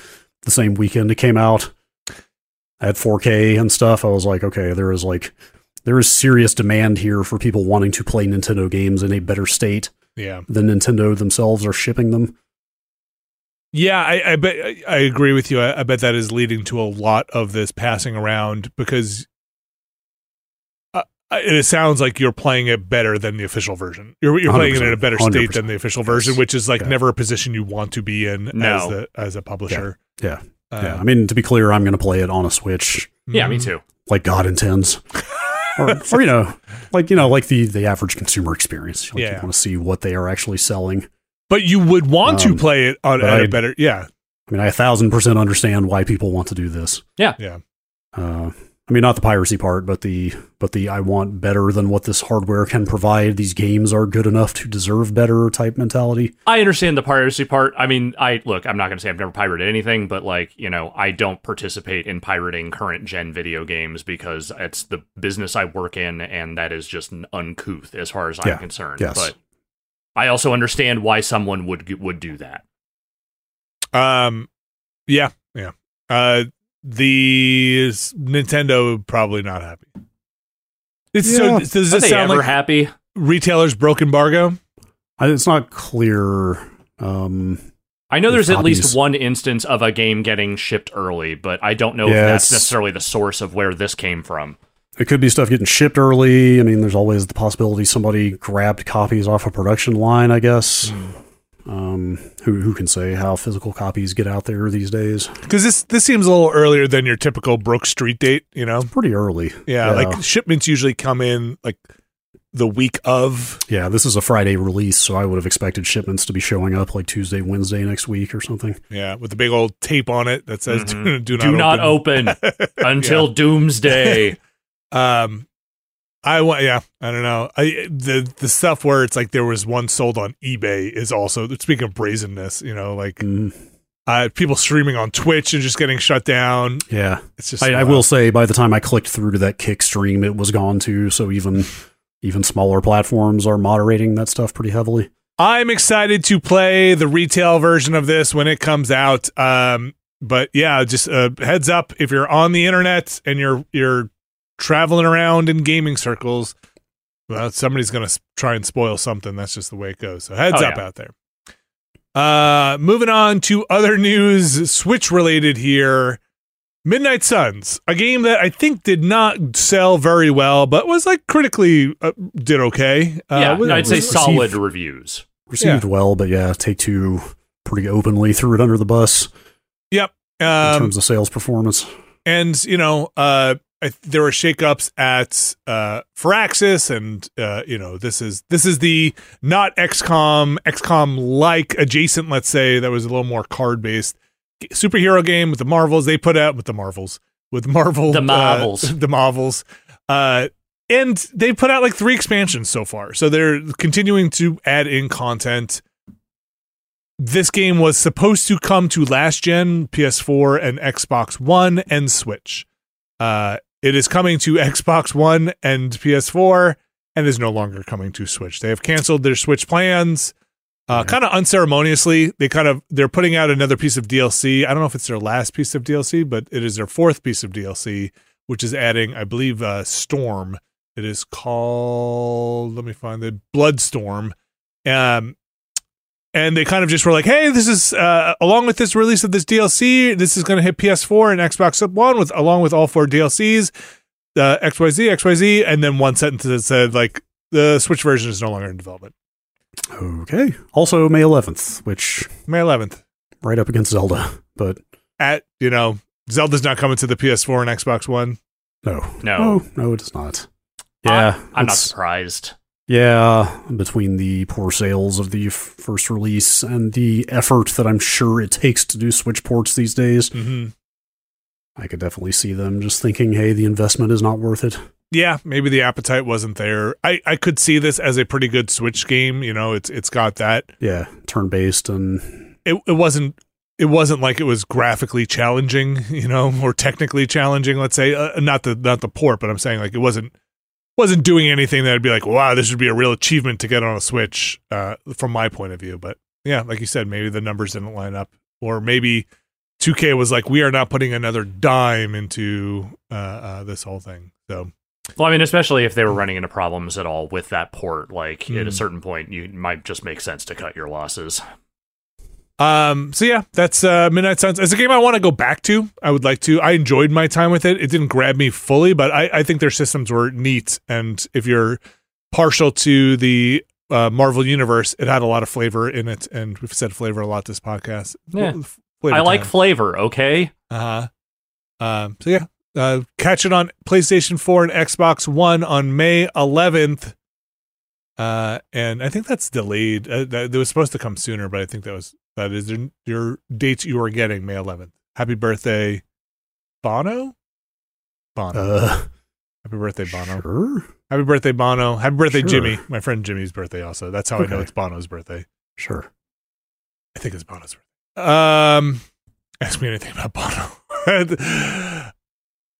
the same weekend it came out at 4K and stuff. I was like, okay, there is like there is serious demand here for people wanting to play Nintendo games in a better state Yeah. than Nintendo themselves are shipping them. Yeah, I, I bet I- I agree with you. I, I bet that is leading to a lot of this passing around because uh, it sounds like you're playing it better than the official version. You're, you're playing it in a 100%, better state than the official version, Yes. which is like Yeah. never a position you want to be in No. as the as a publisher. Yeah. Uh, yeah. I mean, to be clear, I'm going to play it on a Switch yeah, me mhm. too. like God intends. or, or you know, like you know, like the the average consumer experience. Like Yeah. you want to see what they are actually selling. But you would want to Um, play it on but at a I- better. Yeah, I mean, I a thousand percent understand why people want to do this. Yeah. Yeah. Uh, I mean, not the piracy part, but the but the I want better than what this hardware can provide. These games are good enough to deserve better type mentality. I understand the piracy part. I mean, I look, I'm not going to say I've never pirated anything, but like, you know, I don't participate in pirating current gen video games because it's the business I work in and that is just an uncouth as far as I'm Yeah, concerned. yes. But I also understand why someone would would do that. um, yeah, yeah. Uh, the Nintendo probably not happy. It's Yeah. so. Does Are this they sound ever like happy? retailers broke embargo? I, it's not clear. Um, I know there's If at least one instance of a game getting shipped early, but I don't know if that's necessarily the source of where this came from. It could be stuff getting shipped early. I mean, there's always the possibility somebody grabbed copies off a production line. I guess. Um, who who can say how physical copies get out there these days? Because this this seems a little earlier than your typical broke street date. You know, Pretty early. yeah, like shipments usually come in like the week of. yeah, this is a Friday release, so I would have expected shipments to be showing up like Tuesday, Wednesday next week or something. Yeah, with the big old tape on it that says Mhm. "Do not Do not open." open until doomsday. Um, I want. Yeah, I don't know. I the the stuff where it's like there was one sold on eBay is also speaking of brazenness. You know, like Mm, uh, people streaming on Twitch and just getting shut down. yeah, It's just. I, I will say by the time I clicked through to that kick stream, it was gone too. So even even smaller platforms are moderating that stuff pretty heavily. I'm excited to play the retail version of this when it comes out. Um, but yeah, just uh, heads up if you're on the internet and you're you're traveling around in gaming circles, well, somebody's gonna try and spoil something. That's just the way it goes. So heads Oh, up yeah. out there. Uh, moving on to other news, Switch related here. Midnight Suns, a game that I think did not sell very well, but was like critically uh, did okay. Uh, yeah, was- no, I'd say was- solid reviews. Received well, but yeah, Take Two pretty openly threw it under the bus Yep. in Um, terms of sales performance. and you know uh I, there were shakeups at uh Firaxis and uh you know this is this is the not XCOM XCOM like adjacent let's say that was a little more card based superhero game with the Marvels they put out with the Marvels with Marvel The uh, Marvels. the Marvels uh and they put out like three expansions so far so they're continuing to add in content this game was supposed to come to last gen PS4 and Xbox One and Switch. Uh, it is coming to Xbox One and PS4 and is no longer coming to Switch. They have canceled their Switch plans. Uh, kind of unceremoniously, they kind of they're putting out another piece of DLC. I don't know if it's their last piece of DLC, but it is their fourth piece of DLC, which is adding, I believe, uh, Storm. It is called. Let me find the Bloodstorm. Um, and they kind of just were like, "Hey, this is uh, along with this release of this DLC, this is going to hit PS4 and Xbox One with along with all four DLCs, uh, XYZ, XYZ." And then one sentence that said like, "The Switch version is no longer in development." Okay. Also May 11th, which May 11th. right up against Zelda, but At you know, Zelda's not coming to the PS4 and Xbox One. no, No. no, no, it is not. Yeah, I'm not surprised. Yeah, between the poor sales of the f- first release and the effort that I'm sure it takes to do Switch ports these days, hmm I could definitely see them just thinking, hey, the investment is not worth it. Yeah, maybe the appetite wasn't there. I, I could see this as a pretty good Switch game. You know, it's it's got that. Yeah, turn based and It it wasn't it wasn't like it was graphically challenging, you know, or technically challenging. Let's say uh, not the not the port, but I'm saying like it wasn't wasn't doing anything that'd be like, wow, this would be a real achievement to get on a Switch, uh, from my point of view. But yeah, like you said, maybe the numbers didn't line up, or maybe 2K was like, we are not putting another dime into uh, uh, this whole thing. So Well, I mean, especially if they were running into problems at all with that port, like at a Hmm. certain point, you might just make sense to cut your losses. Um. So yeah, that's uh, Midnight Suns. It's a game I want to go back to. I would like to. I enjoyed my time with it. It didn't grab me fully, but I, I think their systems were neat. And if you're partial to the uh, Marvel universe, it had a lot of flavor in it. And we've said flavor a lot this podcast. Yeah. Flavor I like time. flavor, okay? Uh huh. Um. So yeah, uh, catch it on PlayStation Four and Xbox One on May 11th. Uh, and I think that's delayed. Uh, that, that was supposed to come sooner, but I think that was that is your, your dates you are getting May 11th. Happy birthday, Bono. Bono. uh, Happy birthday, Bono. sure, Happy birthday, Bono. Happy birthday, Sure. Jimmy. My friend Jimmy's birthday also. That's how I know it's Bono's birthday. sure. I think it's Bono's birthday. Um, ask me anything about Bono.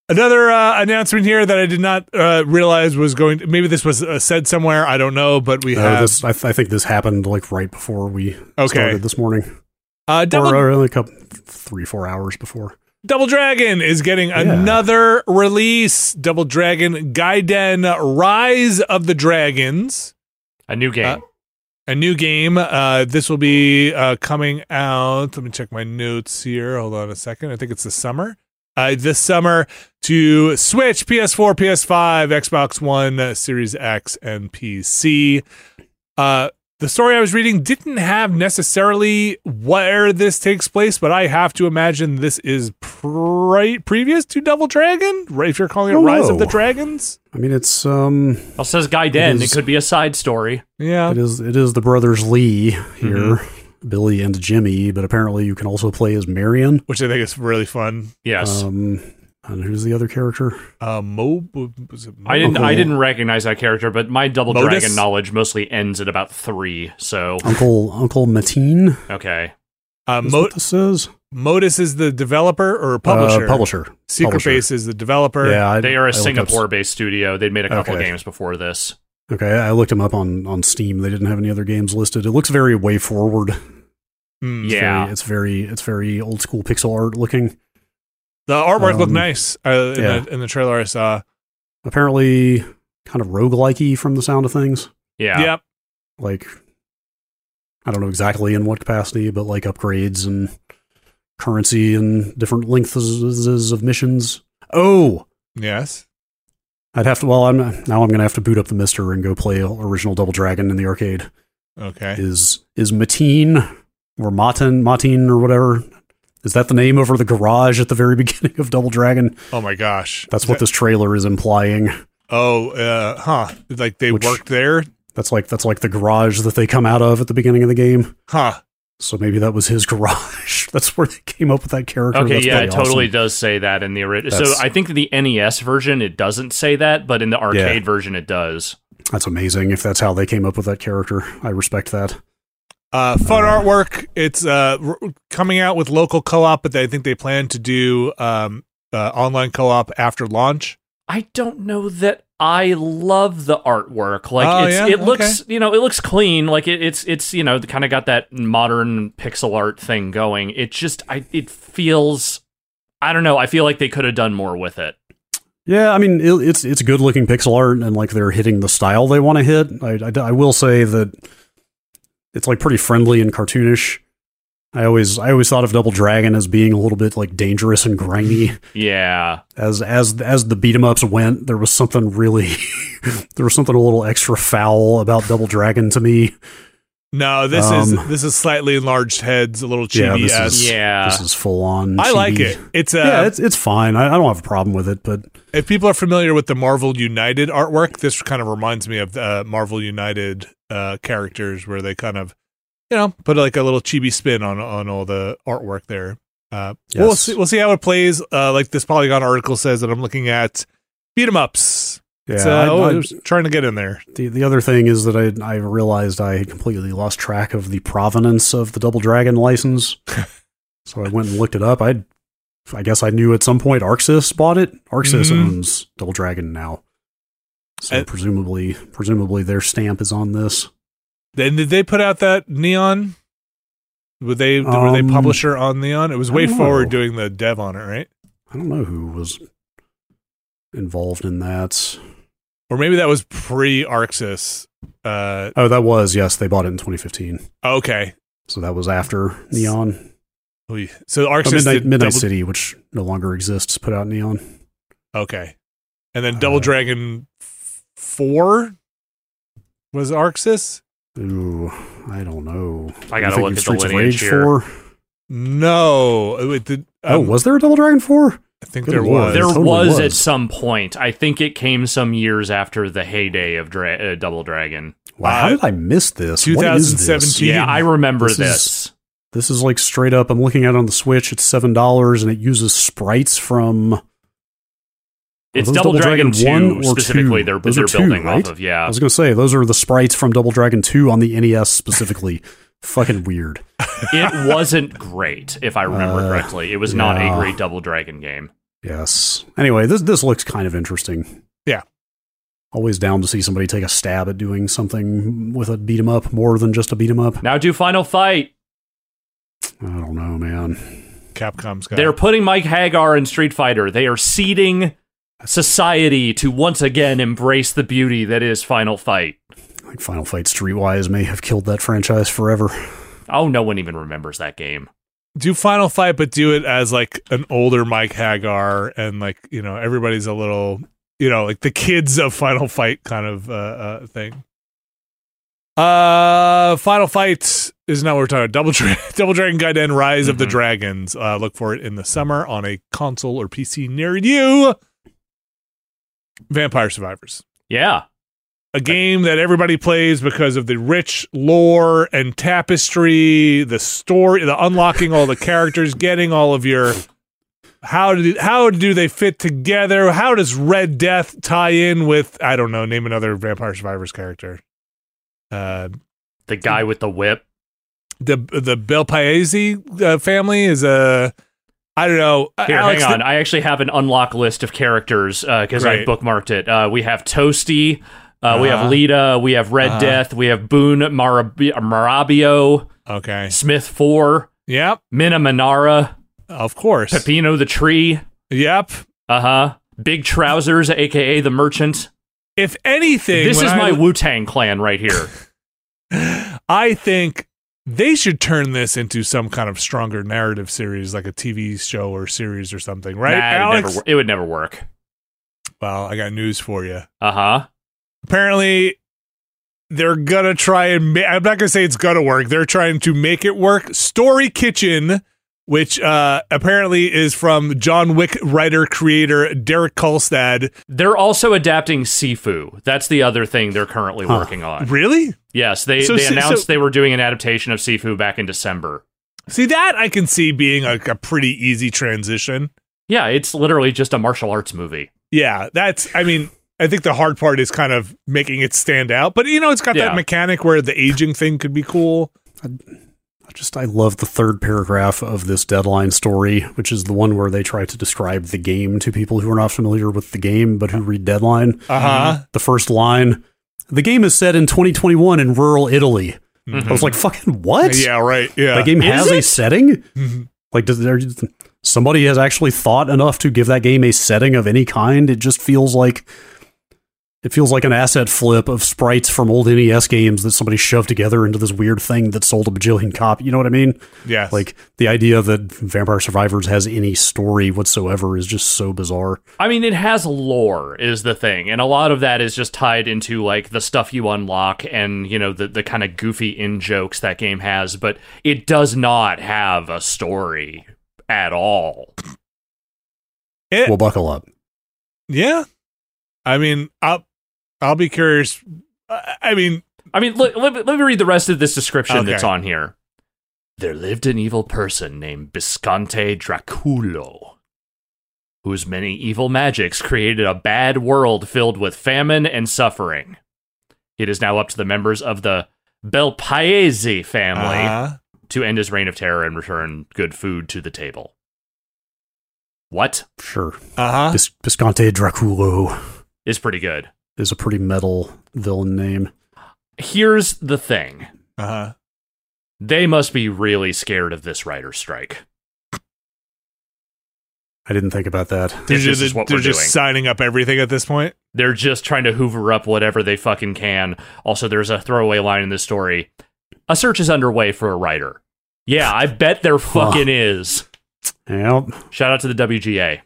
Another uh, announcement here that I did not uh, realize was going. To, maybe this was uh, said somewhere. I don't know, but we Uh, have this, I, th- I think this happened like right before we okay. started this morning, Uh, Double or uh, like a couple, three, four hours before. Double Dragon is getting Yeah. another release. Double Dragon Gaiden Rise of the Dragons. A new game. a new game. Uh, this will be uh, coming out. Let me check my notes here. Hold on a second. I think it's the summer. Uh, this summer to Switch, PS4, PS5, Xbox One, uh, Series X, and PC. Uh, the story I was reading didn't have necessarily where this takes place, but I have to imagine this is pre- previous to Double Dragon, right? If you're calling it Oh, Rise of the. Dragons, I mean, it's um, well, says Gaiden. It, is- it could be a side story. yeah. it is it is the brothers Lee here, Mm-hmm. Billy and Jimmy, but apparently you can also play as Marion. Which I think is really fun. Yes. Um, and who's the other character? Uh, Mo, was it Mo? I didn't. I didn't recognize that character, but my Double Modus? Dragon knowledge mostly ends at about three. So Uncle Uncle Mateen. okay, Uh, Is Mo- what this says? Modus is the developer or publisher. Uh, publisher. Secret publisher. Base is the developer. Yeah, I, they are a Singapore-based studio. They'd made a couple Okay. games before this. Okay, I looked them up on on Steam. They didn't have any other games listed. It looks very way forward. Mm. It's Yeah. very, it's very it's very old school pixel art looking. The artwork looked Um, nice uh, in, yeah. the, in the trailer I saw. Apparently, kind of roguelikey from the sound of things. Yeah. Yep. Like, I don't know exactly in what capacity, but like upgrades and currency and different lengths of missions. Oh, Yes. I'd have to. Well, I'm now. I'm gonna have to boot up the MiSTer and go play original Double Dragon in the arcade. Okay. Is is Mateen or Matin Matin or whatever? Is that the name over the garage at the very beginning of Double Dragon? Oh my gosh. That's Is what that- this trailer is implying. Oh, uh, huh. Like they Which- worked there. That's like that's like the garage that they come out of at the beginning of the game. Huh. So maybe that was his garage. That's where they came up with that character. Okay, That's yeah, it pretty totally does say that in the original. So I think the NES version it doesn't say that, but in the arcade Yeah. version it does. That's amazing. If that's how they came up with that character, I respect that. Uh, fun Uh, artwork. It's uh, r- coming out with local co-op, but I think they plan to do um, uh, online co-op after launch. I don't know that I love the artwork. Like Oh, it's, yeah? it looks, you know, it looks clean. Like it, it's, it's, you know, kind of got that modern pixel art thing going. It just, I, it feels, I don't know. I feel like they could have done more with it. Yeah, I mean it, it's it's good looking pixel art and like they're hitting the style they want to hit. I, I, I will say that it's like pretty friendly and cartoonish. I always I always thought of Double Dragon as being a little bit like dangerous and grimy. Yeah, As as as the beat 'em ups went, there was something really there was something a little extra foul about Double Dragon to me. No, this is Um, this is slightly enlarged heads, a little Yeah, chibi this is- Yeah. This is full on. I like it. It's uh, yeah, it's it's fine. I, I don't have a problem with it, but if people are familiar with the Marvel United artwork, this kind of reminds me of the uh, Marvel United uh, characters, where they kind of, you know, put like a little chibi spin on on all the artwork there. Uh, We'll see. We'll see how it plays. Uh, like this Polygon article says that I'm looking at beat 'em ups. yeah. It's, uh, I- oh, I- was trying to get in there. the the other thing is that I I realized I had completely lost track of the provenance of the Double Dragon license, so I went and looked it up. I I guess I knew at some point Arc Sys bought it. Arc Sys Mhm. owns Double Dragon now, so And- presumably presumably their stamp is on this. Then did they put out that Neon? Were they were they Um, publisher on Neon? It was WayForward doing the dev on it, right? I don't know who was involved in that. Or maybe that was pre Arc Sys. Uh, Oh, that was yes, they bought it in 2015. okay. So that was after Neon. So Arc Sys Midnight, did Midnight double, City, which no longer exists, put out Neon. Okay, and then Double Uh, Dragon Four was Arc Sys. Ooh, I don't know. I gotta think look of at the Streets of Rage here. 4? No, it did, oh, um, was there a Double Dragon 4? I think Good there lord. was. There totally was, was. at some point. I think it came some years after the heyday of Dra- uh, Double Dragon. Wow, Uh, how did I miss this? What is this? 2017. Yeah, I remember This this. is- This is like straight up. I'm looking at it on the Switch. It's seven dollars, and it uses sprites from. Are It's those Double, Dragon, 2 1 or specifically 2? they're, Those they're are two, building right? off of. Yeah. I was gonna say those are the sprites from Double Dragon 2 on the NES specifically. Fucking weird. it wasn't great, if I remember Uh, correctly. It was not a great Double Dragon game. Yes. Anyway, this this looks kind of interesting. Yeah. Always down to see somebody take a stab at doing something with a beat 'em up more than just a beat 'em up. Now do Final Fight. I don't know, man. Capcom's got. They're putting Mike Haggar in Street Fighter. They are seeding society to once again embrace the beauty that is Final Fight. I think Final Fight Streetwise may have killed that franchise forever. Oh, no one even remembers that game. do Final Fight, but do it as like an older Mike Haggar, and like you know everybody's a little, you know, like the kids of Final Fight kind of uh, uh thing. Uh, Final Fight is not what we're talking about. Double Dra- Double Dragon Gaiden: Rise of the Mhm. Dragons. Uh, look for it in the summer on a console or PC near you. Vampire Survivors Yeah. a game that everybody plays because of the rich lore and tapestry, the story, the unlocking all the characters, getting all of your how do how do they fit together? How does Red Death tie in with I don't know, name another Vampire Survivors character. Uh The guy with the whip. the the Belpaese uh, family is a I don't know. Here, Alex, hang on. I actually have an unlock list of characters because I bookmarked it. Uh, we have Toastie. Uh, We have Uh-huh. Lita. We have Red Uh-huh. Death. We have Boon Marab- Marrabbio. Okay. Smith 4. Yep. Minnah Mannarah. Of course. Peppino the Tree. Yep. Uh huh. Big Trousers, aka the Merchant. If anything, this is I- my Wu Tang clan right here. I think they should turn this into some kind of stronger narrative series, like a TV show or series or something, right, Nah, it, would Alex? never, it would never work. Well, I got news for you. Uh huh. Apparently, they're gonna try and. Ma- I'm not gonna say it's gonna work. They're trying to make it work. Story Kitchen, which uh, apparently is from John Wick writer creator Derek Kolstad. They're also adapting Sifu. That's the other thing they're currently Huh. working on. Really? Yes, they, So they announced so- they were doing an adaptation of Sifu back in December. See that I can see being a, a pretty easy transition. Yeah, it's literally just a martial arts movie. Yeah, that's. I mean, I think the hard part is kind of making it stand out. But you know, it's got Yeah. that mechanic where the aging thing could be cool. I just I love the third paragraph of this deadline story, which is the one where they try to describe the game to people who are not familiar with the game but who read deadline. Uh huh. The first line, the game is set in 2021 in rural Italy. I was like, fucking what? Yeah. Right. Yeah. The game has a it? setting? Mhm. Like, does there somebody has actually thought enough to give that game a setting of any kind? It just feels like It feels like an asset flip of sprites from old NES games that somebody shoved together into this weird thing that sold a bajillion copy. You know what I mean? Yeah. Like the idea that Vampire Survivors has any story whatsoever is just so bizarre. I mean, it has lore, is the thing, and a lot of that is just tied into like the stuff you unlock and you know the the kind of goofy in jokes that game has, but it does not have a story at all. It- Well, buckle up. yeah. I mean, I'll I'll be curious. I I mean, I mean, let, let, me- let me read the rest of this description Okay. that's on here. There lived an evil person named Bisconte Draculo, whose many evil magics created a bad world filled with famine and suffering. It is now up to the members of the Belpaese family uh, to end his reign of terror and return good food to the table. What Sure. uh-huh. Bis- Bisconte Draculo is pretty good. Is a pretty metal villain name. Here's the thing Uh-huh. they must be really scared of this writer's strike. I didn't think about that. They're, just, this is what they're we're just doing. signing up everything at this point. They're just trying to hoover up whatever they fucking can. Also, there's a throwaway line in this story. A search is underway for a writer. Yeah, I bet there fucking is. Yep. Shout out to the WGA.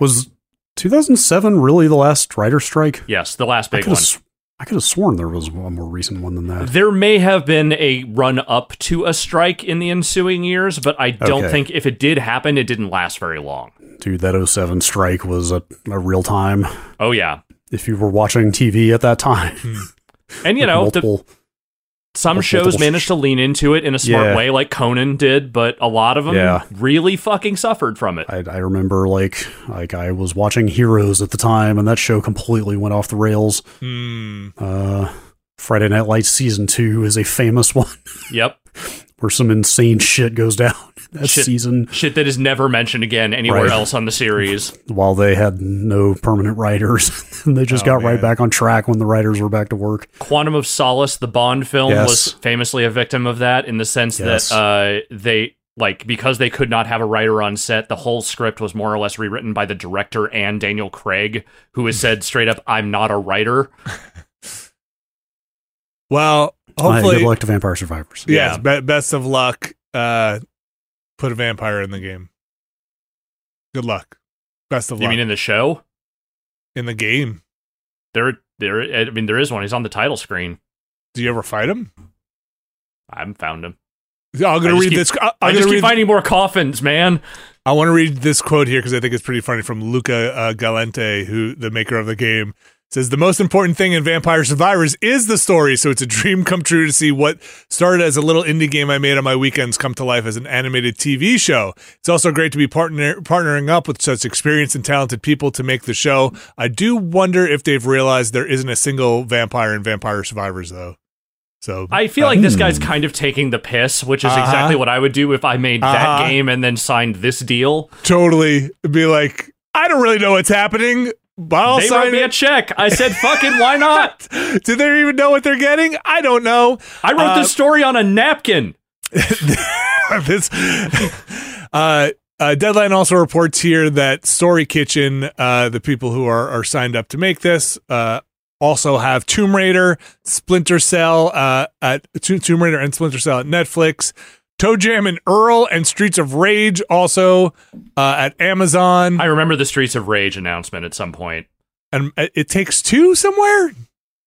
Was 2007 really the last writer strike? Yes, the last I big could one. have s- I could have sworn there was a more recent one than that. There may have been a run up to a strike in the ensuing years, but I don't Okay. think if it did happen, it didn't last very long. Dude, that 07 strike was a, a real time. Oh, yeah. If you were watching TV at that time, hmm. And, you know, the, multiple, some shows sh- managed to lean into it in a smart Yeah. way, like Conan did, but a lot of them Yeah. really fucking suffered from it. I, I remember like like I was watching Heroes at the time, and that show completely went off the rails. Hmm. Uh, Friday Night Lights season two is a famous one Yep. Where some insane shit goes down that Shit. season Shit that is never mentioned again anywhere Right. else on the series. while they had no permanent writers. and they just Oh, got right back on track when the writers were back to work. Quantum of Solace, the Bond film, Yes. was famously a victim of that in the sense Yes. that uh, they like because they could not have a writer on set, the whole script was more or less rewritten by the director and Daniel Craig, who has said straight up, "I'm not a writer." Well, Hey, hopefully, good luck to Vampire Survivors. yes, be- best of luck. Uh, put a vampire in the game. Good luck. Best of You luck You mean in the show? in the game. There, there. I mean, there is one. He's on the title screen. Do you ever fight him? I haven't found him. I'm gonna just read keep- this. I, I I'm just gonna keep read. finding more coffins, man. I want to read this quote here because I think it's pretty funny from Luca uh, Galante, who the maker of the game says the most important thing in Vampire Survivors is the story. So it's a dream come true to see what started as a little indie game I made on my weekends come to life as an animated TV show. It's also great to be partner partnering up with such experienced and talented people to make the show. I do wonder if they've realized there isn't a single vampire in Vampire Survivors though. So I feel like this Hmm. guy's kind of taking the piss, which is Uh-huh. exactly what I would do if I made that Uh-huh. game and then signed this deal. totally be like, I don't really know what's happening. I'll they sign wrote me it. a check. I said, "Fucking why not?" Do they even know what they're getting? I don't know. I wrote Uh, this story on a napkin. this, uh, uh, Deadline also reports here that Story Kitchen, uh, the people who are, are signed up to make this, uh, also have Tomb Raider, Splinter Cell uh, at Tomb Raider and Splinter Cell at Netflix, ToeJam and Earl and Streets of Rage also uh, at Amazon, I remember the Streets of Rage announcement at some point. and it it takes two somewhere.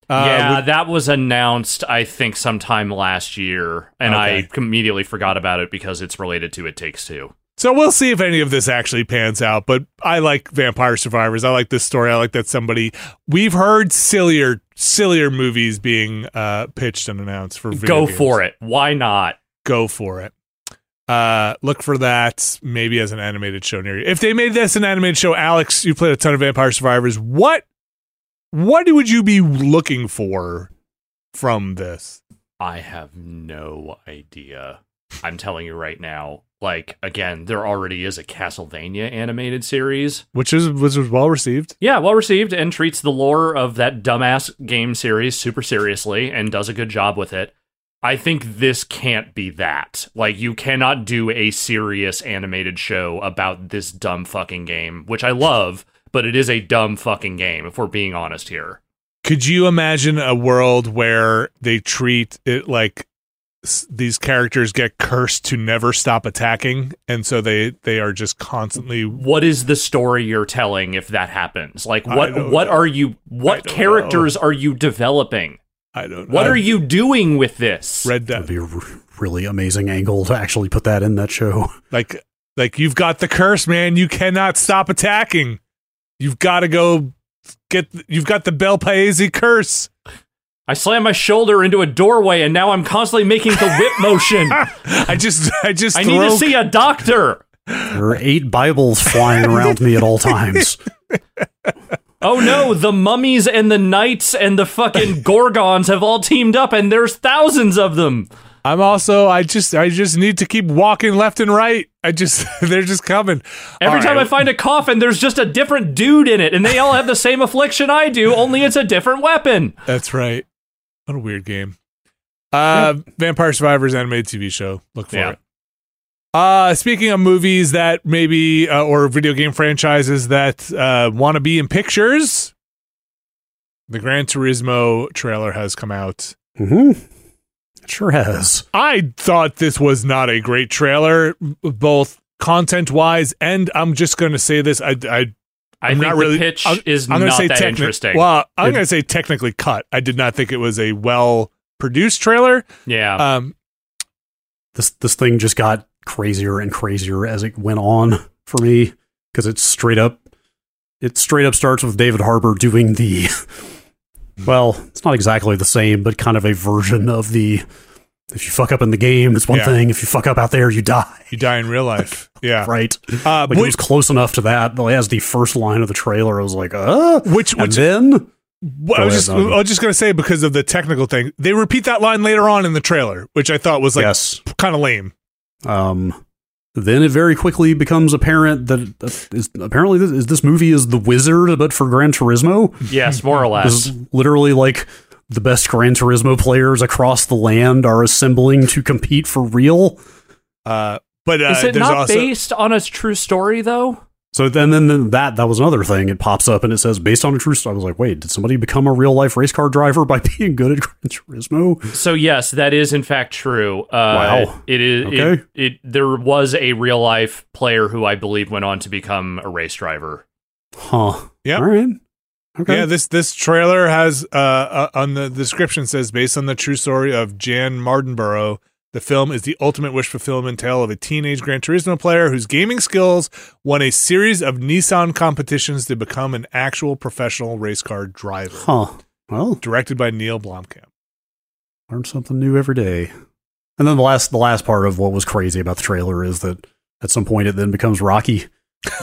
Uh, yeah, with- that was announced, I think, sometime last year, and Okay. I immediately forgot about it because it's related to It Takes Two. So we'll see if any of this actually pans out. But I like Vampire Survivors. I like this story. I like that somebody we've heard sillier, sillier movies being uh, pitched and announced for. Video Go games. for it. Why not? Go for it. Uh, look for that maybe as an animated show near you. If they made this an animated show, Alex, you played a ton of Vampire Survivors. What, what would you be looking for from this? I have no idea. I'm telling you right now. Like again, there already is a Castlevania animated series. Which is which was well received. Yeah, well received and treats the lore of that dumbass game series super seriously and does a good job with it. I think this can't be that. Like, you cannot do a serious animated show about this dumb fucking game, which I love, but it is a dumb fucking game, if we're being honest here. Could you imagine a world where they treat it like s- these characters get cursed to never stop attacking, and so they they are just constantly what is the story you're telling if that happens? Like what what know. are you what characters are you developing? I don't. What I are you doing with this? read That'd be a r- really amazing angle to actually put that in that show. like like you've got the curse, man. You cannot stop attacking. You've got to go get. You've got the Bel Paese curse. I slammed my shoulder into a doorway and now I'm constantly making the whip motion. I just I just I need to see a doctor. There are eight Bibles flying around me at all times. Oh no, the mummies and the knights and the fucking gorgons have all teamed up and there's thousands of them. I'm also I just I just need to keep walking left and right. I just they're just coming. Every All time right. I find a coffin, there's just a different dude in it, and they all have the same affliction I do, only it's a different weapon. That's right. What a weird game. Uh Vampire Survivors animated TV show. Look for Yeah. it. Uh speaking of movies that maybe uh, or video game franchises that uh want to be in pictures, the Gran Turismo trailer has come out. hmm It sure has. I thought this was not a great trailer, both content wise, and I'm just going to say this. I, I I I'm think not the really- pitch I'm- is I'm going to not say that techni- interesting. Well, I'm going to say technically cut. I did not think it was a well produced trailer. yeah. Um, This this thing just got crazier and crazier as it went on for me because it's straight up. It straight up starts with David Harbour doing the. Well, it's not exactly the same, but kind of a version of the. If you fuck up in the game, it's one Yeah. thing. If you fuck up out there, you die. you die in real life. Yeah. Right. Uh, Like it was close enough to that. Like, As the first line of the trailer, I was like, uh. which, And which then well, I was just, I was just going to say because of the technical thing, they repeat that line later on in the trailer, which I thought was like yes, kind of lame. Um, then it very quickly becomes apparent that that is apparently this, is this movie is the Wizard, but for Gran Turismo. yes, more or less. is literally like the best Gran Turismo players across the land are assembling to compete for real. Uh, but uh, Is it not also based on a true story though? So then, then, then that that was another thing. It pops up and it says based on a true story. I was like, wait, did somebody become a real life race car driver by being good at Gran Turismo? So yes, that is in fact true. Uh, Wow. It is. Okay. It, it there was a real life player who I believe went on to become a race driver. Huh. Yep. All right. Okay. Yeah, this this trailer has uh, uh on the description says based on the true story of Jan Mardenborough. The film is the ultimate wish fulfillment tale of a teenage Gran Turismo player whose gaming skills won a series of Nissan competitions to become an actual professional race car driver. huh. Well, Directed by Neill Blomkamp. learn something new every day. And then the last the last part of what was crazy about the trailer is that at some point it then becomes Rocky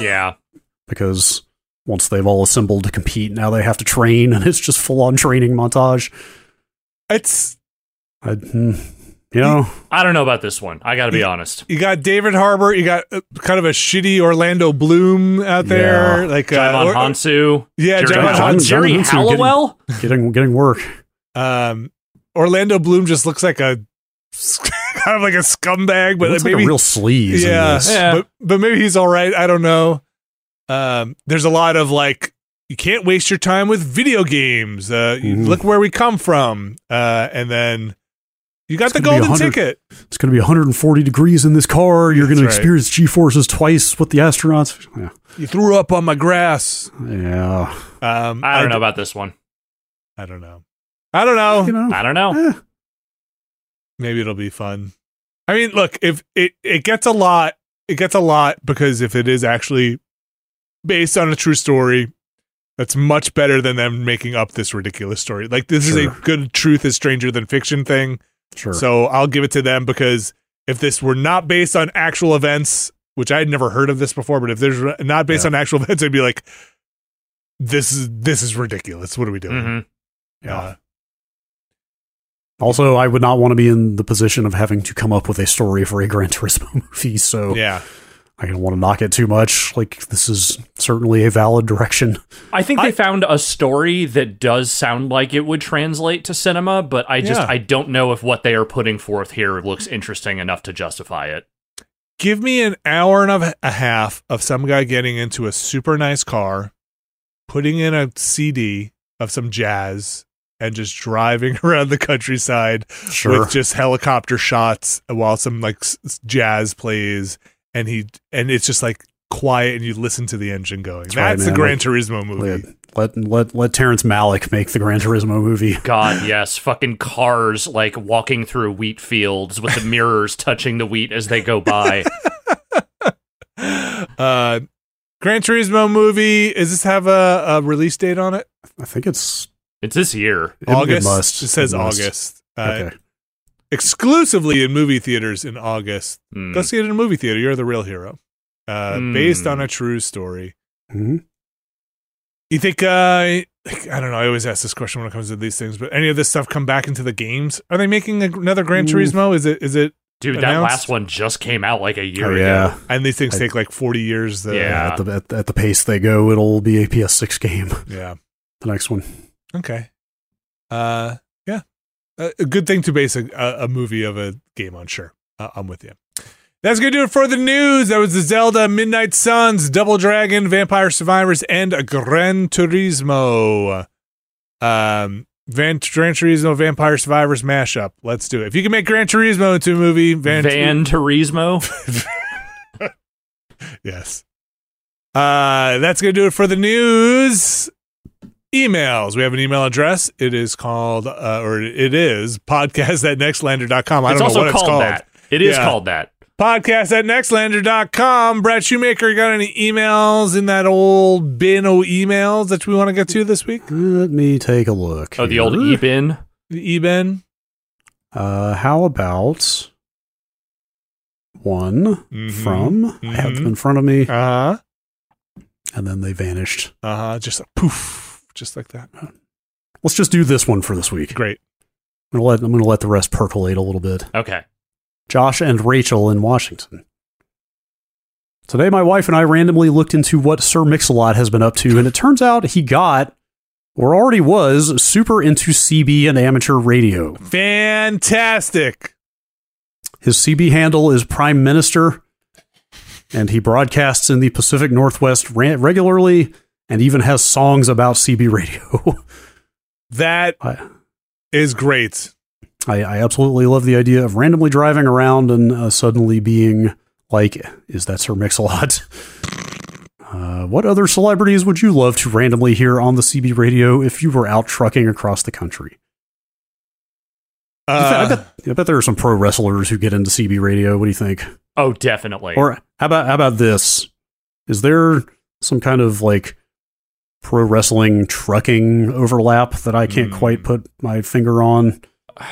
Yeah. because once they've all assembled to compete, now they have to train, and it's just full on training montage. It's I, hmm, you know, I don't know about this one. I got to be honest. you got David Harbour, you got uh, kind of a shitty Orlando Bloom out there, Yeah. like uh, Djimon or- Hounsou, yeah, Jerry, Djimon Hounsou. Jerry Hansu getting- Halliwell. getting getting work. Um, Orlando Bloom just looks like a kind of like a scumbag, But but looks maybe like a real sleaze. yeah, in this. Yeah. but but maybe he's all right. I don't know. Um, there's a lot of like you can't waste your time with video games. Uh, you- Mhm. look where we come from. Uh, and then you got It's the golden ticket. It's going to be 140 degrees in this car. You're going to That's right. experience G forces twice with the astronauts. Yeah, You threw up on my grass. yeah. Um, I don't know d- about this one. I don't know. I don't know. You know, I don't know. eh, maybe it'll be fun. I mean, look, if it it gets a lot, it gets a lot because if it is actually based on a true story, that's much better than them making up this ridiculous story. Like this is a good truth is stranger than fiction thing. Sure. So I'll give it to them because if this were not based on actual events, which I had never heard of this before, but if there's not based Yeah. on actual events, I'd be like, this is this is ridiculous. What are we doing? hmm yeah. Uh, Also, I would not want to be in the position of having to come up with a story for a Gran Turismo movie. So yeah. I don't want to knock it too much. Like this is certainly a valid direction. I think I- they found a story that does sound like it would translate to cinema, but I just Yeah. I don't know if what they are putting forth here looks interesting enough to justify it. give me an hour and a a half of some guy getting into a super nice car, putting in a CD of some jazz and just driving around the countryside Sure. with just helicopter shots while some like s- s- jazz plays and he and it's just like quiet and you listen to the engine going. That's, right, the man. Gran Like- Turismo movie. let, let let let Terrence Malick make the Gran Turismo movie. God, yes, fucking cars like walking through wheat fields with the mirrors touching the wheat as they go by. uh Gran Turismo movie, does this have a, a release date on it? I think it's It's this year. it, August. It, must. It says It must. August. Uh, Okay. Exclusively in movie theaters in August. Hmm. Go see it in a movie theater. You're the real hero. Uh, Hmm. Based on a true story. Mhm. You think? Uh, I don't know. I always ask this question when it comes to these things. But any of this stuff come back into the games? Are they making another Gran Mm. Turismo? Is it? Is it? Dude, that last one just came out like a year Oh ago. yeah. And these things I- take like forty years. To, Yeah. At the at, at the pace they go, it'll be a PS6 game. Yeah. The next one. Okay. Uh. A, a good thing to base a, a, movie of a game on. Sure. Uh, I'm with you. That's going to do it for the news. That was the Zelda Midnight Suns, Double Dragon, Vampire Survivors, and a Gran Turismo. Um, Van, Gran Turismo Vampire Survivors mashup. Let's do it. If you can make Gran Turismo into a movie, Van, Van Turismo. Yes. Uh, that's going to do it for the news. Emails. We have an email address. It is called, uh, or it is podcast at nextlander.com. I it's don't know also what it's called, called. that. It is Yeah. called that. Podcast at nextlander.com. Brad Shoemaker, you got any emails in that old bin of emails that we want to get to this week? Let me take a look. Oh, the old here. e-bin. The e-bin? Uh, how about one Mhm. from I have them Mhm. in front of me, Uh-huh. and then they vanished. Uh-huh. Just a poof. Just like that. Let's just do this one for this week. Great. I'm gonna let I'm gonna let the rest percolate a little bit. Okay. Josh and Rachel in Washington. Today, my wife and I randomly looked into what Sir Mix-a-Lot has been up to, and it turns out he got, or already was, super into CB and amateur radio. Fantastic. His CB handle is Prime Minister, and he broadcasts in the Pacific Northwest regularly and even has songs about CB radio. That I, is great. I, I absolutely love the idea of randomly driving around and uh, suddenly being like, is that Sir Mix-a-Lot? Uh, what other celebrities would you love to randomly hear on the CB radio if you were out trucking across the country? I, Uh, bet, I bet there are some pro wrestlers who get into CB radio. What do you think? Oh, definitely. Or how about how about this? Is there some kind of like pro wrestling trucking overlap that I can't Hmm. quite put my finger on?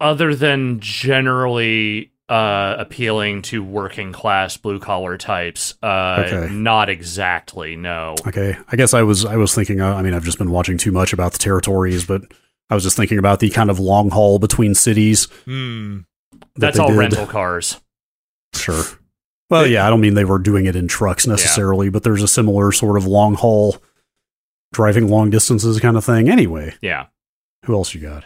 Other than generally uh, appealing to working class blue collar types, uh, Okay. not exactly. No. Okay, I guess I was I was thinking. Uh, I mean, I've just been watching too much about the territories, but I was just thinking about the kind of long haul between cities. hmm. that That's all did. rental cars. Sure. Well, yeah, I don't mean they were doing it in trucks necessarily, but there's a similar sort of long haul, driving long distances kind of thing. Anyway, Yeah. who else you got?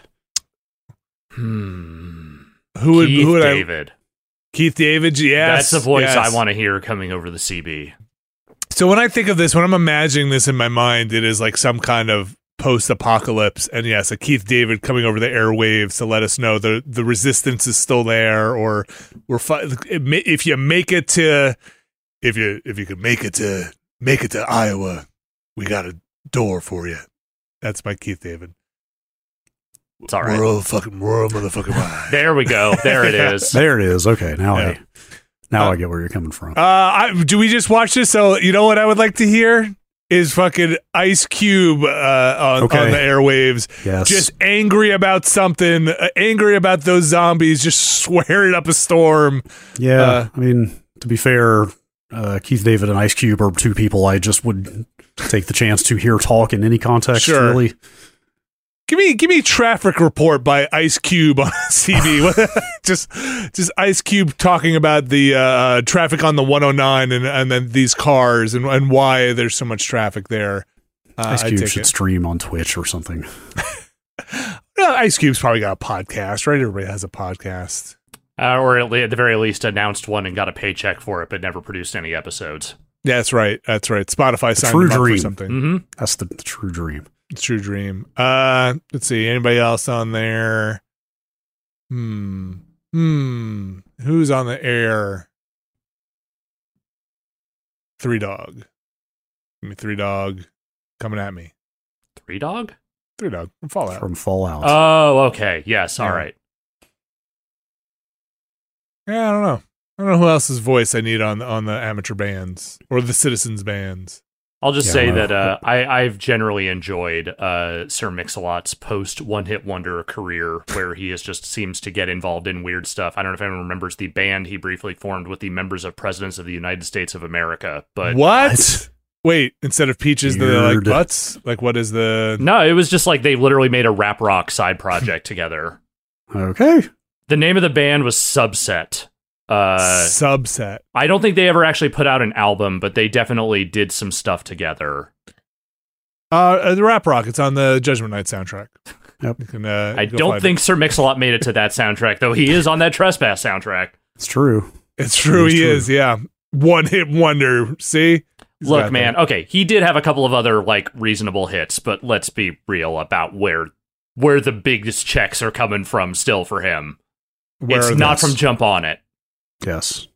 Hmm. Who would Keith who would I David. Keith David, yes. That's the voice yes. I want to hear coming over the CB. So when I think of this, when I'm imagining this in my mind, it is like some kind of post-apocalypse, and yes, a Keith David coming over the airwaves to let us know the the resistance is still there, or we're fi- if you make it to if you if you could make it to make it to Iowa, we got a door for you. That's my Keith David. It's all right. World fucking world motherfucking wide. There we go. There it is. There it is. Okay, now Yeah. I now Uh, I get where you're coming from. Uh, I, do we just watch this? So you know what I would like to hear is fucking Ice Cube uh, on, Okay. on the airwaves, yes, just angry about something, uh, angry about those zombies, just swearing up a storm. yeah. uh, I mean, to be fair, uh, Keith David and Ice Cube are two people I just would take the chance to hear talk in any context. Sure. Really, Give me, give me traffic report by Ice Cube on CB. just, just Ice Cube talking about the uh, traffic on the 109 and and then these cars and and why there's so much traffic there. Uh, Ice Cube should it. stream on Twitch or something. Well, Ice Cube's probably got a podcast, right? Everybody has a podcast. Uh, or at, le- at the very least, announced one and got a paycheck for it, but never produced any episodes. Yeah, that's right. That's right. Spotify signed true him up for dream. something. hmm That's the, the true dream. True Dream. Uh, let's see. Anybody else on there? Hmm. Hmm. Who's on the air? Three Dog. Give me Three Dog coming at me. Three Dog? Three Dog from Fallout. from Fallout. Oh, okay. Yes. All Yeah. right. Yeah, I don't know. I don't know who else's voice I need on on the amateur bands or the citizens bands. I'll just Yeah, say that uh, I, I've generally enjoyed uh, Sir Mix-a-Lot's post One Hit Wonder career, where he is just seems to get involved in weird stuff. I don't know if anyone remembers the band he briefly formed with the members of Presidents of the United States of America, but what? What? Wait, instead of peaches, they're like butts. Like, what is the? no, it was just like they literally made a rap rock side project together. Okay. The name of the band was Subset. Uh, subset. I don't think they ever actually put out an album, but they definitely did some stuff together. Uh, the rap rock. It's on the Judgment Night soundtrack. Yep. Can, uh, I don't find think Sir Mix-a-Lot made it to that soundtrack, though he is on that Trespass soundtrack. It's true. it's true. It's he true. is. Yeah, one hit wonder. See, He's Look, man, that. okay, he did have a couple of other like reasonable hits, but let's be real about where where the biggest checks are coming from still for him. Where it's not those? from Jump On It. Yes.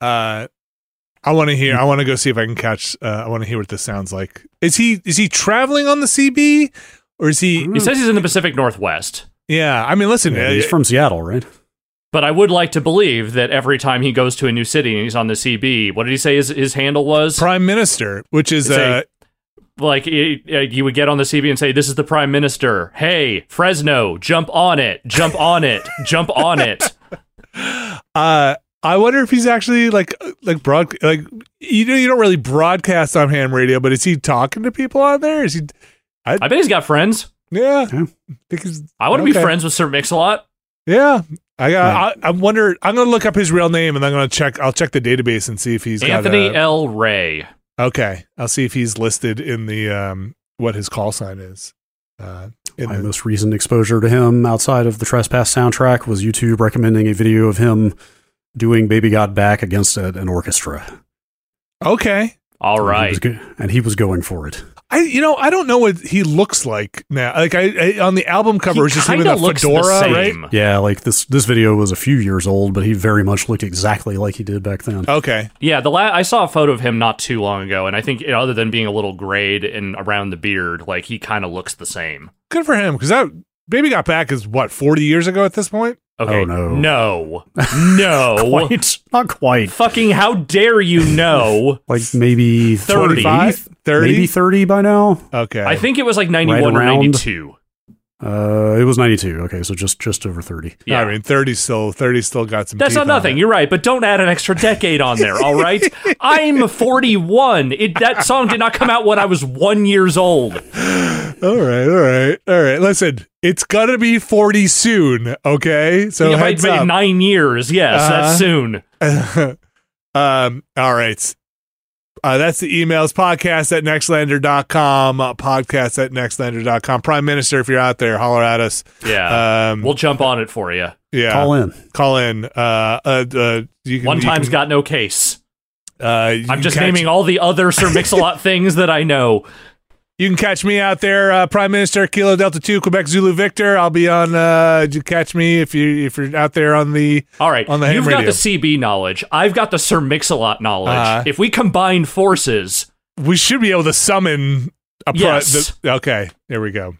Uh, I want to hear. I want to go see if I can catch. Uh, I want to hear what this sounds like. Is he is he traveling on the CB or is he? He says he's in the Pacific Northwest. Yeah, I mean, listen. Yeah, uh, he's from Seattle, right? But I would like to believe that every time he goes to a new city and he's on the CB, what did he say his, his handle was? Prime Minister, which is uh, a- like he- uh, you would get on the CB and say, "This is the Prime Minister. Hey, Fresno, jump on it, jump on it, jump on it." Uh, I wonder if he's actually like like broad like you know you don't really broadcast on ham radio, but is he talking to people on there? Is he? I bet he's got friends. Yeah, Yeah. I. I want to Okay. be friends with Sir Mix-a-Lot. Yeah, I got. I, I wonder. I'm gonna look up his real name and I'm gonna check. I'll check the database and see if he's Anthony Got L. Ray. okay, I'll see if he's listed in the um what his call sign is. Uh, in My the, most recent exposure to him outside of the Trespass soundtrack was YouTube recommending a video of him doing Baby Got Back against a, an orchestra. okay, All right. And he was go- and he was going for it. I you know I don't know what he looks like now. Like I, I on the album cover, He it's just him with kinda a looks the fedora, right? Yeah, like this this video was a few years old, but he very much looked exactly like he did back then. Okay, Yeah, the la- I saw a photo of him not too long ago, and I think you know, other than being a little grayed and around the beard, like he kind of looks the same. good for him because that baby got back is what 40 years ago at this point. Okay, Oh, no. no, no, Quite, not quite. fucking how dare you know? Like maybe 30. 30. maybe thirty by now. Okay, I think it was like ninety one or ninety two. Uh, it was ninety two. Okay, so just just over thirty. Yeah, I mean 30 still 30 still got some. That's not nothing. it. You're right, but don't add an extra decade on there. All right, I'm 41. It, that song did not come out when I was one years old. All right, all right, all right. Listen, it's gonna be 40 soon. Okay, so Yeah, by- heads by up. nine years. Yes, Uh-huh. that's soon. um, all right. Uh, that's the emails podcast at nextlander.com, uh, podcast at nextlander.com. Prime Minister, if you're out there, holler at us. Yeah, Um, we'll jump on it for you. yeah, Call in. Call in. Uh, uh, uh, you can, One you time's can, got no case. Uh, I'm just catch- naming all the other Sir Mix-a-Lot things that I know. You can catch me out there, uh, Prime Minister Kilo Delta Two Quebec Zulu Victor. I'll be on. Uh, you catch me if you if you're out there on the. All right, On the ham you've radio. got the CB knowledge. I've got the Sir Mix-a-Lot knowledge. Uh-huh. if we combine forces, We should be able to summon a. Pro- Yes. the- okay, there we go.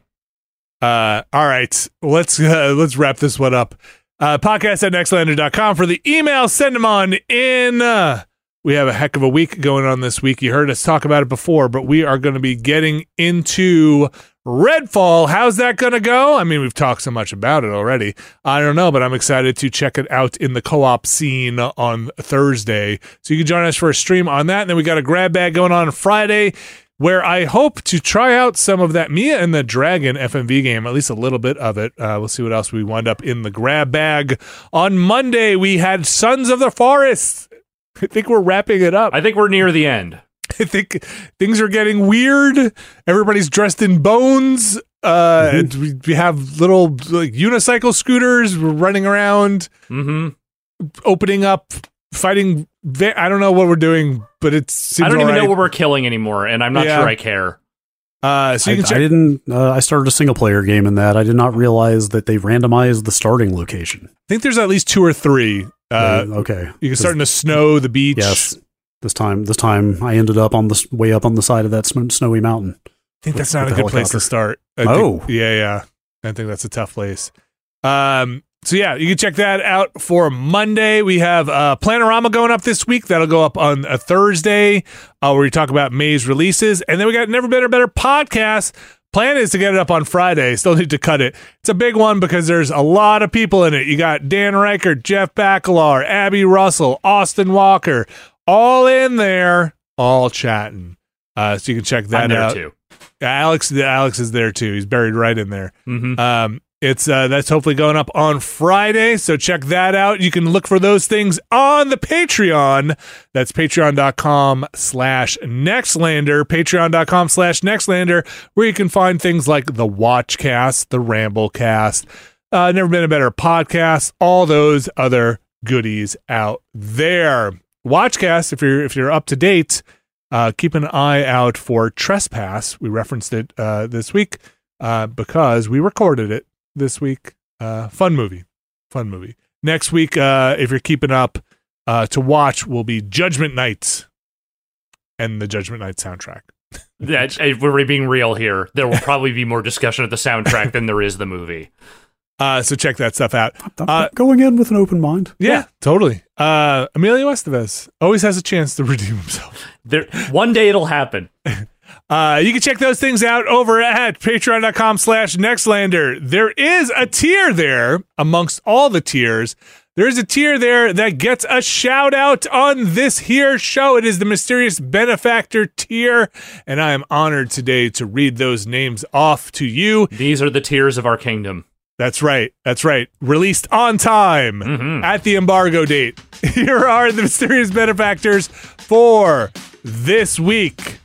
Uh, all right, let's uh, let's wrap this one up. Uh, podcast at nextlander.com for the email. Send them on in. Uh, we have a heck of a week going on this week. You heard us talk about it before, but we are going to be getting into Redfall. How's that going to go? I mean, we've talked so much about it already. I don't know, but I'm excited to check it out in the co op scene on Thursday. So you can join us for a stream on that. And then we got a grab bag going on Friday where I hope to try out some of that Mia and the Dragon FMV game, at least a little bit of it. Uh, we'll see what else we wind up in the grab bag. On Monday, we had Sons of the Forest. I think we're wrapping it up. I think we're near the end. I think things are getting weird. Everybody's dressed in bones. Uh, and we, we have little like unicycle scooters. We're running around, hmm opening up, fighting. Va- I don't know what we're doing, but it's. I don't even alright. know what we're killing anymore, and I'm not Yeah. sure I care. Uh, so I, you can I didn't. Uh, I started a single player game in that. I did not realize that they randomized the starting location. I think there's at least two or three. Uh, okay. you can start to snow, the beach. Yes. This time, this time, I ended up on the way up on the side of that snowy mountain. I think that's With- not a with the good place to start. I Oh. think, yeah, yeah. I think that's a tough place. Um, so yeah, you can check that out for Monday. We have uh, Planorama going up this week. That'll go up on a Thursday, uh, where we talk about May's releases, and then we got Never Better Better podcast. Plan is to get it up on Friday. Still need to cut it. It's a big one because there's a lot of people in it. You got Dan Ryckert, Jeff Bakalar, Abby Russell, Austin Walker, all in there, all chatting. Uh, so you can check that I'm there out. too. Alex, Alex is there too. He's buried right in there. hmm Um, it's uh, that's hopefully going up on Friday, so check that out. You can look for those things on the Patreon. That's patreon.com slash nextlander, patreon.com slash nextlander, where you can find things like the Watchcast, the Ramblecast, uh, Never Been a Better podcast, all those other goodies out there. Watchcast, if you're if you're up to date, uh, keep an eye out for Trespass. We referenced it uh, this week uh, because we recorded it this week. Uh, fun movie, fun movie. Next week, uh, if you're keeping up uh, to watch, will be Judgment Night and the Judgment Night soundtrack. That if we're being real here, there will probably be more discussion of the soundtrack than there is the movie. Uh, so check that stuff out. I'm Uh, going in with an open mind. Yeah, totally. Uh, Emilio Estevez always has a chance to redeem himself. There, one day it'll happen. Uh, you can check those things out over at patreon.com slash nextlander. There is a tier there amongst all the tiers. There's a tier there that gets a shout out on this here show. It is the mysterious benefactor tier, and I am honored today to read those names off to you. These are the tears of our kingdom. That's right. That's right. Released on time Mhm. at the embargo date. Here are the mysterious benefactors for this week.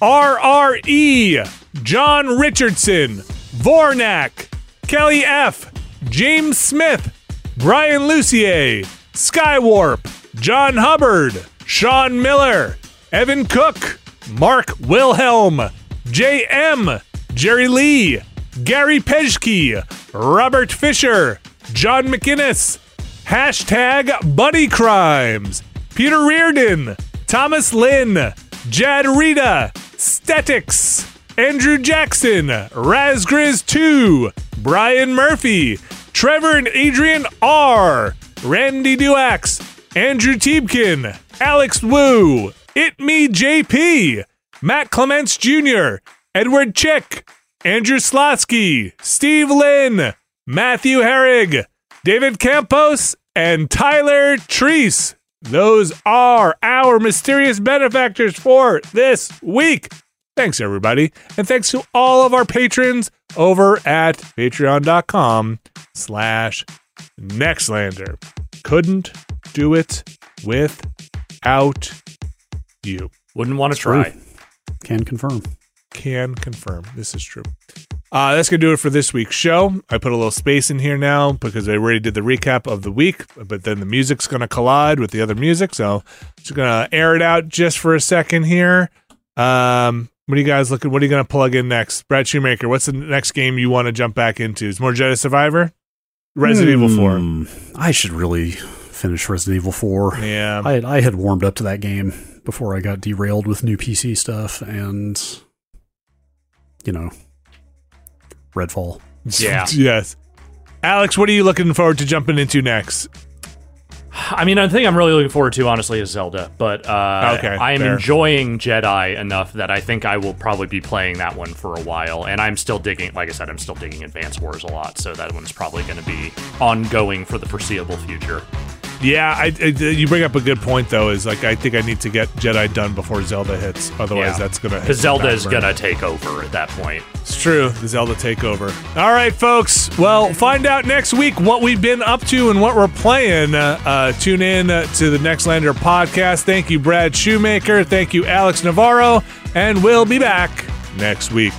RRE, John Richardson, Vornak, Kelly F, James Smith, Brian Lucier, Skywarp, John Hubbard, Sean Miller, Evan Cook, Mark Wilhelm, JM, Jerry Lee, Gary Pejke, Robert Fisher, John McInnes, hashtag Buddy Crimes, Peter Reardon, Thomas Lynn, Jad Rita, Statics, Andrew Jackson, Razgriz2, Brian Murphy, Trevor and Adrian R, Randy Duax, Andrew Tiebkin, Alex Wu, It Me JP, Matt Clements Jr., Edward Chick, Andrew Slotsky, Steve Lynn, Matthew Herrig, David Campos, and Tyler Treese. Those are our mysterious benefactors for this week. Thanks, everybody. And thanks to all of our patrons over at patreon.com slash nextlander. Couldn't do it without you. Wouldn't want to try. Can confirm. Can confirm. This is true. Uh, that's going to do it for this week's show. I put a little space in here now because I already did the recap of the week, but then the music's going to collide with the other music. So just going to air it out just for a second here. Um, what are you guys looking? What are you going to plug in next? Brad Shoemaker, what's the next game you want to jump back into? Is more Jedi Survivor? Resident Evil 4. Hmm, I should really finish Resident Evil 4. Yeah. I I had warmed up to that game before I got derailed with new PC stuff and, you know, Redfall. Yeah. yes. Alex, what are you looking forward to jumping into next? I mean, I think I'm really looking forward to honestly is Zelda, but uh, Okay, I am fair. enjoying Jedi enough that I think I will probably be playing that one for a while. And I'm still digging, like I said, I'm still digging Advance Wars a lot, so that one's probably going to be ongoing for the foreseeable future. Yeah, I, I- you bring up a good point though. Is like I think I need to get Jedi done before Zelda hits. Otherwise, Yeah. that's gonna Because Zelda is gonna take over at that point. It's true. The Zelda takeover. All right, folks. Well, find out next week what we've been up to and what we're playing. Uh, uh, tune in uh, to the Nextlander podcast. Thank you, Brad Shoemaker. Thank you, Alex Navarro, and we'll be back next week.